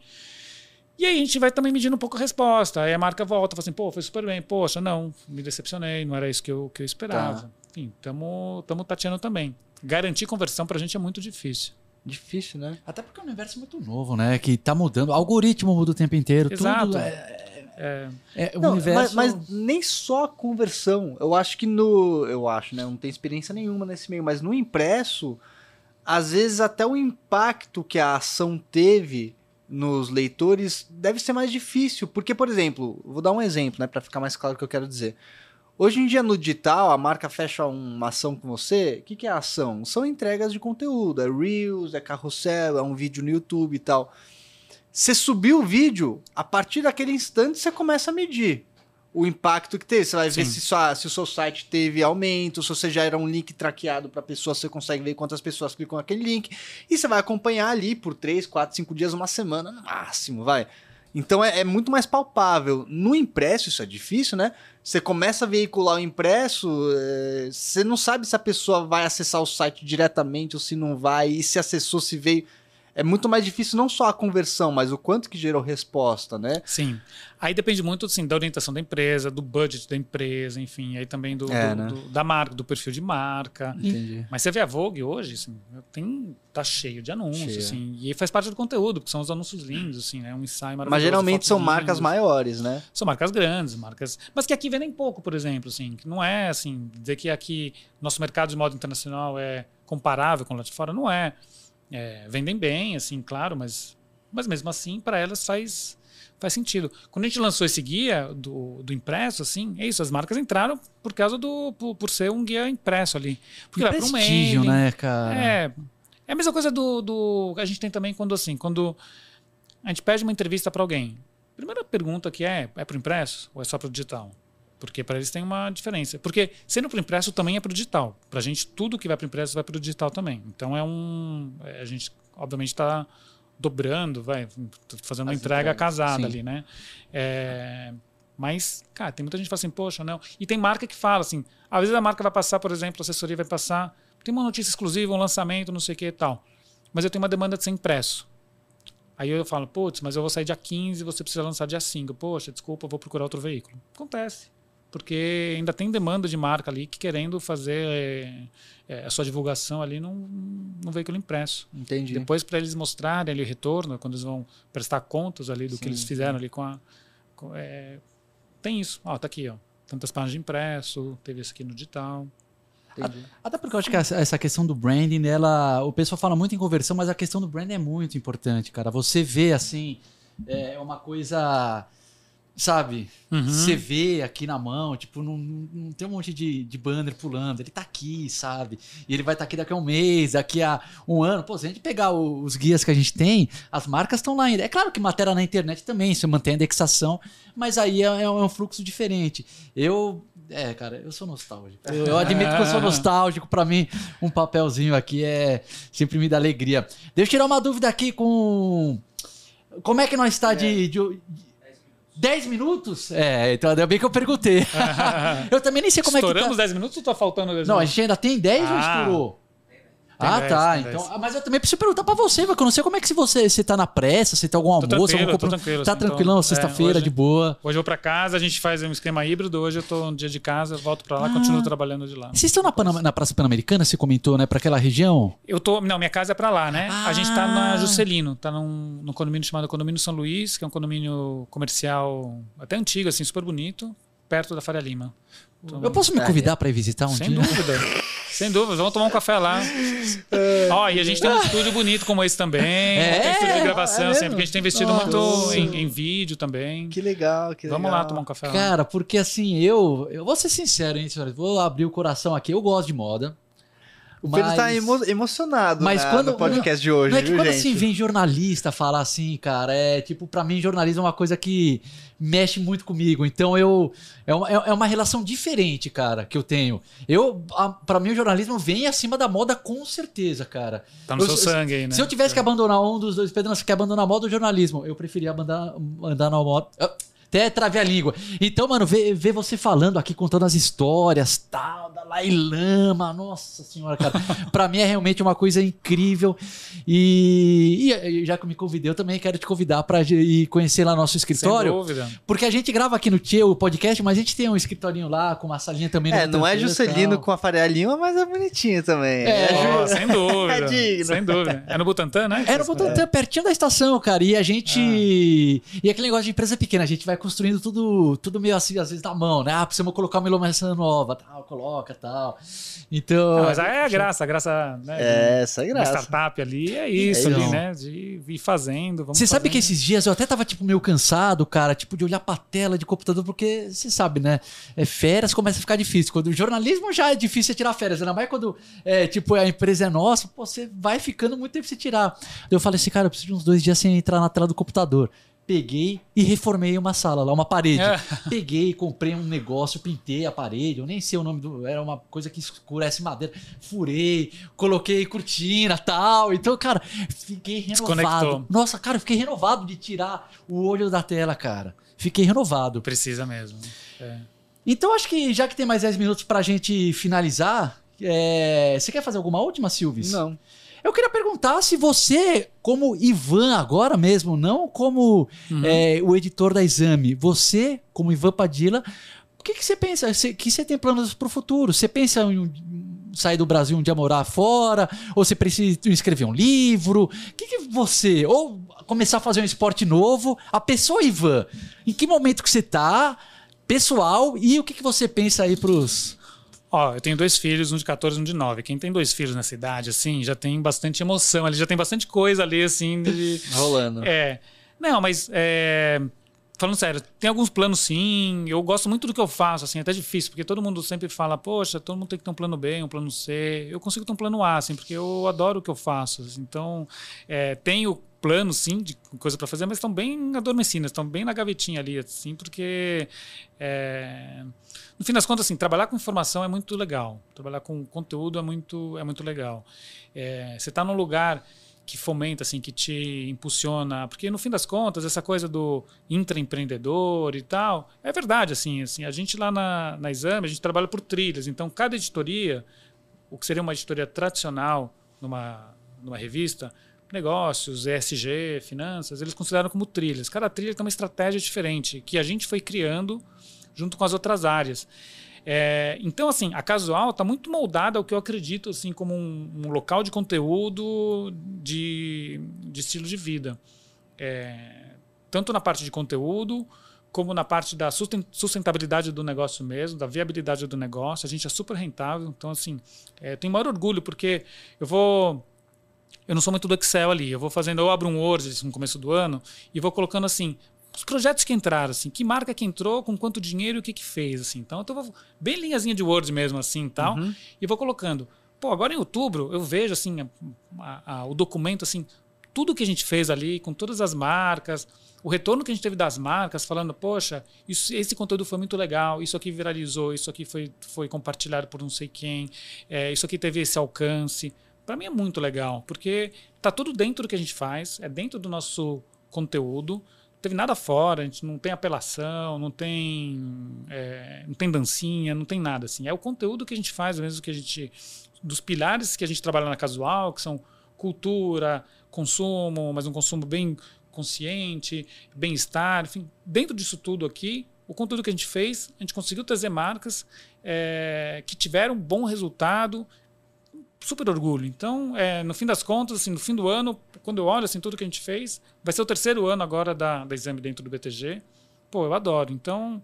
E aí a gente vai também medindo um pouco a resposta. Aí a marca volta, fala assim, pô, foi super bem. Poxa, não, me decepcionei, não era isso que eu, que eu esperava. Tá. Enfim, estamos tateando também. Garantir conversão pra gente é muito difícil. Difícil, né? Até porque é um universo muito novo, né? Que tá mudando. O algoritmo muda o tempo inteiro. Exato. Tudo é, É, é Não, universo. mas, mas nem só a conversão. Eu acho que no. Eu acho, né? Não tenho experiência nenhuma nesse meio, mas no impresso, às vezes até o impacto que a ação teve nos leitores deve ser mais difícil. Porque, por exemplo, vou dar um exemplo, né? Pra ficar mais claro o que eu quero dizer. Hoje em dia, no digital, a marca fecha uma ação com você. O que, que é a ação? São entregas de conteúdo. É Reels, é carrossel, é um vídeo no YouTube e tal. Você subiu o vídeo, a partir daquele instante você começa a medir o impacto que teve. Você vai ver Sim. se, sua- se o seu site teve aumento, se você já era um link traqueado para pessoa, você consegue ver quantas pessoas clicam naquele link. E você vai acompanhar ali por 3, 4, 5 dias, uma semana no máximo, vai. Então é, é muito mais palpável. No impresso, isso é difícil, né? Você começa a veicular o impresso, é, você não sabe se a pessoa vai acessar o site diretamente ou se não vai, e se acessou, se veio é muito mais difícil não só a conversão, mas o quanto que gerou resposta, né? Sim. Aí depende muito assim, da orientação da empresa, do budget da empresa, enfim, aí também do, É, do- né? do- da marca, do perfil de marca. Entendi. Mas você vê a Vogue hoje, assim, tem, tá cheio de anúncios, assim, e faz parte do conteúdo, porque são os anúncios lindos, assim, né? Um ensaio maravilhoso. Mas geralmente são marcas lindas. maiores, né? São marcas grandes, marcas. Mas que aqui vendem pouco, por exemplo, assim. Que não é assim, dizer que aqui nosso mercado de moda internacional é comparável com lá de fora, não é. É, vendem bem, assim, claro, mas, mas mesmo assim, para elas faz, faz sentido. Quando a gente lançou esse guia do, do impresso, assim, é isso, as marcas entraram por causa do. por, por ser um guia impresso ali. Porque Que vai para um mailing, né, cara? é. É a mesma coisa do, do. A gente tem também quando assim, quando a gente pede uma entrevista para alguém. Primeira pergunta que é: é para impresso ou é só para digital? Porque para eles tem uma diferença. Porque sendo para impresso também é para digital. Para a gente, tudo que vai para impresso vai para o digital também. Então é um. é, A gente, obviamente, está dobrando, vai, fazendo uma As entrega entregas, casada sim. ali, né? É, mas, cara, tem muita gente que fala assim, poxa, não. E tem marca que fala assim, às vezes a marca vai passar, por exemplo, a assessoria vai passar, tem uma notícia exclusiva, um lançamento, não sei o que e tal. Mas eu tenho uma demanda de ser impresso. Aí eu falo, putz, mas eu vou sair dia 15 e você precisa lançar dia 5. Poxa, desculpa, eu vou procurar outro veículo. Acontece. Porque ainda tem demanda de marca ali que querendo fazer é, é, a sua divulgação ali num, num veículo impresso. Entendi. Depois, para eles mostrarem ali o retorno, quando eles vão prestar contas ali do Sim, que eles fizeram ali com a. com- é, tem isso. Ó, tá aqui, ó. Tantas páginas de impresso, teve isso aqui no digital. Entendi. Até porque eu acho que essa, essa questão do branding, ela, o pessoal fala muito em conversão, mas a questão do branding é muito importante, cara. Você vê assim, é uma coisa, sabe? Uhum. Você vê aqui na mão, tipo, não, não tem um monte de, de banner pulando. Ele tá aqui, sabe? E ele vai estar aqui daqui a um mês, daqui a um ano. Pô, se a gente pegar o- os guias que a gente tem, as marcas estão lá ainda. É claro que matéria na internet também, você mantém a indexação, mas aí é, é um fluxo diferente. Eu. É, cara, eu sou nostálgico. Eu, eu admito que eu sou nostálgico. Pra mim, um papelzinho aqui é sempre me dá alegria. Deixa eu tirar uma dúvida aqui com. Como é que nós está de, de, 10 minutos? É, então ainda bem que eu perguntei. eu também nem sei como Estouramos é que tá. 10 minutos ou tá faltando 10 Não, a minutos? gente ainda tem 10 ou Ah. estourou? Ah, 10, tá. Então, 10. ah, mas eu também preciso perguntar pra você, porque eu não sei como é que se você, você tá na pressa, se tem algum Tô almoço, algum compro- tranquilo, Tá assim, tranquilão, tô- sexta-feira, é, de boa. Hoje eu vou pra casa, a gente faz um esquema híbrido. Hoje eu tô um dia de casa, volto pra lá, Ah. continuo trabalhando de lá. Vocês estão na, na Praça Pan-Americana, você comentou, né? Pra aquela região? Eu tô. Não, minha casa é pra lá, né? A gente tá Ah. na Juscelino, tá num, num condomínio chamado Condomínio São Luís, que é um condomínio comercial até antigo, assim, super bonito, perto da Faria Lima. Então, Eu posso me É. convidar pra ir visitar um Sem dia? dúvida. Sem dúvida, vamos tomar um café lá. Ó, e a gente tem um estúdio bonito como esse também. É? tem estúdio de gravação, É sempre que a gente tem investido Nossa. muito em, em vídeo também. Que legal, que Vamos legal. lá tomar um café lá. Cara, porque assim, eu, eu vou ser sincero, hein, senhores? Vou abrir o coração aqui. Eu gosto de moda. O Pedro mas- tá emo- emocionado Mas na- quando- no podcast de hoje, Não é que viu, quando gente? assim vem jornalista falar assim, cara, é tipo, pra mim jornalismo é uma coisa que mexe muito comigo. Então eu. É uma, é é uma relação diferente, cara, que eu tenho. Eu, a, pra mim o jornalismo vem acima da moda com certeza, cara. Tá no Eu- seu sangue aí, né? Se eu tivesse que abandonar um dos dois, Pedro, você quer abandonar a moda ou o jornalismo? Eu preferia abandonar, andar na moda. Ah, Até travei a língua. Então, mano, ver, ver você falando aqui, contando as histórias, tal, da Dalai Lama, nossa senhora, cara. pra mim é realmente uma coisa incrível. E, e já que me convidei, eu também quero te convidar pra ir conhecer lá nosso Sem escritório. dúvida. Porque a gente grava aqui no Tio o podcast, mas a gente tem um escritorinho lá com uma salinha também. no É, não é Juscelino com a Faria Lima, mas é bonitinho também. É, Ó, sem dúvida. É digno. sem dúvida. É no Butantã, né? Era o Butantã, pertinho da estação, cara. E a gente. E aquele negócio de empresa pequena, a gente vai construindo tudo, tudo meio assim, às vezes na mão, né? Ah, precisamos colocar uma iluminação nova, tal, coloca, tal. Então. Não, mas aí é a graça, a graça, né? É, essa é Uma graça. startup ali é isso Então. ali, né? De ir fazendo. Você sabe que esses dias eu até tava, tipo, meio cansado, cara, tipo, de olhar pra tela de computador, porque você sabe, né? É, férias começa a ficar difícil. Quando o jornalismo já é difícil tirar férias, ainda mais quando, é, tipo, a empresa é nossa, pô, você vai ficando muito tempo sem tirar. Eu falei assim, cara, eu preciso de uns dois dias sem entrar na tela do computador. Peguei e reformei uma sala lá, uma parede. É. Peguei, comprei um negócio, pintei a parede, eu nem sei o nome do. Era uma coisa que escurece madeira. Furei, coloquei cortina tal. Então, cara, fiquei renovado. Nossa, cara, eu fiquei renovado de tirar o olho da tela, cara. Fiquei renovado. Precisa mesmo. É. Então, acho que já que tem mais 10 minutos pra gente finalizar, é, você quer fazer alguma última, Silvis? Não. Eu queria perguntar se você, como Ivan agora mesmo, não como Uhum. é, o editor da Exame, você, como Ivan Padilla, o que, que você pensa? Você, que você tem planos para o futuro? Você pensa em sair do Brasil um dia morar fora? Ou você precisa escrever um livro? O que, que você... Ou começar a fazer um esporte novo? A pessoa Ivan, em que momento que você tá? Pessoal, e o que, que você pensa aí pros... Ó, eu tenho dois filhos, um de 14 e um de 9. Quem tem dois filhos nessa idade, assim, já tem bastante emoção, ali já tem bastante coisa ali, assim, de... Rolando. É. Não, mas é, falando sério, tem alguns planos sim. Eu gosto muito do que eu faço, assim, é até difícil, porque todo mundo sempre fala, poxa, todo mundo tem que ter um plano B, um plano C. Eu consigo ter um plano A, assim, porque eu adoro o que eu faço. assim. Então, é, tenho planos, sim, de coisa para fazer, mas estão bem adormecidas, estão bem na gavetinha ali, assim, porque é, no fim das contas, assim, trabalhar com informação é muito legal. Trabalhar com conteúdo é muito, é muito legal. É, você está num lugar que fomenta, assim, que te impulsiona, porque no fim das contas, essa coisa do intraempreendedor e tal, é verdade, assim, assim a gente lá na, na Exame, a gente trabalha por trilhas, então cada editoria, o que seria uma editoria tradicional numa, numa revista, negócios, ESG, finanças, eles consideram como trilhas. Cada trilha tem uma estratégia diferente, que a gente foi criando junto com as outras áreas. É, então, assim, a Casual está muito moldada ao que eu acredito assim como um, um local de conteúdo de, de estilo de vida. É, tanto na parte de conteúdo, como na parte da susten- sustentabilidade do negócio mesmo, da viabilidade do negócio. A gente é super rentável. Então, assim, é, tenho maior orgulho, porque eu vou. Eu não sou muito do Excel ali. Eu vou fazendo, eu abro um Word no começo do ano e vou colocando assim. Os projetos que entraram, assim, que marca que entrou, com quanto dinheiro e o que que fez, assim. Então, eu tô bem linhazinha de Word mesmo, assim, e tal, e vou colocando. Pô, agora em outubro eu vejo, assim, a- a- o documento, assim, tudo que a gente fez ali, com todas as marcas, o retorno que a gente teve das marcas, falando, poxa, isso- esse conteúdo foi muito legal, isso aqui viralizou, isso aqui foi, foi compartilhado por não sei quem, é, isso aqui teve esse alcance. Para mim é muito legal, porque tá tudo dentro do que a gente faz, é dentro do nosso conteúdo, não teve nada fora, a gente não tem apelação, não tem, é, não tem dancinha, não tem nada assim. É o conteúdo que a gente faz, mesmo que a gente dos pilares que a gente trabalha na casual, que são cultura, consumo, mas um consumo bem consciente, bem-estar, enfim, dentro disso tudo aqui, o conteúdo que a gente fez, a gente conseguiu trazer marcas é, que tiveram bom resultado, super orgulho. Então, é, no fim das contas, assim, no fim do ano, quando eu olho assim, tudo que a gente fez, vai ser o terceiro ano agora da, da exame dentro do BTG. Pô, eu adoro. Então,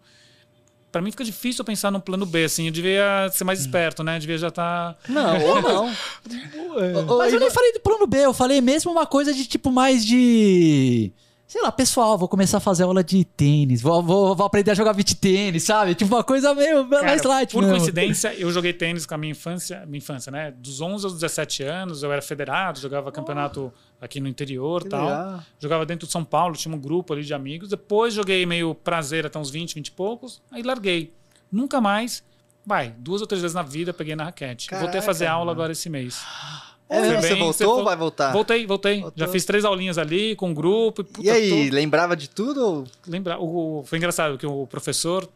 para mim fica difícil eu pensar num plano B, assim, eu devia ser mais esperto, né? Eu devia já tá estar Não, ou não. Mas eu nem falei do plano B, eu falei mesmo uma coisa de tipo mais de. Sei lá, pessoal, vou começar a fazer aula de tênis, vou, vou, vou aprender a jogar beat tênis, sabe? Tipo uma coisa meio mais Cara, light Por mesmo. coincidência, eu joguei tênis com a minha infância, minha infância, né? Dos 11 aos 17 anos, eu era federado, jogava campeonato aqui no interior Que tal. legal. Jogava dentro de São Paulo, tinha um grupo ali de amigos. Depois joguei meio prazer até uns 20, 20 e poucos, aí larguei. Nunca mais. Vai, duas ou três vezes na vida peguei na raquete. Voltei a Caraca, fazer aula mano. agora esse mês. É, você bem, voltou você ou vai voltar? Voltei, voltei. Voltou. Já fiz três aulinhas ali com o grupo. puta, E aí, lembrava de tudo? lembrar. O, foi engraçado que o professor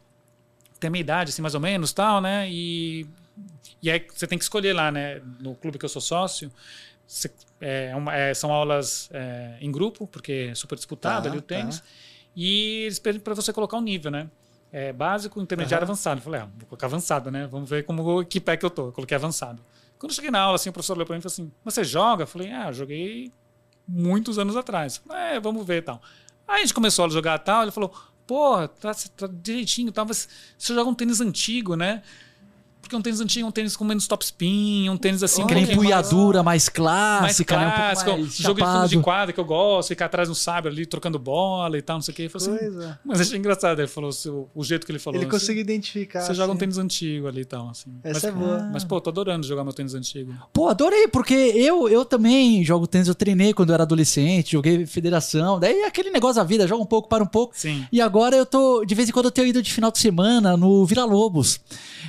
tem a minha idade, assim, mais ou menos, tal, né? E, e aí você tem que escolher lá, né? No clube que eu sou sócio, você- é uma- é, são aulas é, em grupo, porque é super disputado Tá, ali o tá. tênis. E eles pedem para você colocar um nível, né? É, básico, intermediário, Aham. avançado. Eu falei, ah, vou colocar avançado, né? Vamos ver como que pé que eu tô. Eu coloquei avançado. Quando eu cheguei na aula, assim, o professor olhou para mim e falou assim: você joga? Eu falei, ah, eu joguei muitos anos atrás. Falei, É, vamos ver e tal. Aí a gente começou a jogar tal, ele falou, pô, tá, tá direitinho tal, mas você joga um tênis antigo, né? Porque é um tênis antigo, um tênis com menos topspin, um tênis assim... Aquela um pouquinho mais- empunhadura mais clássica, né? Um pouco mais jogo de fundo chapado. de quadra que eu gosto, ficar atrás no sábio ali trocando bola e tal, não sei o que. Eu falei assim, mas achei engraçado, ele falou, assim, o, jeito que ele falou. Ele assim, conseguiu identificar. Você joga um assim. tênis antigo ali e tal, assim. Essa mas, é boa. Mas, pô, tô adorando jogar meu tênis antigo. Pô, adorei, porque eu, eu também jogo tênis, eu treinei quando eu era adolescente, joguei federação, daí é aquele negócio da vida, joga um pouco, para um pouco. Sim. E agora eu tô, de vez em quando eu tenho ido de final de semana no Vila Lobos.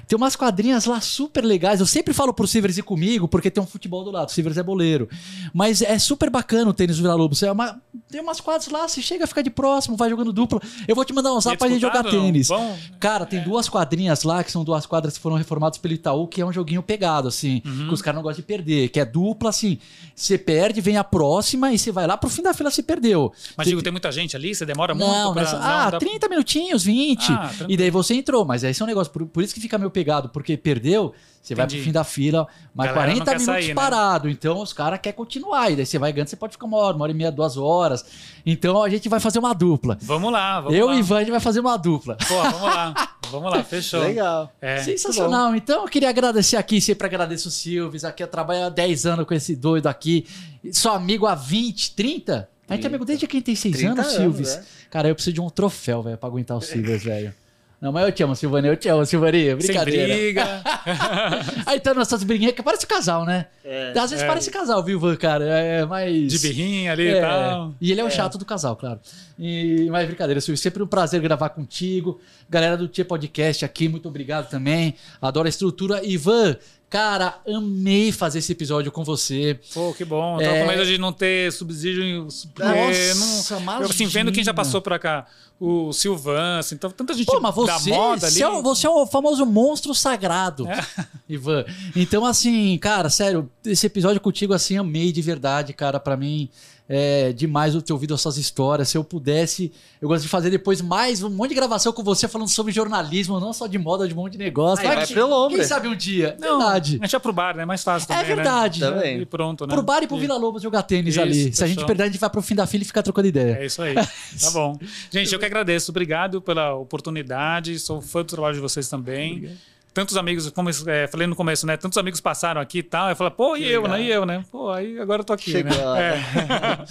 Tem umas quadrinhas lá super legais. Eu sempre falo pro Silvers ir comigo, porque tem um futebol do lado. O Silvers é boleiro. Mas é super bacana o tênis do Vila Lobos. É uma- tem umas quadras lá, você chega, fica de próximo, vai jogando dupla. Eu vou te mandar um zap é pra gente jogar tênis. Bom, Cara, tem duas quadrinhas lá, que são duas quadras que foram reformadas pelo Itaú, que é um joguinho pegado, assim, Uhum. que os caras não gostam de perder, que é dupla, assim, você perde, vem a próxima e você vai lá pro fim da fila, você perdeu. mas digo, tem muita gente ali, você demora muito não, pra... nessa- não, ah, dá- 30 minutinhos, 20. Ah, e daí você entrou, mas esse é um negócio, por, por isso que fica meio pegado, porque perdeu, você vai pro Entendi. fim da fila, não 40 quer minutos sair, né? parado. Então os caras querem continuar. E daí você vai ganhando, você pode ficar uma hora, uma hora e meia, duas horas. Então a gente vai fazer uma dupla. Vamos lá, vamos Eu lá. e Ivan, a gente vai fazer uma dupla. Pô, vamos lá. Vamos lá, fechou. Legal. É. Sensacional. Então eu queria agradecer aqui, sempre agradeço o Silves. Aqui eu trabalho há 10 anos com esse doido aqui. Sou amigo há 20, 30? A gente é amigo desde que ele tem 6 30 anos, anos, Silves. é. Cara, eu preciso de um troféu, velho, pra aguentar o Silves, velho. Não, mas eu te amo, Silvani, eu te amo, Silvani. Sem Brincadeira. briga. Aí então nossas briguinhas que parece casal, né? É. Às vezes É. parece casal, viu, Ivan, cara? É mais. De birrinha ali É, e tal. E ele é o chato do casal, claro. E, mas brincadeira, Silvio, sempre um prazer gravar contigo. Galera do Tia Podcast aqui, muito obrigado também. Adoro a estrutura. Ivan, cara, amei fazer esse episódio com você. Pô, que bom. Eu tava É. com medo de não ter subsídio. Porque Nossa, não... Eu, assim, vendo quem já passou pra cá. O Silvan, assim, então, tanta gente Pô, mas da você, moda ali. você, é o, você é o famoso monstro sagrado, Ivan. Então, assim, cara, sério, esse episódio contigo, assim, amei de verdade, cara. Pra mim, é demais eu ter ouvido essas histórias. Se eu pudesse, eu gosto de fazer depois mais um monte de gravação com você falando sobre jornalismo, não só de moda, de um monte de negócio. Aí Vai vai que- pelo. Quem sabe um dia? Não, verdade. A gente vai pro bar, né? Mais fácil também, É verdade. Né? Também. E pronto, né? Pro bar e pro E- Vila Lobos jogar tênis Isso, ali. Se a gente perder, a gente vai pro fim da fila e fica trocando ideia. É isso aí. Tá bom. Gente, eu que agradeço. Obrigado pela oportunidade. Sou fã do trabalho de vocês também. Tantos amigos, como eu é, falei no começo, né? Tantos amigos passaram aqui e tal. Eu falei, pô, e eu, legal. né? E eu, né? Pô, aí agora eu tô aqui, Chegou. né? É.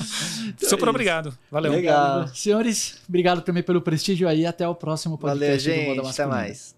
Super obrigado. Valeu. Legal. Senhores, obrigado também pelo prestígio aí. Até o próximo podcast Valeu, do Moda gente. Até mais.